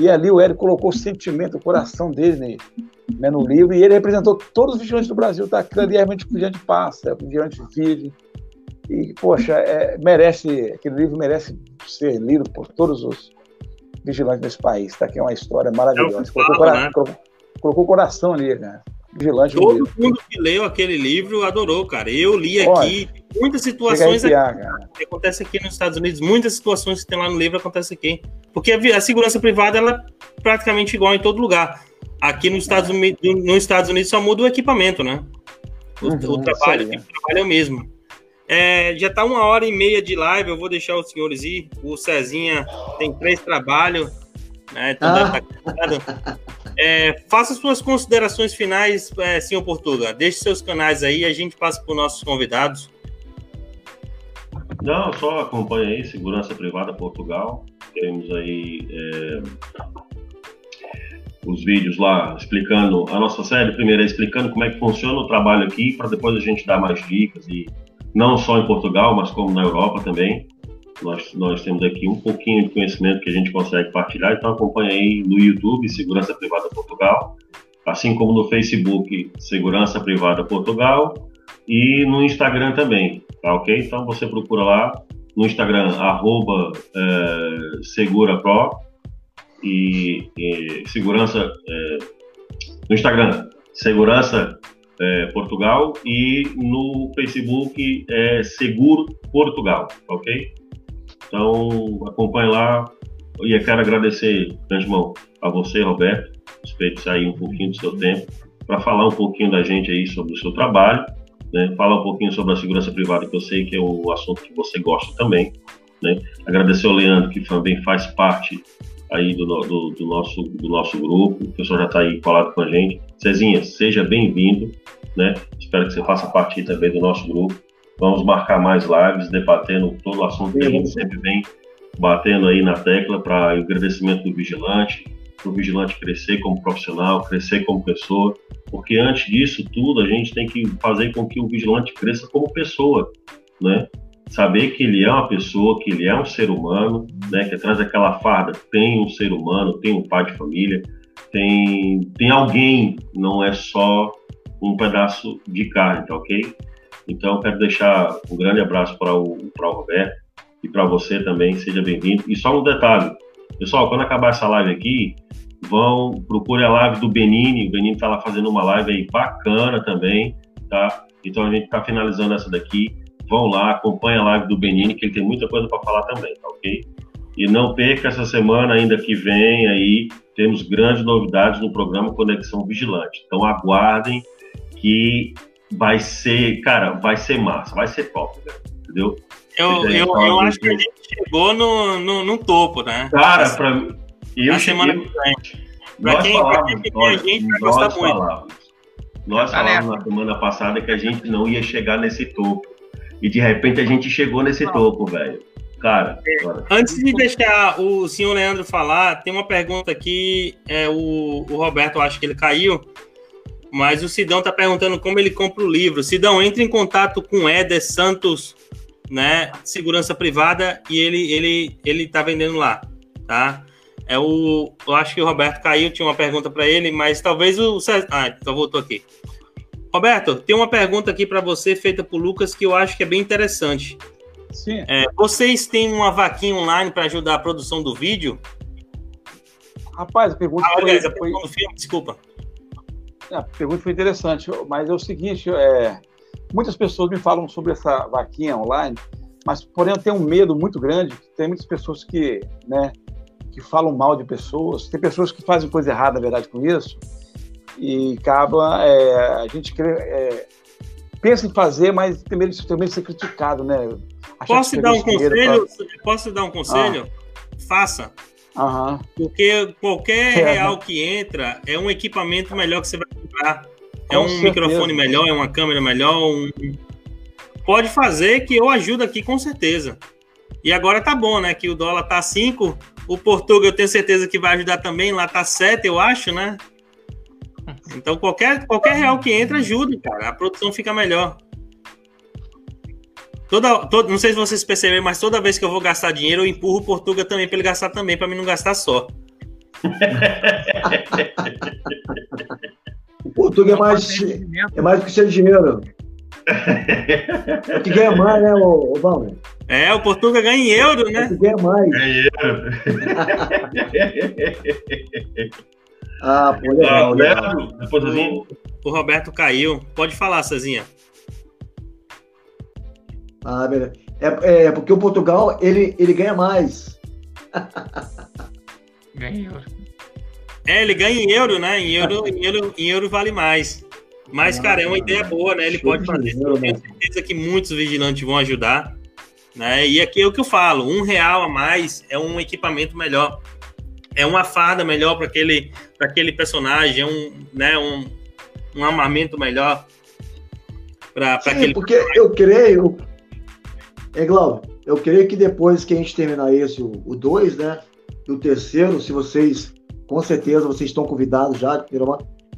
E ali o Hélio colocou o sentimento, o coração dele né, no livro, e ele representou todos os vigilantes do Brasil. Tá? Aquilo ali é realmente o vigilante passa, é o vigilante vive. E, poxa, é, merece, aquele livro merece ser lido por todos os vigilantes desse país. Tá? Que é uma história maravilhosa. É colocou, né? colocou, colocou o coração ali, cara. Vigilante Todo mundo que leu aquele livro adorou, cara. Eu li aqui muitas situações que acontece aqui nos Estados Unidos, muitas situações que tem lá no livro acontece aqui. Porque a, a segurança privada ela é praticamente igual em todo lugar. Aqui nos Estados, Unidos, nos Estados Unidos só muda o equipamento, né? O, uhum, o trabalho, o trabalho é o mesmo. É, já tá uma hora e meia de live, eu vou deixar os senhores ir. O Cezinha tem três trabalhos, né? Então ah. tá é, faça suas considerações finais, é, senhor Portuga. Deixe seus canais aí, a gente passa para os nossos convidados. Não, só acompanha aí, Segurança Privada Portugal. Temos aí é, os vídeos lá explicando a nossa série. Primeiro é explicando como é que funciona o trabalho aqui, para depois a gente dar mais dicas, e não só em Portugal, mas como na Europa também. Nós, nós temos aqui um pouquinho de conhecimento que a gente consegue partilhar, então acompanha aí no YouTube Segurança Privada Portugal, assim como no Facebook Segurança Privada Portugal e no Instagram também, tá ok? Então você procura lá no Instagram, arroba é, SeguraPro e, e segurança é, no Instagram, Segurança é, Portugal e no Facebook é Seguro Portugal, ok? Então, acompanhe lá. E eu quero agradecer, Grande a você, Roberto, respeito sair um pouquinho do seu tempo para falar um pouquinho da gente aí sobre o seu trabalho, né? falar um pouquinho sobre a segurança privada, que eu sei que é um assunto que você gosta também. Né? Agradecer ao Leandro, que também faz parte aí do, do, do nosso, do nosso grupo, o pessoal já está aí falado com a gente. Cezinha, seja bem-vindo, né? Espero que você faça parte também do nosso grupo. Vamos marcar mais lives, debatendo todo o assunto que a gente sempre vem batendo aí na tecla para o agradecimento do vigilante, para o vigilante crescer como profissional, crescer como pessoa, porque antes disso tudo a gente tem que fazer com que o vigilante cresça como pessoa, né? Saber que ele é uma pessoa, que ele é um ser humano, né? Que atrás daquela farda tem um ser humano, tem um pai de família, tem, tem alguém, não é só um pedaço de carne, tá ok? Então, quero deixar um grande abraço para o, para o Roberto e para você também, seja bem-vindo. E só um detalhe, pessoal, quando acabar essa live aqui, vão, procure a live do Benini, o Benini está lá fazendo uma live aí bacana também, tá? Então a gente está finalizando essa daqui, vão lá, acompanha a live do Benini, que ele tem muita coisa para falar também, tá ok? E não perca essa semana ainda que vem aí, temos grandes novidades no programa Conexão Vigilante. Então aguardem que vai ser, cara, vai ser massa, vai ser top, né? entendeu? Eu, eu, eu acho que a gente chegou no, no, no topo, né? Cara, pra mim. Eu semana que vem. Pra quem, falávamos, pra quem a gente vai gostar falávamos, muito. Nós tá falávamos na semana passada que a gente não ia chegar nesse topo. E de repente a gente chegou nesse topo, velho. Cara, é, antes de deixar o senhor Leandro falar, tem uma pergunta aqui. É, o, o Roberto, acho que ele caiu. Mas o Sidão tá perguntando como ele compra o livro. Sidão, entre em contato com o Éder Santos, né? Segurança privada, e ele, ele, ele tá vendendo lá, tá? É o. Eu acho que o Roberto caiu, tinha uma pergunta para ele, mas talvez o. Ah, então voltou aqui. Roberto, tem uma pergunta aqui para você feita por Lucas que eu acho que é bem interessante. Sim. É, vocês têm uma vaquinha online para ajudar a produção do vídeo? Rapaz, a pergunta ah, foi, foi... Filme, desculpa. A pergunta foi interessante, mas é o seguinte, é, muitas pessoas me falam sobre essa vaquinha online, mas porém eu tenho um medo muito grande, tem muitas pessoas que, né, que falam mal de pessoas, tem pessoas que fazem coisa errada, na verdade, com isso, e acaba, é, a gente é, pensa em fazer, mas de também ser criticado, né? Achar posso dar um conselho? Pra... Posso dar um conselho? Ah. Faça. Aham. Porque qualquer É, real que entra é um equipamento melhor que você vai comprar. É Com um certeza. microfone melhor, é uma câmera melhor. um- Pode fazer que eu ajudo aqui com certeza. E agora tá bom, né? Que o dólar tá 5. O Portugal eu tenho certeza que vai ajudar também. Lá tá 7, eu acho, né? Então qualquer, qualquer real que entra ajuda, cara. A produção fica melhor. Toda, toda, não sei se vocês perceberam, mas toda vez que eu vou gastar dinheiro, eu empurro o Portuga também para ele gastar também, para mim não gastar só. O Portugal é mais, é mais do que seu dinheiro. É o que ganha mais, né, ô, ô Valmer? É, o Portuga ganha em euro, É o né? que ganha mais. *laughs* Ah, pô, legal, legal. Depois assim, O Roberto caiu. Pode falar, Cezinha. Ah, beleza. É, é porque o Portugal, ele, ele ganha mais. *laughs* Ganhou. É, ele ganha em euro, né? Em euro, em euro, em euro vale mais. Mas, cara, é uma ideia boa, né? Ele pode de fazer. dinheiro, Eu tenho né? certeza que muitos vigilantes vão ajudar. Né? E aqui é o que eu falo: um real a mais é um equipamento melhor. É uma farda melhor para aquele, pra aquele personagem, é um, né, um, um armamento melhor para aquele. porque eu creio. É, Glauber, eu creio que depois que a gente terminar esse, o 2, né? E o terceiro, se vocês, com certeza, vocês estão convidados já.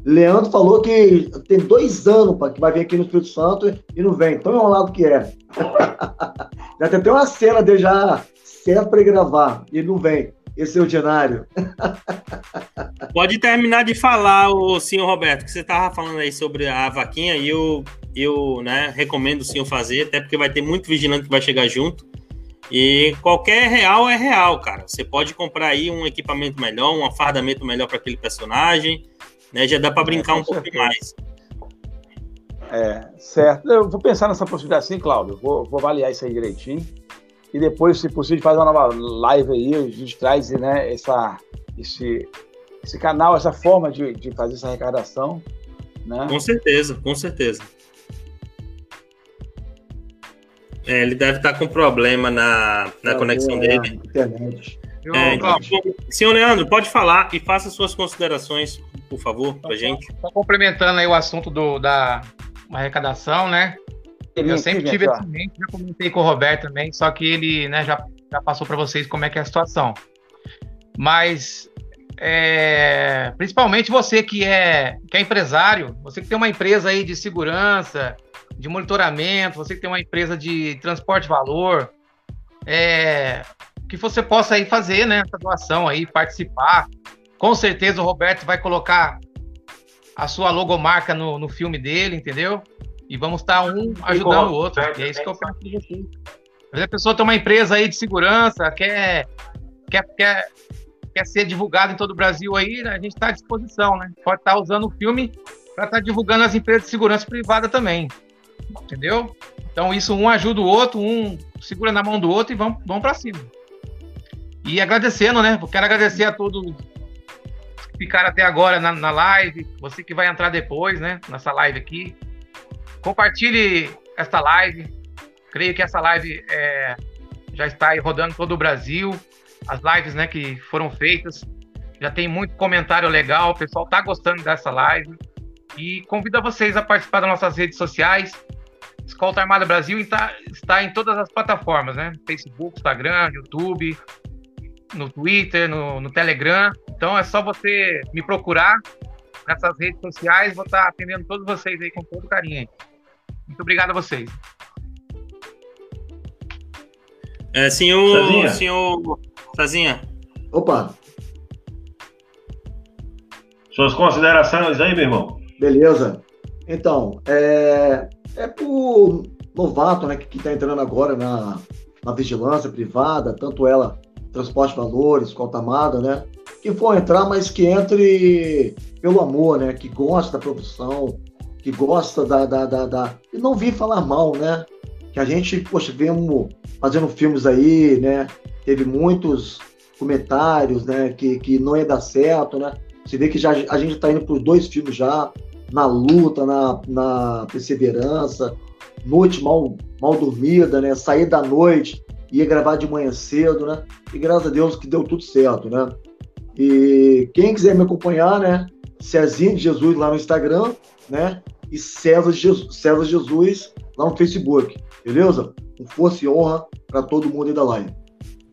Leandro falou que tem dois anos para que vai vir aqui no Espírito Santo e não vem. Tão enrolado que é. *laughs* já tem até uma cena dele já certo para gravar e ele não vem. Esse é ordinário. *laughs* Pode terminar de falar, o senhor Roberto, que você estava falando aí sobre a vaquinha e eu, eu né, recomendo o senhor fazer, até porque vai ter muito vigilante que vai chegar junto. E qualquer real é real, cara. Você pode comprar aí um equipamento melhor, um afardamento melhor para aquele personagem, né? Já dá para brincar com um certeza. mais. É, certo. Eu vou pensar nessa possibilidade sim, Cláudio. Vou, vou avaliar isso aí direitinho. E depois, se possível, faz uma nova live aí. A gente traz né, essa, esse, esse canal, essa forma de, de fazer essa arrecadação. Né? Com certeza, com certeza. É, ele deve estar com problema na, na conexão É, dele. Internet. Viu, É, então, senhor Leandro, pode falar e faça suas considerações, por favor, pra gente. Só complementando aí o assunto do, da arrecadação, né? Eu sempre tive esse mente, já comentei com o Roberto também, só que ele né, já, já passou para vocês como é que é a situação. Mas, é, principalmente você que é, que é empresário, você que tem uma empresa aí de segurança, de monitoramento, você que tem uma empresa de transporte de valor, é, que você possa aí fazer né, essa doação aí, participar. Com certeza o Roberto vai colocar a sua logomarca no, no filme dele, entendeu? E vamos estar um ajudando o outro. E é isso que eu de vocês. Às vezes a pessoa tem uma empresa aí de segurança, quer, quer, quer, quer ser divulgado em todo o Brasil aí, a gente está à disposição, né? Pode estar usando o filme para estar divulgando as empresas de segurança privada também. Entendeu? Então isso um ajuda o outro, um segura na mão do outro e vamos, vamos para cima. E agradecendo, né? Quero agradecer a todos que ficaram até agora na, na live, você que vai entrar depois, né? Nessa live aqui. Compartilhe esta live. Creio que essa live é, já está aí rodando todo o Brasil. As lives né, que foram feitas. Já tem muito comentário legal. O pessoal está gostando dessa live. E convido vocês a participar das nossas redes sociais. Escolta Armada Brasil está, está em todas as plataformas, né? Facebook, Instagram, YouTube, no Twitter, no, no Telegram. Então é só você me procurar nessas redes sociais. Vou estar atendendo todos vocês aí com todo carinho. Muito obrigado a vocês. É, senhor. Cezinha. Senhor. Cezinha. Opa, suas considerações aí, meu irmão. beleza. Então, é, é pro novato, né, que está entrando agora na, na vigilância privada, tanto ela, transporte de valores, contamada, né, que for entrar, mas que entre pelo amor, né, que gosta da profissão, que gosta da, da, da, da- e não vir falar mal, né, que a gente, poxa, vemos fazendo filmes aí, né, teve muitos comentários, né, que, que não ia dar certo, né, você vê que já, a gente está indo para dois filmes já, na luta, na, na perseverança, noite mal, mal dormida, né? Sair da noite ia gravar de manhã cedo, né? E graças a Deus que deu tudo certo, né? E quem quiser me acompanhar, né? Cezinho de Jesus lá no Instagram, né? E César Jesus, César Jesus lá no Facebook, beleza? Com força e honra para todo mundo aí da live.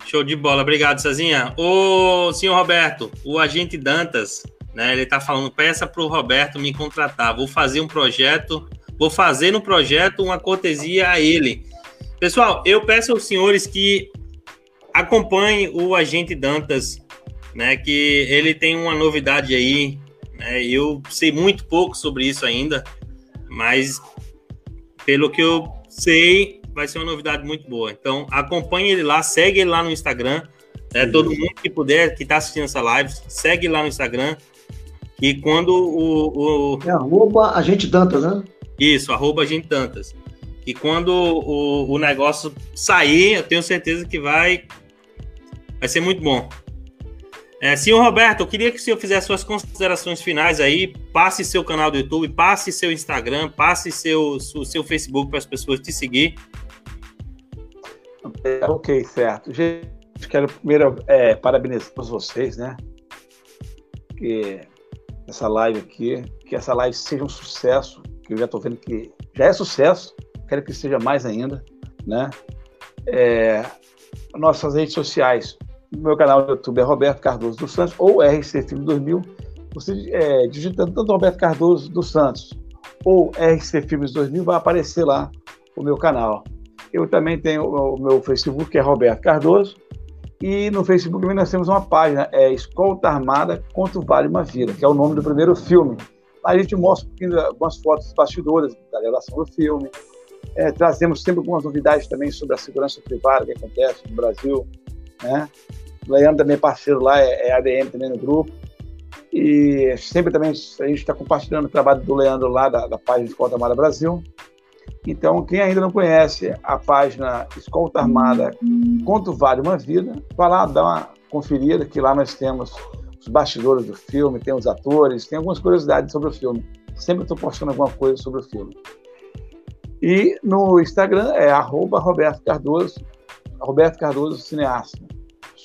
Show de bola, obrigado, Cezinha. Ô, senhor Roberto, o agente Dantas, né? Ele tá falando, peça para o Roberto me contratar. Vou fazer um projeto, vou fazer no projeto uma cortesia a ele. Pessoal, eu peço aos senhores que acompanhem o agente Dantas, né? Que ele tem uma novidade aí. Né, eu sei muito pouco sobre isso ainda, mas pelo que eu sei, vai ser uma novidade muito boa. Então, acompanhe ele lá, segue ele lá no Instagram. É, todo mundo que puder, que está assistindo essa live, segue lá no Instagram. E quando o. o... É arroba Agente Dantas, né? Isso, arroba Agente Dantas. E quando o, o negócio sair, eu tenho certeza que vai, vai ser muito bom. É, senhor Roberto, eu queria que o senhor fizesse suas considerações finais aí. Passe seu canal do YouTube, passe seu Instagram, passe seu, seu Facebook para as pessoas te seguir. É, ok, certo. Gente, quero primeiro é, parabenizar vocês, né? Que essa live aqui, que essa live seja um sucesso, que eu já estou vendo que já é sucesso, quero que seja mais ainda, né? É, nossas redes sociais, meu canal no YouTube é Roberto Cardoso dos Santos ou RC Filme 2000. Você é, digitando tanto Roberto Cardoso dos Santos ou RC Filmes 2000 vai aparecer lá o meu canal. Eu também tenho o meu Facebook, que é Roberto Cardoso, e no Facebook também nós temos uma página, é Escolta Armada Quanto Vale Uma Vida, que é o nome do primeiro filme. Lá a gente mostra um algumas fotos bastidores da relação do filme. É, trazemos sempre algumas novidades também sobre a segurança privada que acontece no Brasil. Né? O Leandro também é parceiro lá, é, é ADM também no grupo. E sempre também a gente está compartilhando o trabalho do Leandro lá da, da página Escolta Armada Brasil. Então, quem ainda não conhece a página Escolta Armada Quanto Vale Uma Vida, vai lá dar uma conferida, que lá nós temos os bastidores do filme, tem os atores, tem algumas curiosidades sobre o filme. Sempre estou postando alguma coisa sobre o filme. E no Instagram é arroba Roberto Cardoso, Roberto Cardoso Cineasta.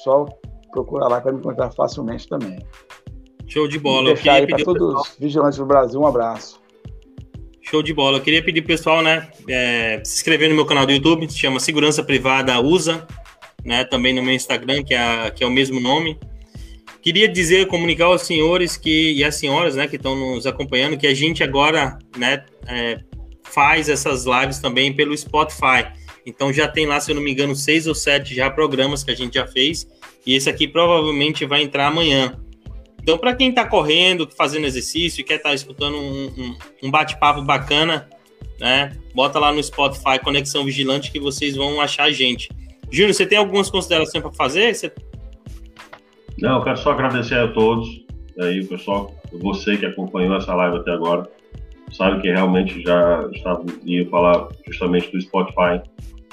Só procurar lá para me encontrar facilmente também. Show de bola. E deixar aí para todos os vigilantes do Brasil um abraço. Show de bola. Eu queria pedir pro pessoal, né, é, se inscrever no meu canal do YouTube, se chama Segurança Privada USA, né, também no meu Instagram, que é, que é o mesmo nome. Queria dizer, comunicar aos senhores que, e às senhoras, né, que estão nos acompanhando, que a gente agora, né, é, faz essas lives também pelo Spotify. Então já tem lá, se eu não me engano, seis ou sete já programas que a gente já fez, e esse aqui provavelmente vai entrar amanhã. Então, para quem está correndo, fazendo exercício, quer estar tá escutando um, um, um bate-papo bacana, né? Bota lá no Spotify Conexão Vigilante que vocês vão achar a gente. Júnior, você tem algumas considerações para fazer? Você... Não, eu quero só agradecer a todos, aí, pessoal, você que acompanhou essa live até agora, sabe que realmente já estava ia falar justamente do Spotify.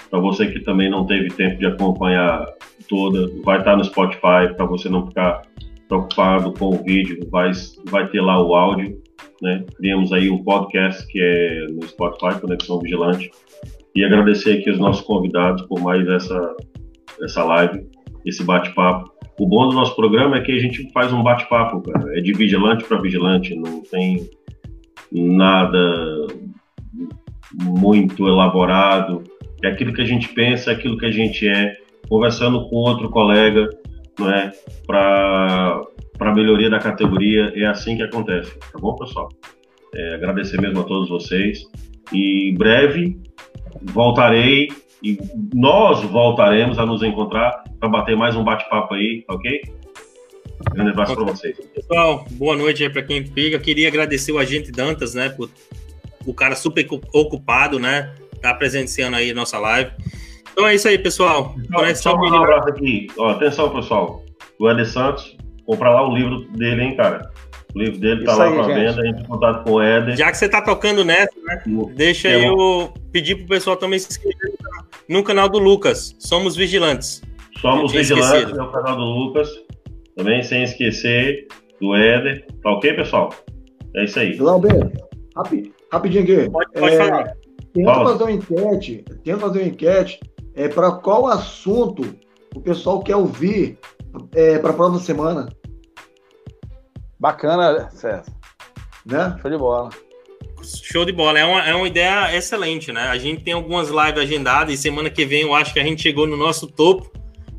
Para você que também não teve tempo de acompanhar toda, vai estar no Spotify para você não ficar preocupado com o vídeo, vai, vai ter lá o áudio, né? Criamos aí um podcast que é no Spotify, Conexão Vigilante. E agradecer aqui os nossos convidados por mais essa, essa live, esse bate-papo. O bom do nosso programa é que a gente faz um bate-papo, cara. É de vigilante para vigilante, não tem nada muito elaborado. É aquilo que a gente pensa, é aquilo que a gente é, conversando com outro colega, não é? Para a melhoria da categoria, é assim que acontece, tá bom, pessoal? É, agradecer mesmo a todos vocês. E breve voltarei e nós voltaremos a nos encontrar para bater mais um bate-papo aí, ok? Grande abraço para vocês. Pessoal, boa noite aí para quem fica. Queria agradecer o agente Dantas, né, por o cara super ocupado, né, tá presenciando aí a nossa live. Então é isso aí, pessoal. Só, só um abraço aqui. Ó, atenção, pessoal. O Ed Santos, comprar lá o livro dele, hein, cara. O livro dele tá isso lá para venda, a gente contato com o Eder. Já que você tá tocando nessa, né? Deixa é eu pedir pro pessoal também se inscrever no canal do Lucas. Somos Vigilantes. Somos Vigilantes, esquecido. é o canal do Lucas. Também sem esquecer do Éder. Tá ok, pessoal? É isso aí. Glauber, rapidinho aqui. Pode, pode é, falar. Tenta Fala. fazer uma enquete, tenta fazer uma enquete é, para qual assunto o pessoal quer ouvir é, para a próxima semana. Bacana, César. Né? Show de bola. Show de bola. É uma, é uma ideia excelente, né? A gente tem algumas lives agendadas e semana que vem eu acho que a gente chegou no nosso topo.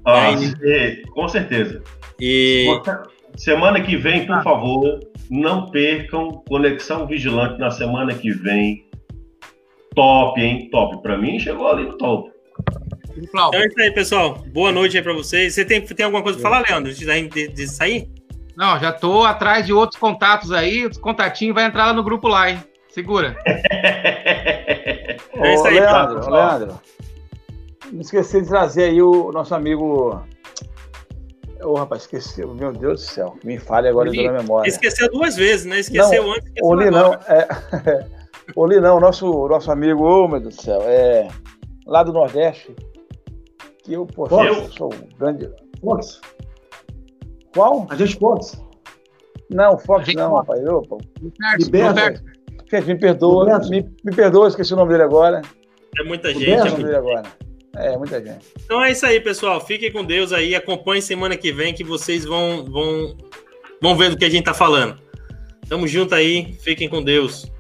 Ah, né? Com certeza. E... Semana que vem, por favor, não percam Conexão Vigilante na semana que vem. Top, hein? Top. Para mim, chegou ali no top. Então é isso aí, pessoal. Boa noite aí para vocês. Você tem, tem alguma coisa para falar, Leandro, antes de, de sair? Não, já tô atrás de outros contatos aí. Os contatinhos vai entrar lá no grupo lá, hein? Segura. é isso aí, Leandro, tá, Leandro. Não esqueci de trazer aí o nosso amigo. Ô, oh, rapaz, esqueceu. Meu Deus do céu. Me fale agora da memória. Esqueceu duas vezes, né? Esqueceu não, antes. Esqueceu o Linão, é. *laughs* o Linão, nosso, nosso amigo, ô, oh, meu Deus do céu, é. Lá do Nordeste. Que eu, poxa, eu sou grande. Fox. Qual? A gente Fox. Não, Fox não, Fox. rapaz. Opa. Liberto. Gente, me perdoa. Me, me perdoa, esqueci o nome dele agora. É muita gente. É, muita... agora. É muita gente. Então é isso aí, pessoal. Fiquem com Deus aí. Acompanhe semana que vem que vocês vão, vão, vão ver do que a gente tá falando. Tamo junto aí. Fiquem com Deus.